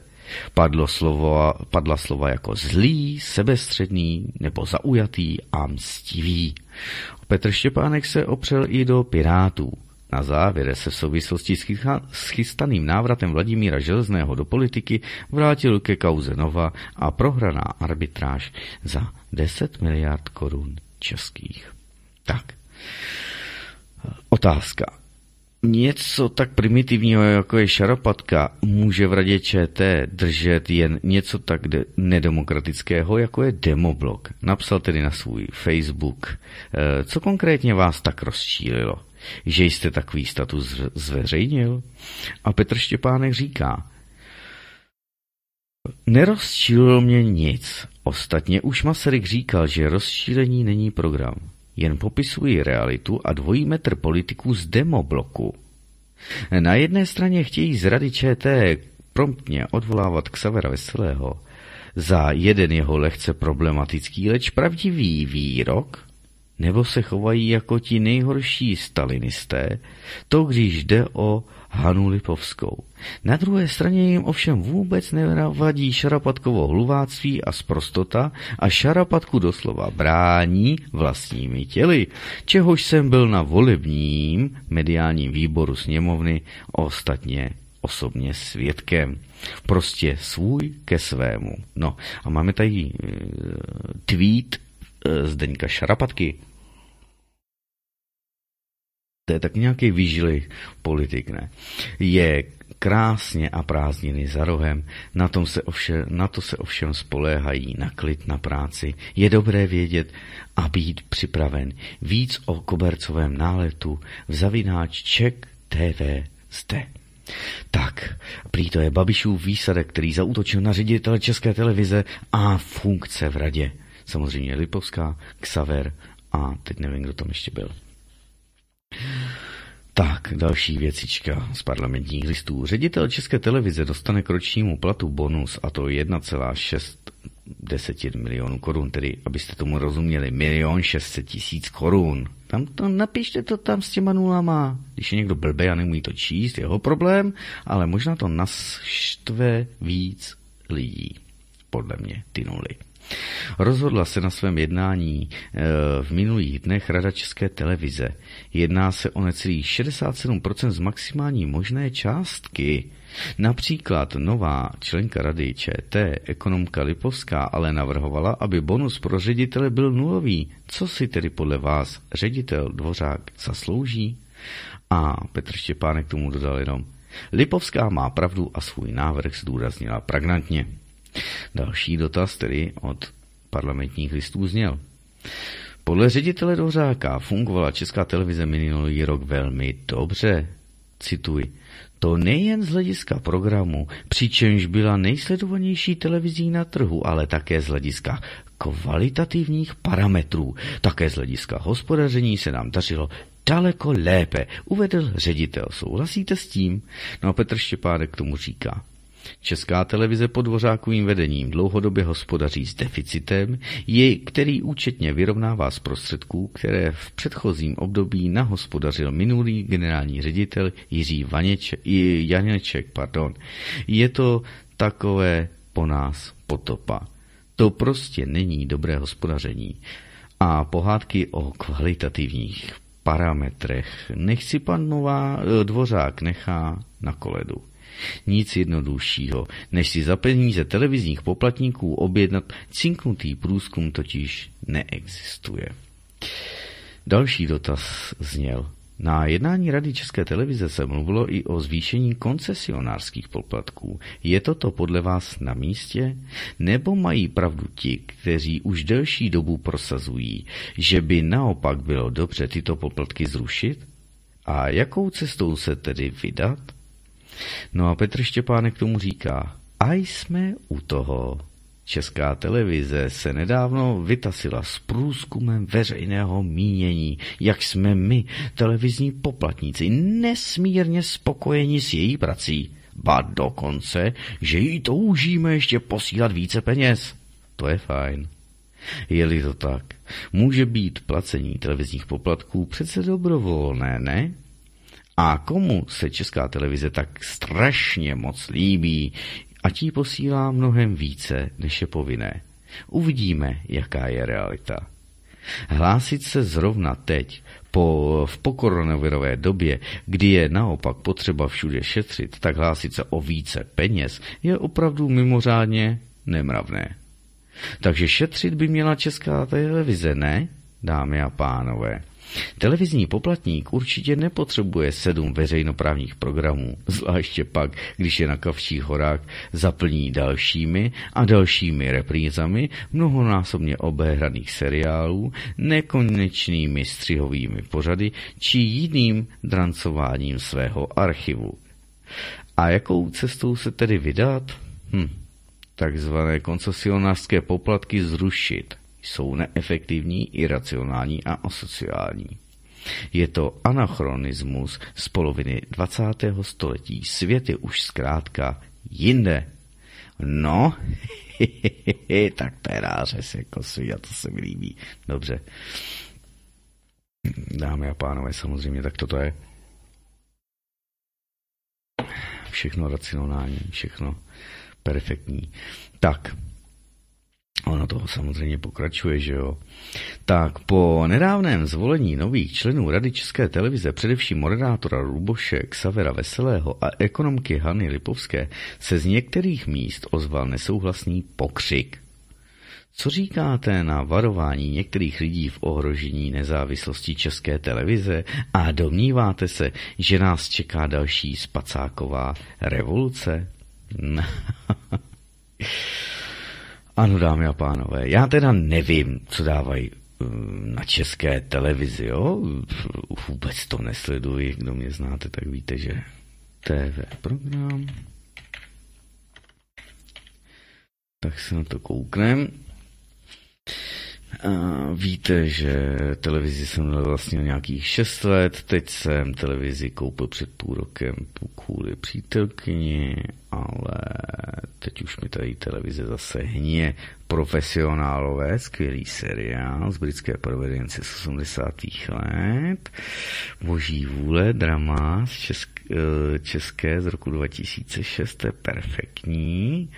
Padlo slovo, padla slova jako zlý, sebestředný nebo zaujatý a mstivý. Petr Štěpánek se opřel i do Pirátů. Na závěr se v souvislosti s chystaným návratem Vladimíra Železného do politiky vrátil ke kauze Nova a prohraná arbitráž za 10 miliard korun českých. Tak, otázka. Něco tak primitivního, jako je šarapatka, může v radě ČT držet jen něco tak de- nedemokratického, jako je demoblok. Napsal tedy na svůj Facebook. E, co konkrétně vás tak rozčílilo? Že jste takový status zveřejnil? A Petr Štěpánek říká, Nerozčílilo mě nic. Ostatně už Masaryk říkal, že rozšílení není program jen popisují realitu a dvojí metr politiků z demobloku. Na jedné straně chtějí z rady ČT promptně odvolávat Xavera Veselého za jeden jeho lehce problematický, leč pravdivý výrok, nebo se chovají jako ti nejhorší stalinisté, to když jde o Hanu Lipovskou. Na druhé straně jim ovšem vůbec nevadí Šarapatkovo hluváctví a sprostota a Šarapatku doslova brání vlastními těly, čehož jsem byl na volebním mediálním výboru sněmovny ostatně osobně svědkem. Prostě svůj ke svému. No a máme tady e, tweet e, Zdeňka Šarapatky. To je tak nějaký výžilý politik, ne? Je krásně a prázdniny za rohem, na, tom se ovšem, na to se ovšem spoléhají na klid na práci. Je dobré vědět a být připraven. Víc o kobercovém náletu v zavináč Ček TV zde. Tak, prý to je Babišův výsadek, který zautočil na ředitele České televize a funkce v radě. Samozřejmě Lipovská, Xaver a teď nevím, kdo tam ještě byl. Tak, další věcička z parlamentních listů. Ředitel České televize dostane k ročnímu platu bonus a to 1,6 desetin milionů korun, tedy abyste tomu rozuměli, milion šestset tisíc korun. Tam to napište to tam s těma nulama. Když je někdo blbý a nemůže to číst, jeho problém, ale možná to naštve víc lidí. Podle mě ty nuly. Rozhodla se na svém jednání eh, v minulých dnech Rada České televize. Jedná se o necelých 67% z maximální možné částky. Například nová členka rady ČT, ekonomka Lipovská, ale navrhovala, aby bonus pro ředitele byl nulový. Co si tedy podle vás ředitel Dvořák zaslouží? A Petr Štěpánek tomu dodal jenom. Lipovská má pravdu a svůj návrh zdůraznila pragnantně. Další dotaz tedy od parlamentních listů zněl. Podle ředitele Dořáka fungovala Česká televize minulý rok velmi dobře. Cituji. To nejen z hlediska programu, přičemž byla nejsledovanější televizí na trhu, ale také z hlediska kvalitativních parametrů. Také z hlediska hospodaření se nám dařilo daleko lépe, uvedl ředitel. Souhlasíte s tím? No a Petr Štěpánek k tomu říká. Česká televize pod Dvořákovým vedením dlouhodobě hospodaří s deficitem, jej, který účetně vyrovnává z prostředků, které v předchozím období nahospodařil minulý generální ředitel Jiří Vaněček, Janeček. Pardon. Je to takové po nás potopa. To prostě není dobré hospodaření. A pohádky o kvalitativních parametrech nech si pan Nová Dvořák nechá na koledu. Nic jednoduššího, než si za peníze televizních poplatníků objednat cinknutý průzkum totiž neexistuje. Další dotaz zněl. Na jednání Rady České televize se mluvilo i o zvýšení koncesionářských poplatků. Je toto podle vás na místě? Nebo mají pravdu ti, kteří už delší dobu prosazují, že by naopak bylo dobře tyto poplatky zrušit? A jakou cestou se tedy vydat? No a Petr Štěpánek tomu říká, a jsme u toho. Česká televize se nedávno vytasila s průzkumem veřejného mínění, jak jsme my, televizní poplatníci, nesmírně spokojeni s její prací. Ba dokonce, že jí toužíme ještě posílat více peněz. To je fajn. Je-li to tak, může být placení televizních poplatků přece dobrovolné, ne? A komu se česká televize tak strašně moc líbí, a ti posílá mnohem více, než je povinné. Uvidíme, jaká je realita. Hlásit se zrovna teď, po, v pokoronavirové době, kdy je naopak potřeba všude šetřit, tak hlásit se o více peněz je opravdu mimořádně nemravné. Takže šetřit by měla česká televize, ne, dámy a pánové? Televizní poplatník určitě nepotřebuje sedm veřejnoprávních programů, zvláště pak, když je na Kavčích horách zaplní dalšími a dalšími reprízami mnohonásobně obehraných seriálů, nekonečnými střihovými pořady či jiným drancováním svého archivu. A jakou cestou se tedy vydat? Hm, takzvané koncesionářské poplatky zrušit – jsou neefektivní, iracionální a asociální. Je to anachronismus z poloviny 20. století. Svět je už zkrátka jinde. No, tak peráře se kosí a to se mi líbí. Dobře. Dámy a pánové, samozřejmě, tak toto je všechno racionální, všechno perfektní. Tak, Ono toho samozřejmě pokračuje, že jo. Tak po nedávném zvolení nových členů Rady České televize, především moderátora Ruboše, Xavera Veselého a ekonomky Hany Lipovské, se z některých míst ozval nesouhlasný pokřik. Co říkáte na varování některých lidí v ohrožení nezávislosti České televize a domníváte se, že nás čeká další spacáková revoluce? Ano, dámy a pánové, já teda nevím, co dávají eh, na české televizi, jo? Vůbec to nesleduji, kdo mě znáte, tak víte, že TV program. Tak se na to kouknem. A víte, že televizi jsem měl vlastně nějakých 6 let, teď jsem televizi koupil před půl rokem kvůli přítelkyni, ale teď už mi tady televize zase hně. Profesionálové, skvělý seriál z britské provedence z 80. let, Boží vůle, drama z česk, eh, české z roku 2006, to je perfektní.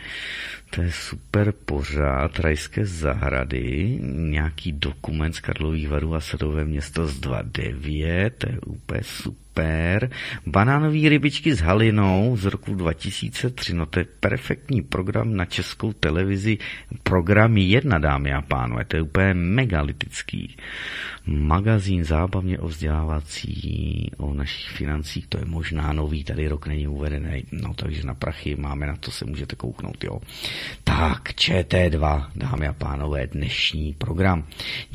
To je super pořád, Rajské zahrady, nějaký dokument z Karlových varů a Sadové město z 29, to je úplně super super. Banánový rybičky s halinou z roku 2003. No to je perfektní program na českou televizi. Program jedna, dámy a pánové. To je úplně megalitický. Magazín zábavně o vzdělávací, o našich financích. To je možná nový, tady rok není uvedený. No takže na prachy máme, na to se můžete kouknout, jo. Tak, ČT2, dámy a pánové, dnešní program.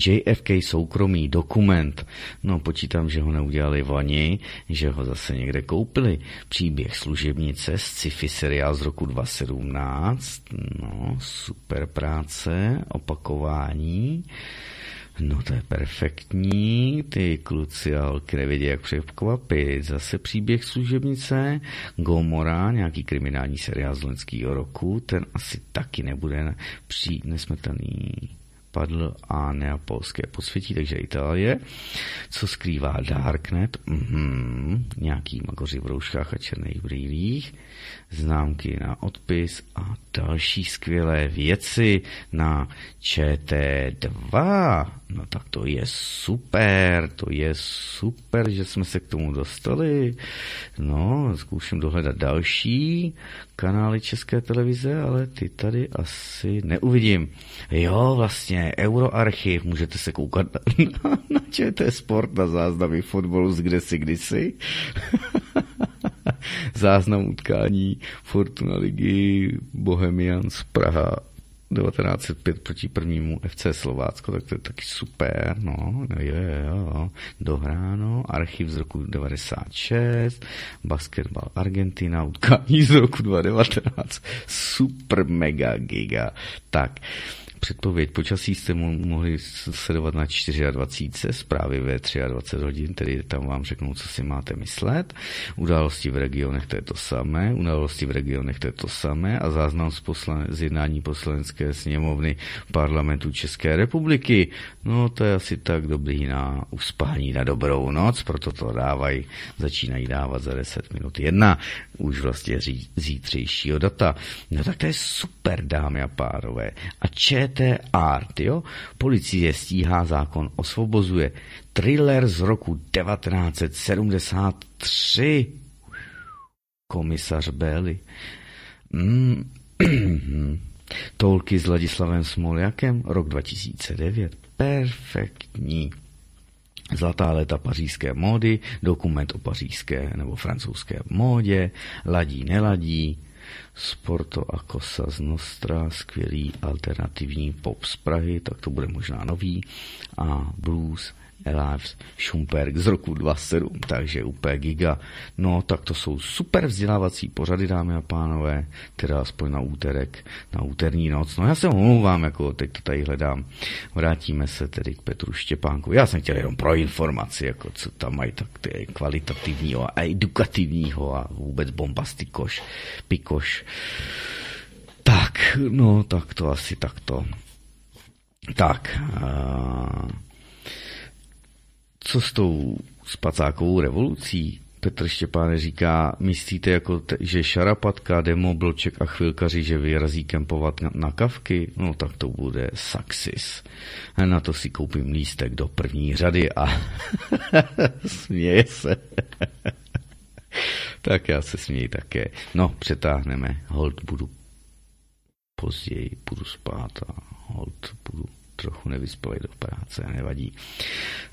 JFK soukromý dokument. No počítám, že ho neudělali vani, že ho zase někde koupili. Příběh služebnice z sci-fi seriál z roku 2017. No, super práce, opakování. No to je perfektní, ty kluci a holky nevědí, jak překvapit. Zase příběh služebnice, Gomora, nějaký kriminální seriál z loňského roku, ten asi taky nebude přijít nesmrtelný padl a neapolské podsvětí, takže Itálie. Co skrývá Darknet? Mm-hmm, nějaký magoři v rouškách a černých brýlích, známky na odpis a další skvělé věci na ČT2. No tak to je super, to je super, že jsme se k tomu dostali. No, zkouším dohledat další kanály České televize, ale ty tady asi neuvidím. Jo, vlastně, Euroarchiv, můžete se koukat na, na ČT Sport, na záznamy fotbalu z kdesi kdysi. Záznam utkání Fortuna ligy Bohemians Praha 1905 proti prvnímu FC Slovácko, tak to je taky super, no, no je, jo, dohráno, archiv z roku 96, basketbal Argentina, utkání z roku 2019, super mega giga, tak, předpověď počasí jste mohli sledovat na 24. zprávy ve 23 hodin, tedy tam vám řeknou, co si máte myslet. Události v regionech to je to samé, události v regionech to je to samé a záznam z, poslan- z jednání poslanecké sněmovny parlamentu České republiky. No to je asi tak dobrý na uspání na dobrou noc, proto to dávají, začínají dávat za 10 minut jedna, už vlastně zítřejšího data. No tak to je super, dámy a pánové. A ČTR, jo? Policie stíhá zákon, osvobozuje. Thriller z roku 1973. Komisař Béli. Mm. Tolky s Ladislavem Smoljakem, rok 2009. Perfektní. Zlatá léta pařížské módy, dokument o pařížské nebo francouzské módě, ladí, neladí, Sporto a Kosa z Nostra, skvělý alternativní pop z Prahy, tak to bude možná nový, a blues Elives Schumperk z roku 27, takže úplně giga. No, tak to jsou super vzdělávací pořady, dámy a pánové, teda aspoň na úterek, na úterní noc. No já se omlouvám, jako teď to tady hledám. Vrátíme se tedy k Petru Štěpánku. Já jsem chtěl jenom pro informaci, jako co tam mají, tak ty kvalitativního a edukativního a vůbec bombastikoš, pikoš. Tak, no, tak to asi takto. Tak, uh, co s tou spacákovou revolucí? Petr Štěpán říká, myslíte, jako te, že šarapatka, demo, bloček a chvilkaři, že vyrazí kempovat na, na kavky? No tak to bude saxis. A na to si koupím lístek do první řady a směje se. tak já se směji také. No, přetáhneme. Hold budu později, budu spát a hold budu trochu nevyspali do práce, nevadí.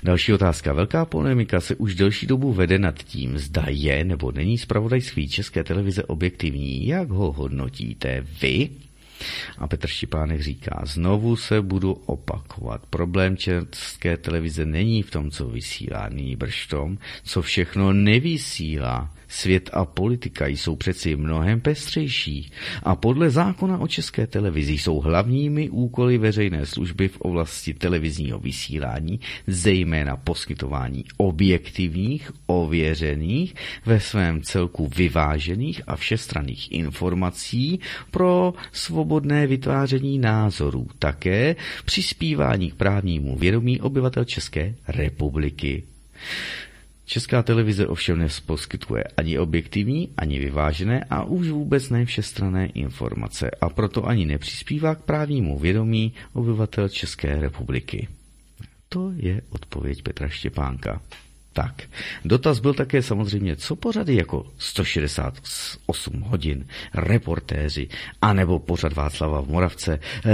Další otázka. Velká polemika se už delší dobu vede nad tím, zda je nebo není zpravodajství České televize objektivní. Jak ho hodnotíte vy? A Petr Štěpánek říká, znovu se budu opakovat. Problém České televize není v tom, co vysílá, nyní brž tom, co všechno nevysílá. Svět a politika jsou přeci mnohem pestřejší a podle zákona o české televizi jsou hlavními úkoly veřejné služby v oblasti televizního vysílání zejména poskytování objektivních, ověřených, ve svém celku vyvážených a všestranných informací pro svobodné vytváření názorů, také přispívání k právnímu vědomí obyvatel České republiky. Česká televize ovšem nesposkytuje ani objektivní, ani vyvážené a už vůbec ne všestrané informace a proto ani nepřispívá k právnímu vědomí obyvatel České republiky. To je odpověď Petra Štěpánka. Tak, dotaz byl také samozřejmě, co pořady jako 168 hodin, reportéři, anebo pořad Václava v Moravce, eh,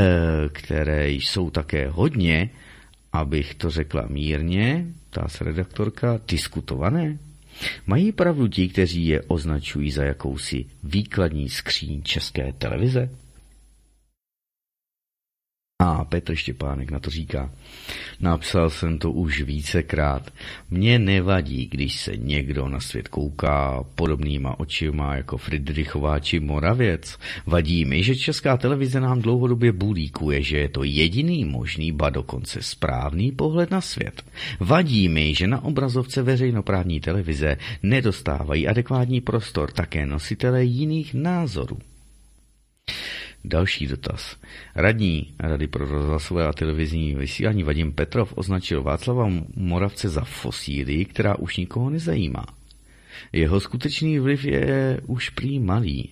které jsou také hodně, abych to řekla mírně, ptá se redaktorka, diskutované? Mají pravdu ti, kteří je označují za jakousi výkladní skříň české televize? A Petr Štěpánek na to říká, napsal jsem to už vícekrát. Mně nevadí, když se někdo na svět kouká podobnýma očima jako Friedrichová či Moravěc. Vadí mi, že česká televize nám dlouhodobě bulíkuje, že je to jediný možný, ba dokonce správný pohled na svět. Vadí mi, že na obrazovce veřejnoprávní televize nedostávají adekvátní prostor také nositelé jiných názorů. Další dotaz. Radní Rady pro rozhlasové a televizní vysílání Vadim Petrov označil Václava Moravce za fosíly, která už nikoho nezajímá. Jeho skutečný vliv je už prý malý.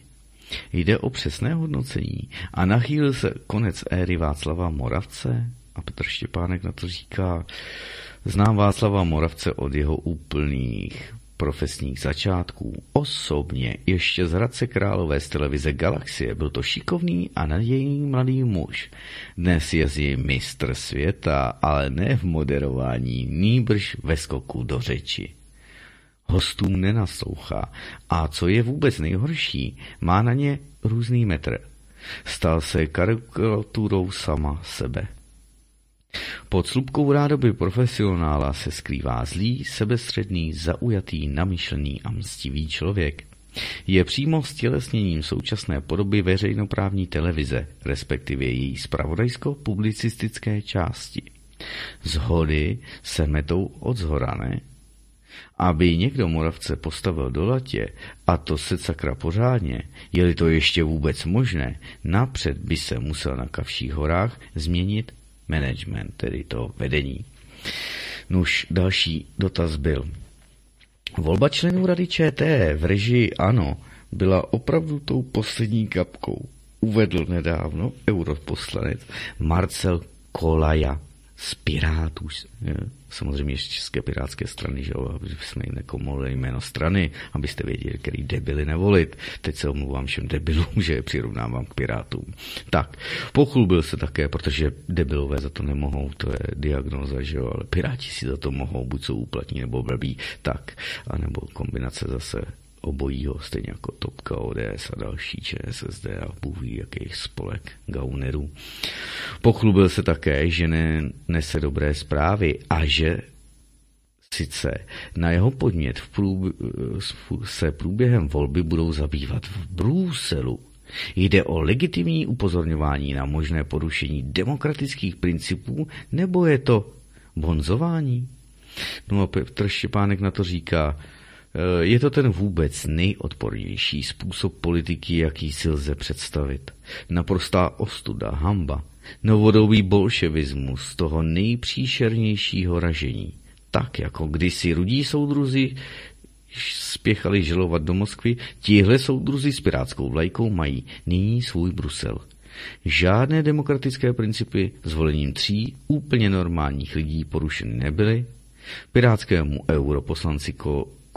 Jde o přesné hodnocení a nachýlil se konec éry Václava Moravce? A Petr Štěpánek na to říká, znám Václava Moravce od jeho úplných profesních začátků. Osobně ještě z Hradce Králové z televize Galaxie byl to šikovný a nadějný mladý muž. Dnes je z mistr světa, ale ne v moderování, nýbrž ve skoku do řeči. Hostům nenaslouchá a co je vůbec nejhorší, má na ně různý metr. Stal se karikaturou sama sebe. Pod slupkou rádoby profesionála se skrývá zlý, sebestředný, zaujatý, namyšlený a mstivý člověk. Je přímo stělesněním současné podoby veřejnoprávní televize, respektive její spravodajsko-publicistické části. Zhody se metou od zhora, ne? Aby někdo Moravce postavil do latě, a to se sakra pořádně, je-li to ještě vůbec možné, napřed by se musel na Kavších horách změnit management, tedy to vedení. Nuž další dotaz byl. Volba členů Rady ČT v režii ANO byla opravdu tou poslední kapkou, uvedl nedávno europoslanec Marcel Kolaja z Pirátů, samozřejmě z České pirátské strany, že jsme jim nekomohli jméno strany, abyste věděli, který debily nevolit. Teď se omluvám všem debilům, že je přirovnávám k Pirátům. Tak, pochlubil se také, protože debilové za to nemohou, to je diagnoza, že jo, ale Piráti si za to mohou, buď jsou úplatní nebo blbí, tak, anebo kombinace zase obojího, stejně jako Topka, ODS a další ČSSD a Bůh ví, jakých spolek gaunerů. Pochlubil se také, že ne, nese dobré zprávy a že sice na jeho podnět v průb, se průběhem volby budou zabývat v Bruselu. Jde o legitimní upozorňování na možné porušení demokratických principů, nebo je to bonzování? No a Petr Štěpánek na to říká, je to ten vůbec nejodpornější způsob politiky, jaký si lze představit. Naprostá ostuda, hamba, novodobý bolševismus toho nejpříšernějšího ražení. Tak, jako kdysi rudí soudruzi spěchali želovat do Moskvy, tihle soudruzi s pirátskou vlajkou mají nyní svůj Brusel. Žádné demokratické principy zvolením tří úplně normálních lidí porušeny nebyly, pirátskému europoslanci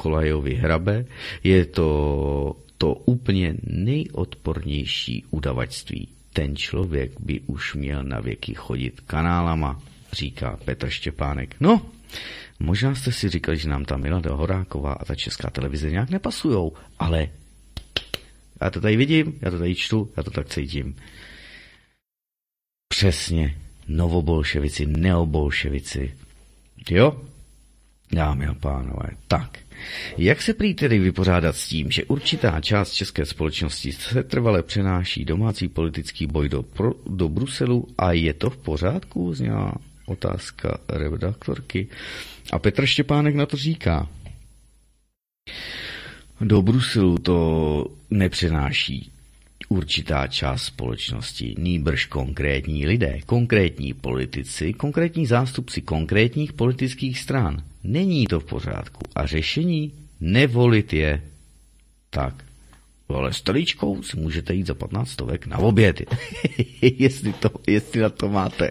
Kolajovi hrabe, je to to úplně nejodpornější udavačství. Ten člověk by už měl na věky chodit kanálama, říká Petr Štěpánek. No, možná jste si říkali, že nám ta Milada Horáková a ta česká televize nějak nepasujou, ale já to tady vidím, já to tady čtu, já to tak cítím. Přesně, novobolševici, neobolševici. Jo? Dámy a pánové, tak. Jak se prý tedy vypořádat s tím, že určitá část české společnosti se trvale přenáší domácí politický boj do, pro, do Bruselu a je to v pořádku? Zněla otázka redaktorky. A Petr Štěpánek na to říká. Do Bruselu to nepřenáší určitá část společnosti, nýbrž konkrétní lidé, konkrétní politici, konkrétní zástupci konkrétních politických stran. Není to v pořádku. A řešení? Nevolit je. Tak. Ale s si můžete jít za 15 stovek na oběd. jestli, to, jestli na to máte.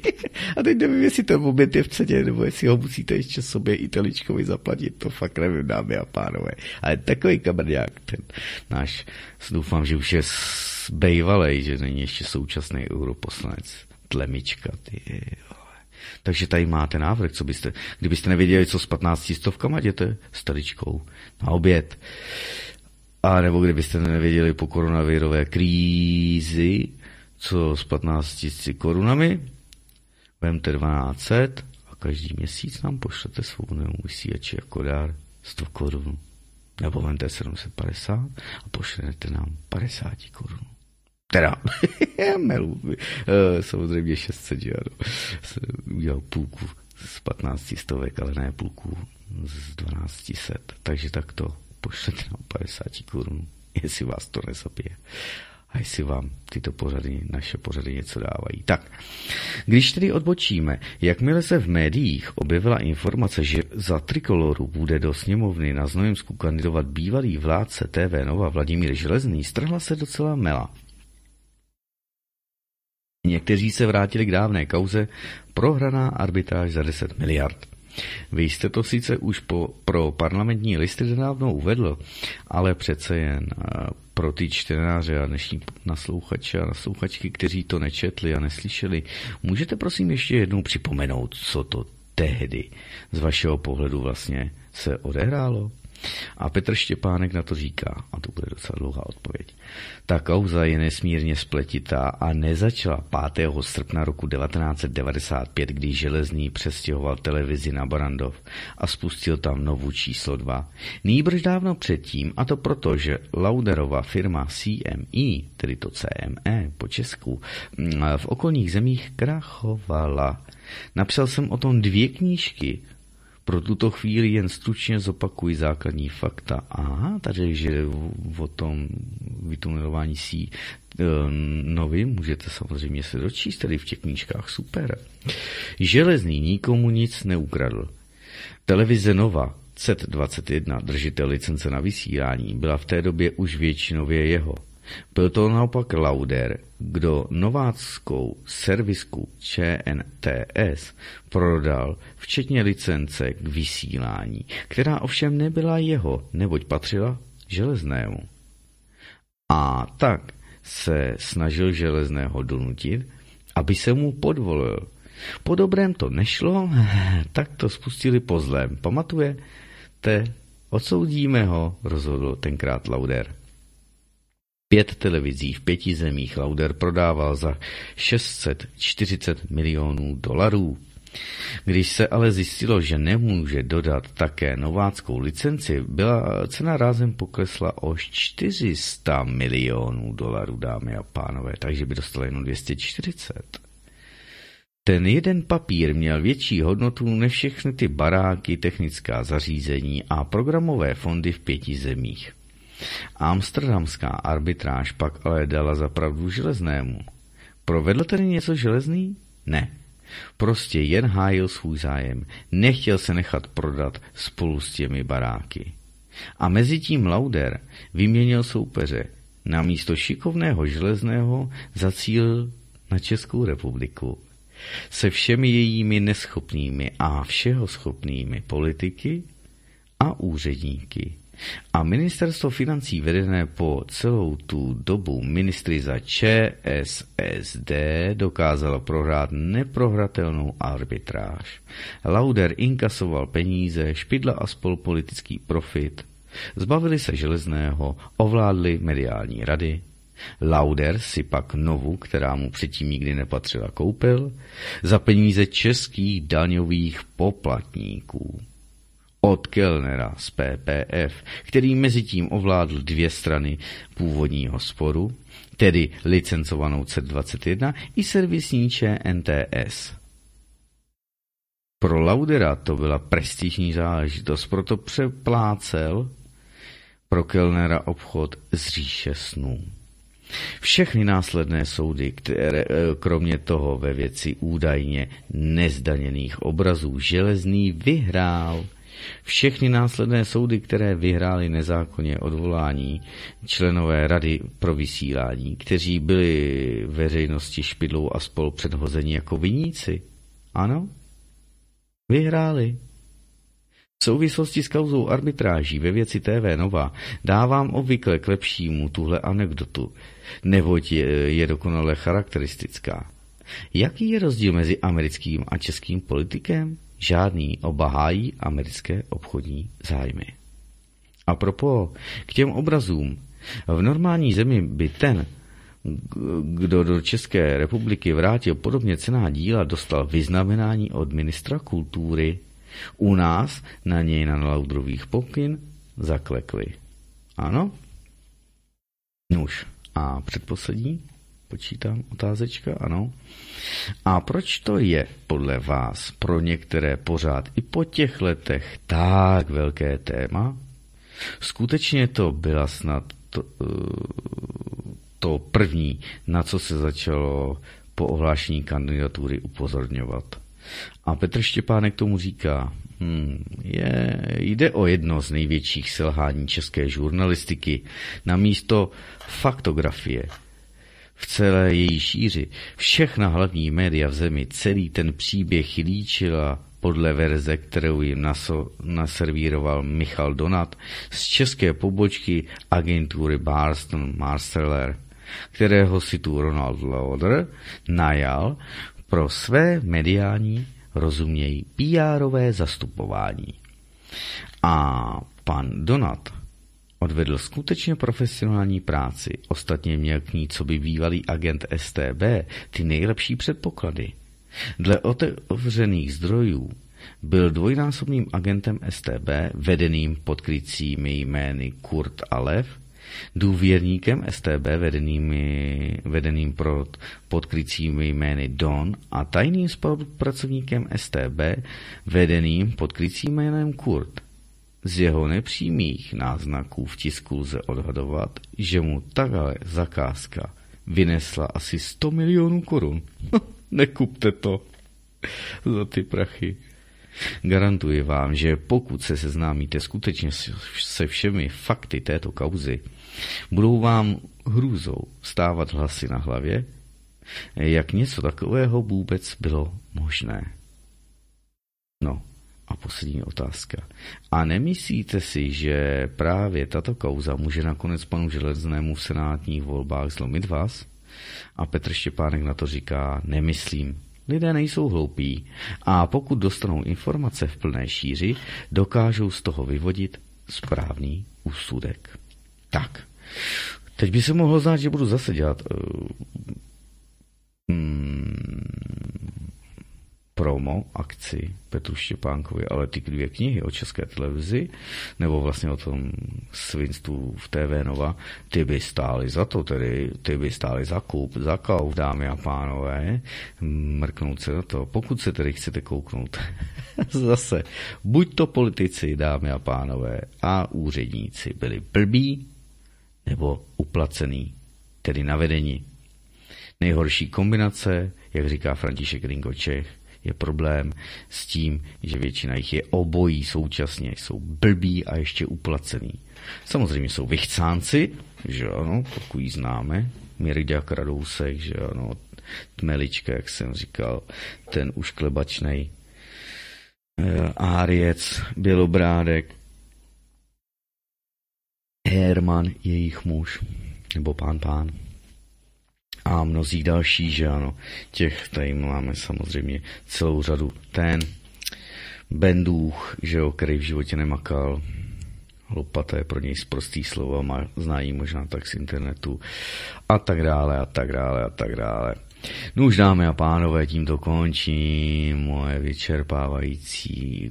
a teď nevím, jestli ten oběd je v ceně, nebo jestli ho musíte ještě sobě i teličkovi zaplatit. To fakt nevím, dámy a pánové. Ale takový kabrňák, ten náš, doufám, že už je zbejvalej, že není ještě současný europoslanec. Tlemička, ty takže tady máte návrh, co byste, kdybyste nevěděli, co s 15 stovkama jděte s taličkou na oběd. A nebo kdybyste nevěděli po koronavirové krízi, co s 15 korunami, vemte 1200 a každý měsíc nám pošlete svobodnému vysílači jako dár 100 korun. Nebo vemte 750 a pošlete nám 50 korun. Teda, melu, eh, samozřejmě 600, že ano. Udělal půlku z 15 stovek, ale ne půlku z 1200. Takže tak to pošlete na 50 korun, jestli vás to nezabije a jestli vám tyto pořady, naše pořady něco dávají. Tak, když tedy odbočíme, jakmile se v médiích objevila informace, že za trikoloru bude do sněmovny na Znojemsku kandidovat bývalý vládce TV Nova Vladimír Železný, strhla se docela mela. Někteří se vrátili k dávné kauze prohraná arbitráž za 10 miliard. Vy jste to sice už po, pro parlamentní listy nedávno uvedl, ale přece jen pro ty čtenáře a dnešní naslouchače a naslouchačky, kteří to nečetli a neslyšeli, můžete prosím ještě jednou připomenout, co to tehdy z vašeho pohledu vlastně se odehrálo? A Petr Štěpánek na to říká, a to bude docela dlouhá odpověď. Ta kauza je nesmírně spletitá a nezačala 5. srpna roku 1995, když Železný přestěhoval televizi na Barandov a spustil tam novu číslo 2. Nýbrž dávno předtím, a to proto, že Lauderova firma CME, tedy to CME po Česku, v okolních zemích krachovala. Napsal jsem o tom dvě knížky, pro tuto chvíli jen stručně zopakuji základní fakta. Aha, tady, že o tom vytunelování sí e, nový můžete samozřejmě se dočíst tady v těch knížkách, super. Železný nikomu nic neukradl. Televize Nova Z21, držitel licence na vysílání, byla v té době už většinově jeho. Byl to naopak Lauder, kdo nováckou servisku ČNTS prodal včetně licence k vysílání, která ovšem nebyla jeho, neboť patřila železnému. A tak se snažil železného donutit, aby se mu podvolil. Po dobrém to nešlo, tak to spustili po zlém. Pamatuje? Te, odsoudíme ho, rozhodl tenkrát Lauder. Pět televizí v pěti zemích Lauder prodával za 640 milionů dolarů. Když se ale zjistilo, že nemůže dodat také nováckou licenci, byla cena rázem poklesla o 400 milionů dolarů, dámy a pánové, takže by dostala jenom 240. Ten jeden papír měl větší hodnotu než všechny ty baráky, technická zařízení a programové fondy v pěti zemích. Amsterdamská arbitráž pak ale dala za pravdu železnému. Provedl tedy něco železný? Ne. Prostě jen hájil svůj zájem. Nechtěl se nechat prodat spolu s těmi baráky. A mezi tím Lauder vyměnil soupeře. Na místo šikovného železného zacílil na Českou republiku. Se všemi jejími neschopnými a všeho schopnými politiky a úředníky a ministerstvo financí vedené po celou tu dobu ministry za ČSSD dokázalo prohrát neprohratelnou arbitráž. Lauder inkasoval peníze, Špidla a spol politický profit, zbavili se železného, ovládli mediální rady, Lauder si pak novu, která mu předtím nikdy nepatřila, koupil za peníze českých daňových poplatníků od Kellnera z PPF, který mezi tím ovládl dvě strany původního sporu, tedy licencovanou C21 i servisní ČNTS. Pro Laudera to byla prestižní záležitost, proto přeplácel pro Kellnera obchod z říše snů. Všechny následné soudy, které kromě toho ve věci údajně nezdaněných obrazů železný vyhrál všechny následné soudy, které vyhrály nezákonně odvolání členové Rady pro vysílání, kteří byli veřejnosti špidlou a spol předhození jako viníci. Ano, vyhráli. V souvislosti s kauzou arbitráží ve věci TV Nova dávám obvykle k lepšímu tuhle anekdotu, neboť je, je dokonale charakteristická. Jaký je rozdíl mezi americkým a českým politikem? Žádný oba hájí americké obchodní zájmy. A propo, k těm obrazům. V normální zemi by ten, kdo do České republiky vrátil podobně cená díla, dostal vyznamenání od ministra kultury. U nás na něj na laudrových pokyn zaklekli. Ano? Nuž. A předposlední? Počítám otázečka, ano. A proč to je podle vás pro některé pořád i po těch letech tak velké téma? Skutečně to byla snad to, eh, to první, na co se začalo po ohlášení kandidatury upozorňovat. A Petr Štěpánek tomu říká, hmm, je, jde o jedno z největších selhání české žurnalistiky na místo faktografie v celé její šíři. Všechna hlavní média v zemi celý ten příběh líčila podle verze, kterou jim naso, naservíroval Michal Donat z české pobočky agentury Barston Marsteller, kterého si tu Ronald Lauder najal pro své mediální, rozumějí, pr zastupování. A Pan Donat odvedl skutečně profesionální práci, ostatně měl k ní, co by bývalý agent STB, ty nejlepší předpoklady. Dle otevřených zdrojů byl dvojnásobným agentem STB, vedeným pod krycími jmény Kurt a Lev, důvěrníkem STB vedenými, vedeným pod, pod krycími jmény Don a tajným spolupracovníkem STB vedeným pod krycím jménem Kurt. Z jeho nepřímých náznaků v tisku lze odhadovat, že mu takhle zakázka vynesla asi 100 milionů korun. Nekupte to za ty prachy. Garantuji vám, že pokud se seznámíte skutečně se všemi fakty této kauzy, budou vám hrůzou stávat hlasy na hlavě, jak něco takového vůbec bylo možné. No, a poslední otázka. A nemyslíte si, že právě tato kauza může nakonec panu Železnému v senátních volbách zlomit vás? A Petr Štěpánek na to říká, nemyslím. Lidé nejsou hloupí a pokud dostanou informace v plné šíři, dokážou z toho vyvodit správný úsudek. Tak, teď by se mohlo znát, že budu zase dělat uh, hmm, promo akci Petru Štěpánkovi, ale ty dvě knihy o české televizi, nebo vlastně o tom svinstvu v TV Nova, ty by stály za to, tedy ty by stály za kup, za kauf, dámy a pánové, mrknout se na to, pokud se tedy chcete kouknout. Zase, buď to politici, dámy a pánové, a úředníci byli blbí, nebo uplacený, tedy navedení. Nejhorší kombinace, jak říká František Ringo Čech, je problém s tím, že většina jich je obojí současně. Jsou blbí a ještě uplacený. Samozřejmě jsou vychcánci, že ano, pokud ji známe, Mirida Kradousek, že ano, Tmelička, jak jsem říkal, ten už klebačnej e, Áriec, Bělobrádek, Herman, jejich muž, nebo pán pán a mnozí další, že ano. Těch tady máme samozřejmě celou řadu. Ten Bendůch, že jo, který v životě nemakal. Lopata je pro něj zprostý slova, má, znají možná tak z internetu a tak dále a tak dále a tak dále. No už dámy a pánové, tímto končím moje vyčerpávající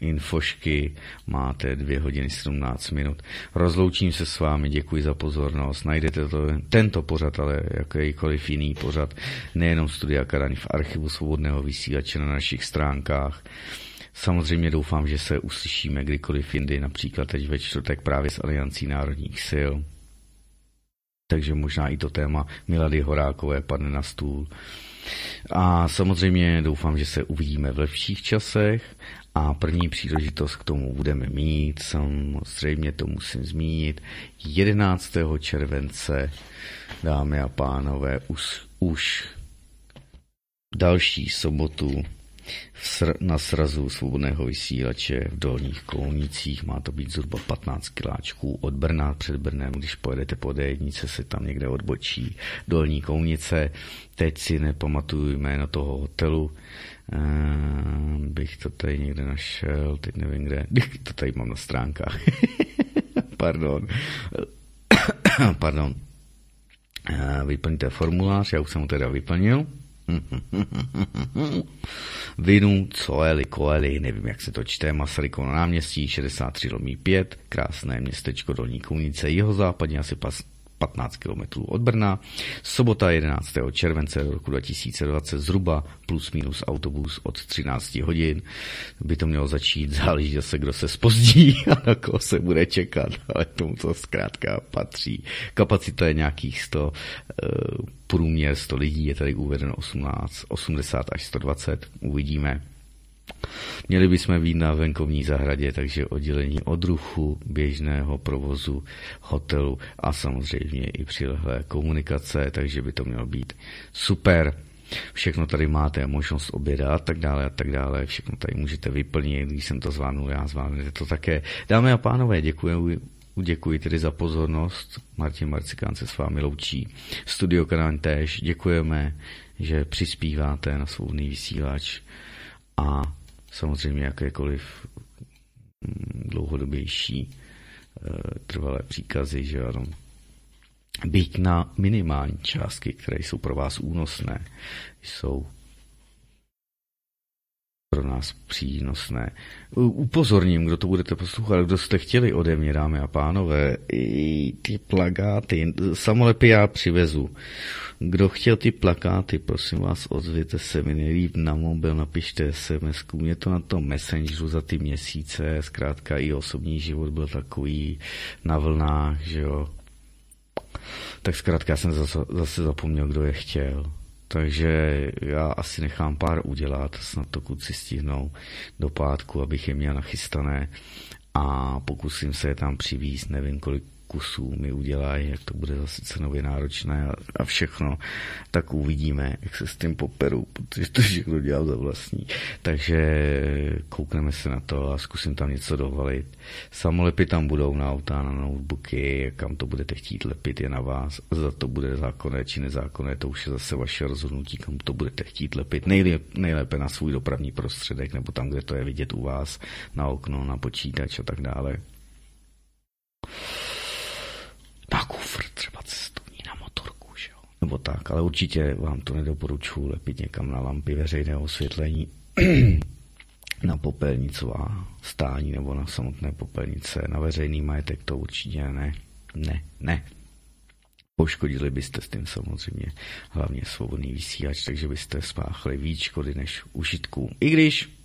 infošky. Máte dvě hodiny 17 minut. Rozloučím se s vámi, děkuji za pozornost. Najdete to, tento pořad, ale jakýkoliv jiný pořad, nejenom Studia Karani v archivu svobodného vysílače na našich stránkách. Samozřejmě doufám, že se uslyšíme kdykoliv jindy, například teď ve čtvrtek právě s Aliancí národních sil. Takže možná i to téma Milady Horákové padne na stůl. A samozřejmě doufám, že se uvidíme v lepších časech a první příležitost k tomu budeme mít, samozřejmě to musím zmínit, 11. července, dámy a pánové, už, už další sobotu na srazu svobodného vysílače v Dolních Kounicích. Má to být zhruba 15 kiláčků od Brna před Brnem. Když pojedete po d se tam někde odbočí Dolní Kounice. Teď si nepamatuju jméno toho hotelu. Uh, bych to tady někde našel, teď nevím kde. To tady mám na stránkách. Pardon. Pardon. Uh, vyplňte formulář, já už jsem ho teda vyplnil. Vinu, Coeli, Coeli, nevím, jak se to čte, Masarykovo náměstí, 63 lomí 5, krásné městečko Dolní Kunice, jeho západně asi pas, 15 km od Brna. Sobota 11. července roku 2020 zhruba plus minus autobus od 13 hodin. By to mělo začít, záleží zase, kdo se spozdí a na koho se bude čekat, ale tomu to zkrátka patří. Kapacita je nějakých 100, eh, průměr 100 lidí, je tady uvedeno 18, 80 až 120, uvidíme Měli bychom být na venkovní zahradě, takže oddělení od ruchu, běžného provozu, hotelu a samozřejmě i přilehlé komunikace, takže by to mělo být super. Všechno tady máte, možnost oběda a tak dále a tak dále. Všechno tady můžete vyplnit, když jsem to zvládnul, já zvládnete to také. Dámy a pánové, děkuji Děkuji tedy za pozornost. Martin Marcikán se s vámi loučí. Studio Kanán též děkujeme, že přispíváte na svobodný vysílač a samozřejmě jakékoliv mm, dlouhodobější eh, trvalé příkazy, že ano. Byť na minimální částky, které jsou pro vás únosné, jsou pro nás přínosné. Upozorním, kdo to budete poslouchat, kdo jste chtěli ode mě, dámy a pánové, i ty plagáty, samolepy já přivezu. Kdo chtěl ty plakáty, prosím vás, ozvěte se mi nejlíp na mobil, napište sms mě to na tom messengeru za ty měsíce, zkrátka i osobní život byl takový na vlnách, že jo. Tak zkrátka já jsem zase, zase zapomněl, kdo je chtěl. Takže já asi nechám pár udělat, snad to kluci stihnou do pátku, abych je měl nachystané a pokusím se je tam přivízt, nevím kolik kusů mi udělají, jak to bude zase cenově náročné a, a všechno, tak uvidíme, jak se s tím poperu, protože to všechno dělal za vlastní. Takže koukneme se na to a zkusím tam něco dovalit. Samolepy tam budou na auta, na notebooky, kam to budete chtít lepit, je na vás. Za to bude zákonné či nezákonné, to už je zase vaše rozhodnutí, kam to budete chtít lepit. Nejlépe, nejlépe na svůj dopravní prostředek, nebo tam, kde to je vidět u vás, na okno, na počítač a tak dále na kufr třeba cestovní, na motorku, že jo? Nebo tak, ale určitě vám to nedoporučuji lepit někam na lampy veřejného osvětlení, na popelnicová stání nebo na samotné popelnice, na veřejný majetek to určitě ne, ne, ne. Poškodili byste s tím samozřejmě hlavně svobodný vysílač, takže byste spáchali víc škody než užitků. I když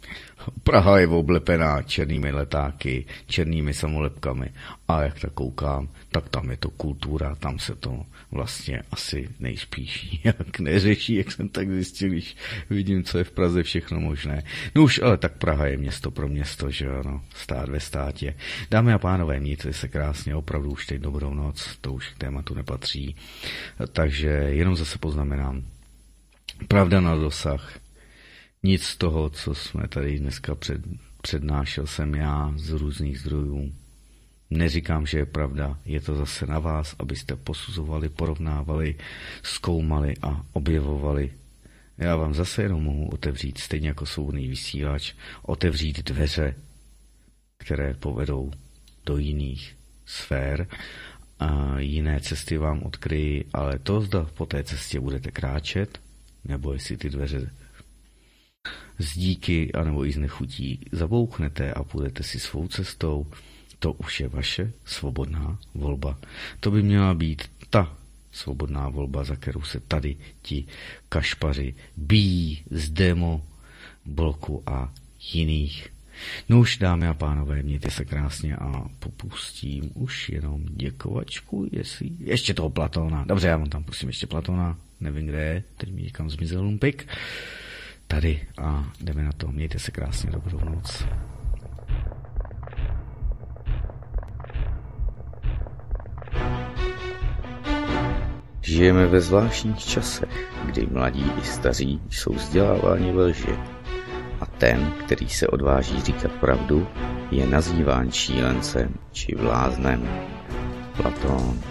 Praha je oblepená černými letáky, černými samolepkami a jak tak koukám, tak tam je to kultura, tam se to vlastně asi nejspíš jak neřeší, jak jsem tak zjistil, když vidím, co je v Praze všechno možné. No už, ale tak Praha je město pro město, že ano, stát ve státě. Dámy a pánové, mějte se krásně, opravdu už teď dobrou noc, to už k tématu nepatří. Takže jenom zase poznamenám, pravda na dosah, nic z toho, co jsme tady dneska před, přednášel jsem já z různých zdrojů. Neříkám, že je pravda, je to zase na vás, abyste posuzovali, porovnávali, zkoumali a objevovali. Já vám zase jenom mohu otevřít, stejně jako svobodný vysílač, otevřít dveře, které povedou do jiných sfér a jiné cesty vám odkryjí, ale to zda po té cestě budete kráčet, nebo jestli ty dveře z díky anebo i z nechutí zabouchnete a půjdete si svou cestou, to už je vaše svobodná volba. To by měla být ta svobodná volba, za kterou se tady ti kašpaři bíjí z demo bloku a jiných. No už, dámy a pánové, mějte se krásně a popustím už jenom děkovačku, jestli... Ještě toho Platona. Dobře, já vám tam pustím ještě Platona. Nevím, kde je. Teď mi někam zmizel lumpik tady a jdeme na to. Mějte se krásně, dobrou noc. Žijeme ve zvláštních časech, kdy mladí i staří jsou vzděláváni ve lži. A ten, který se odváží říkat pravdu, je nazýván šílencem či vláznem. Platón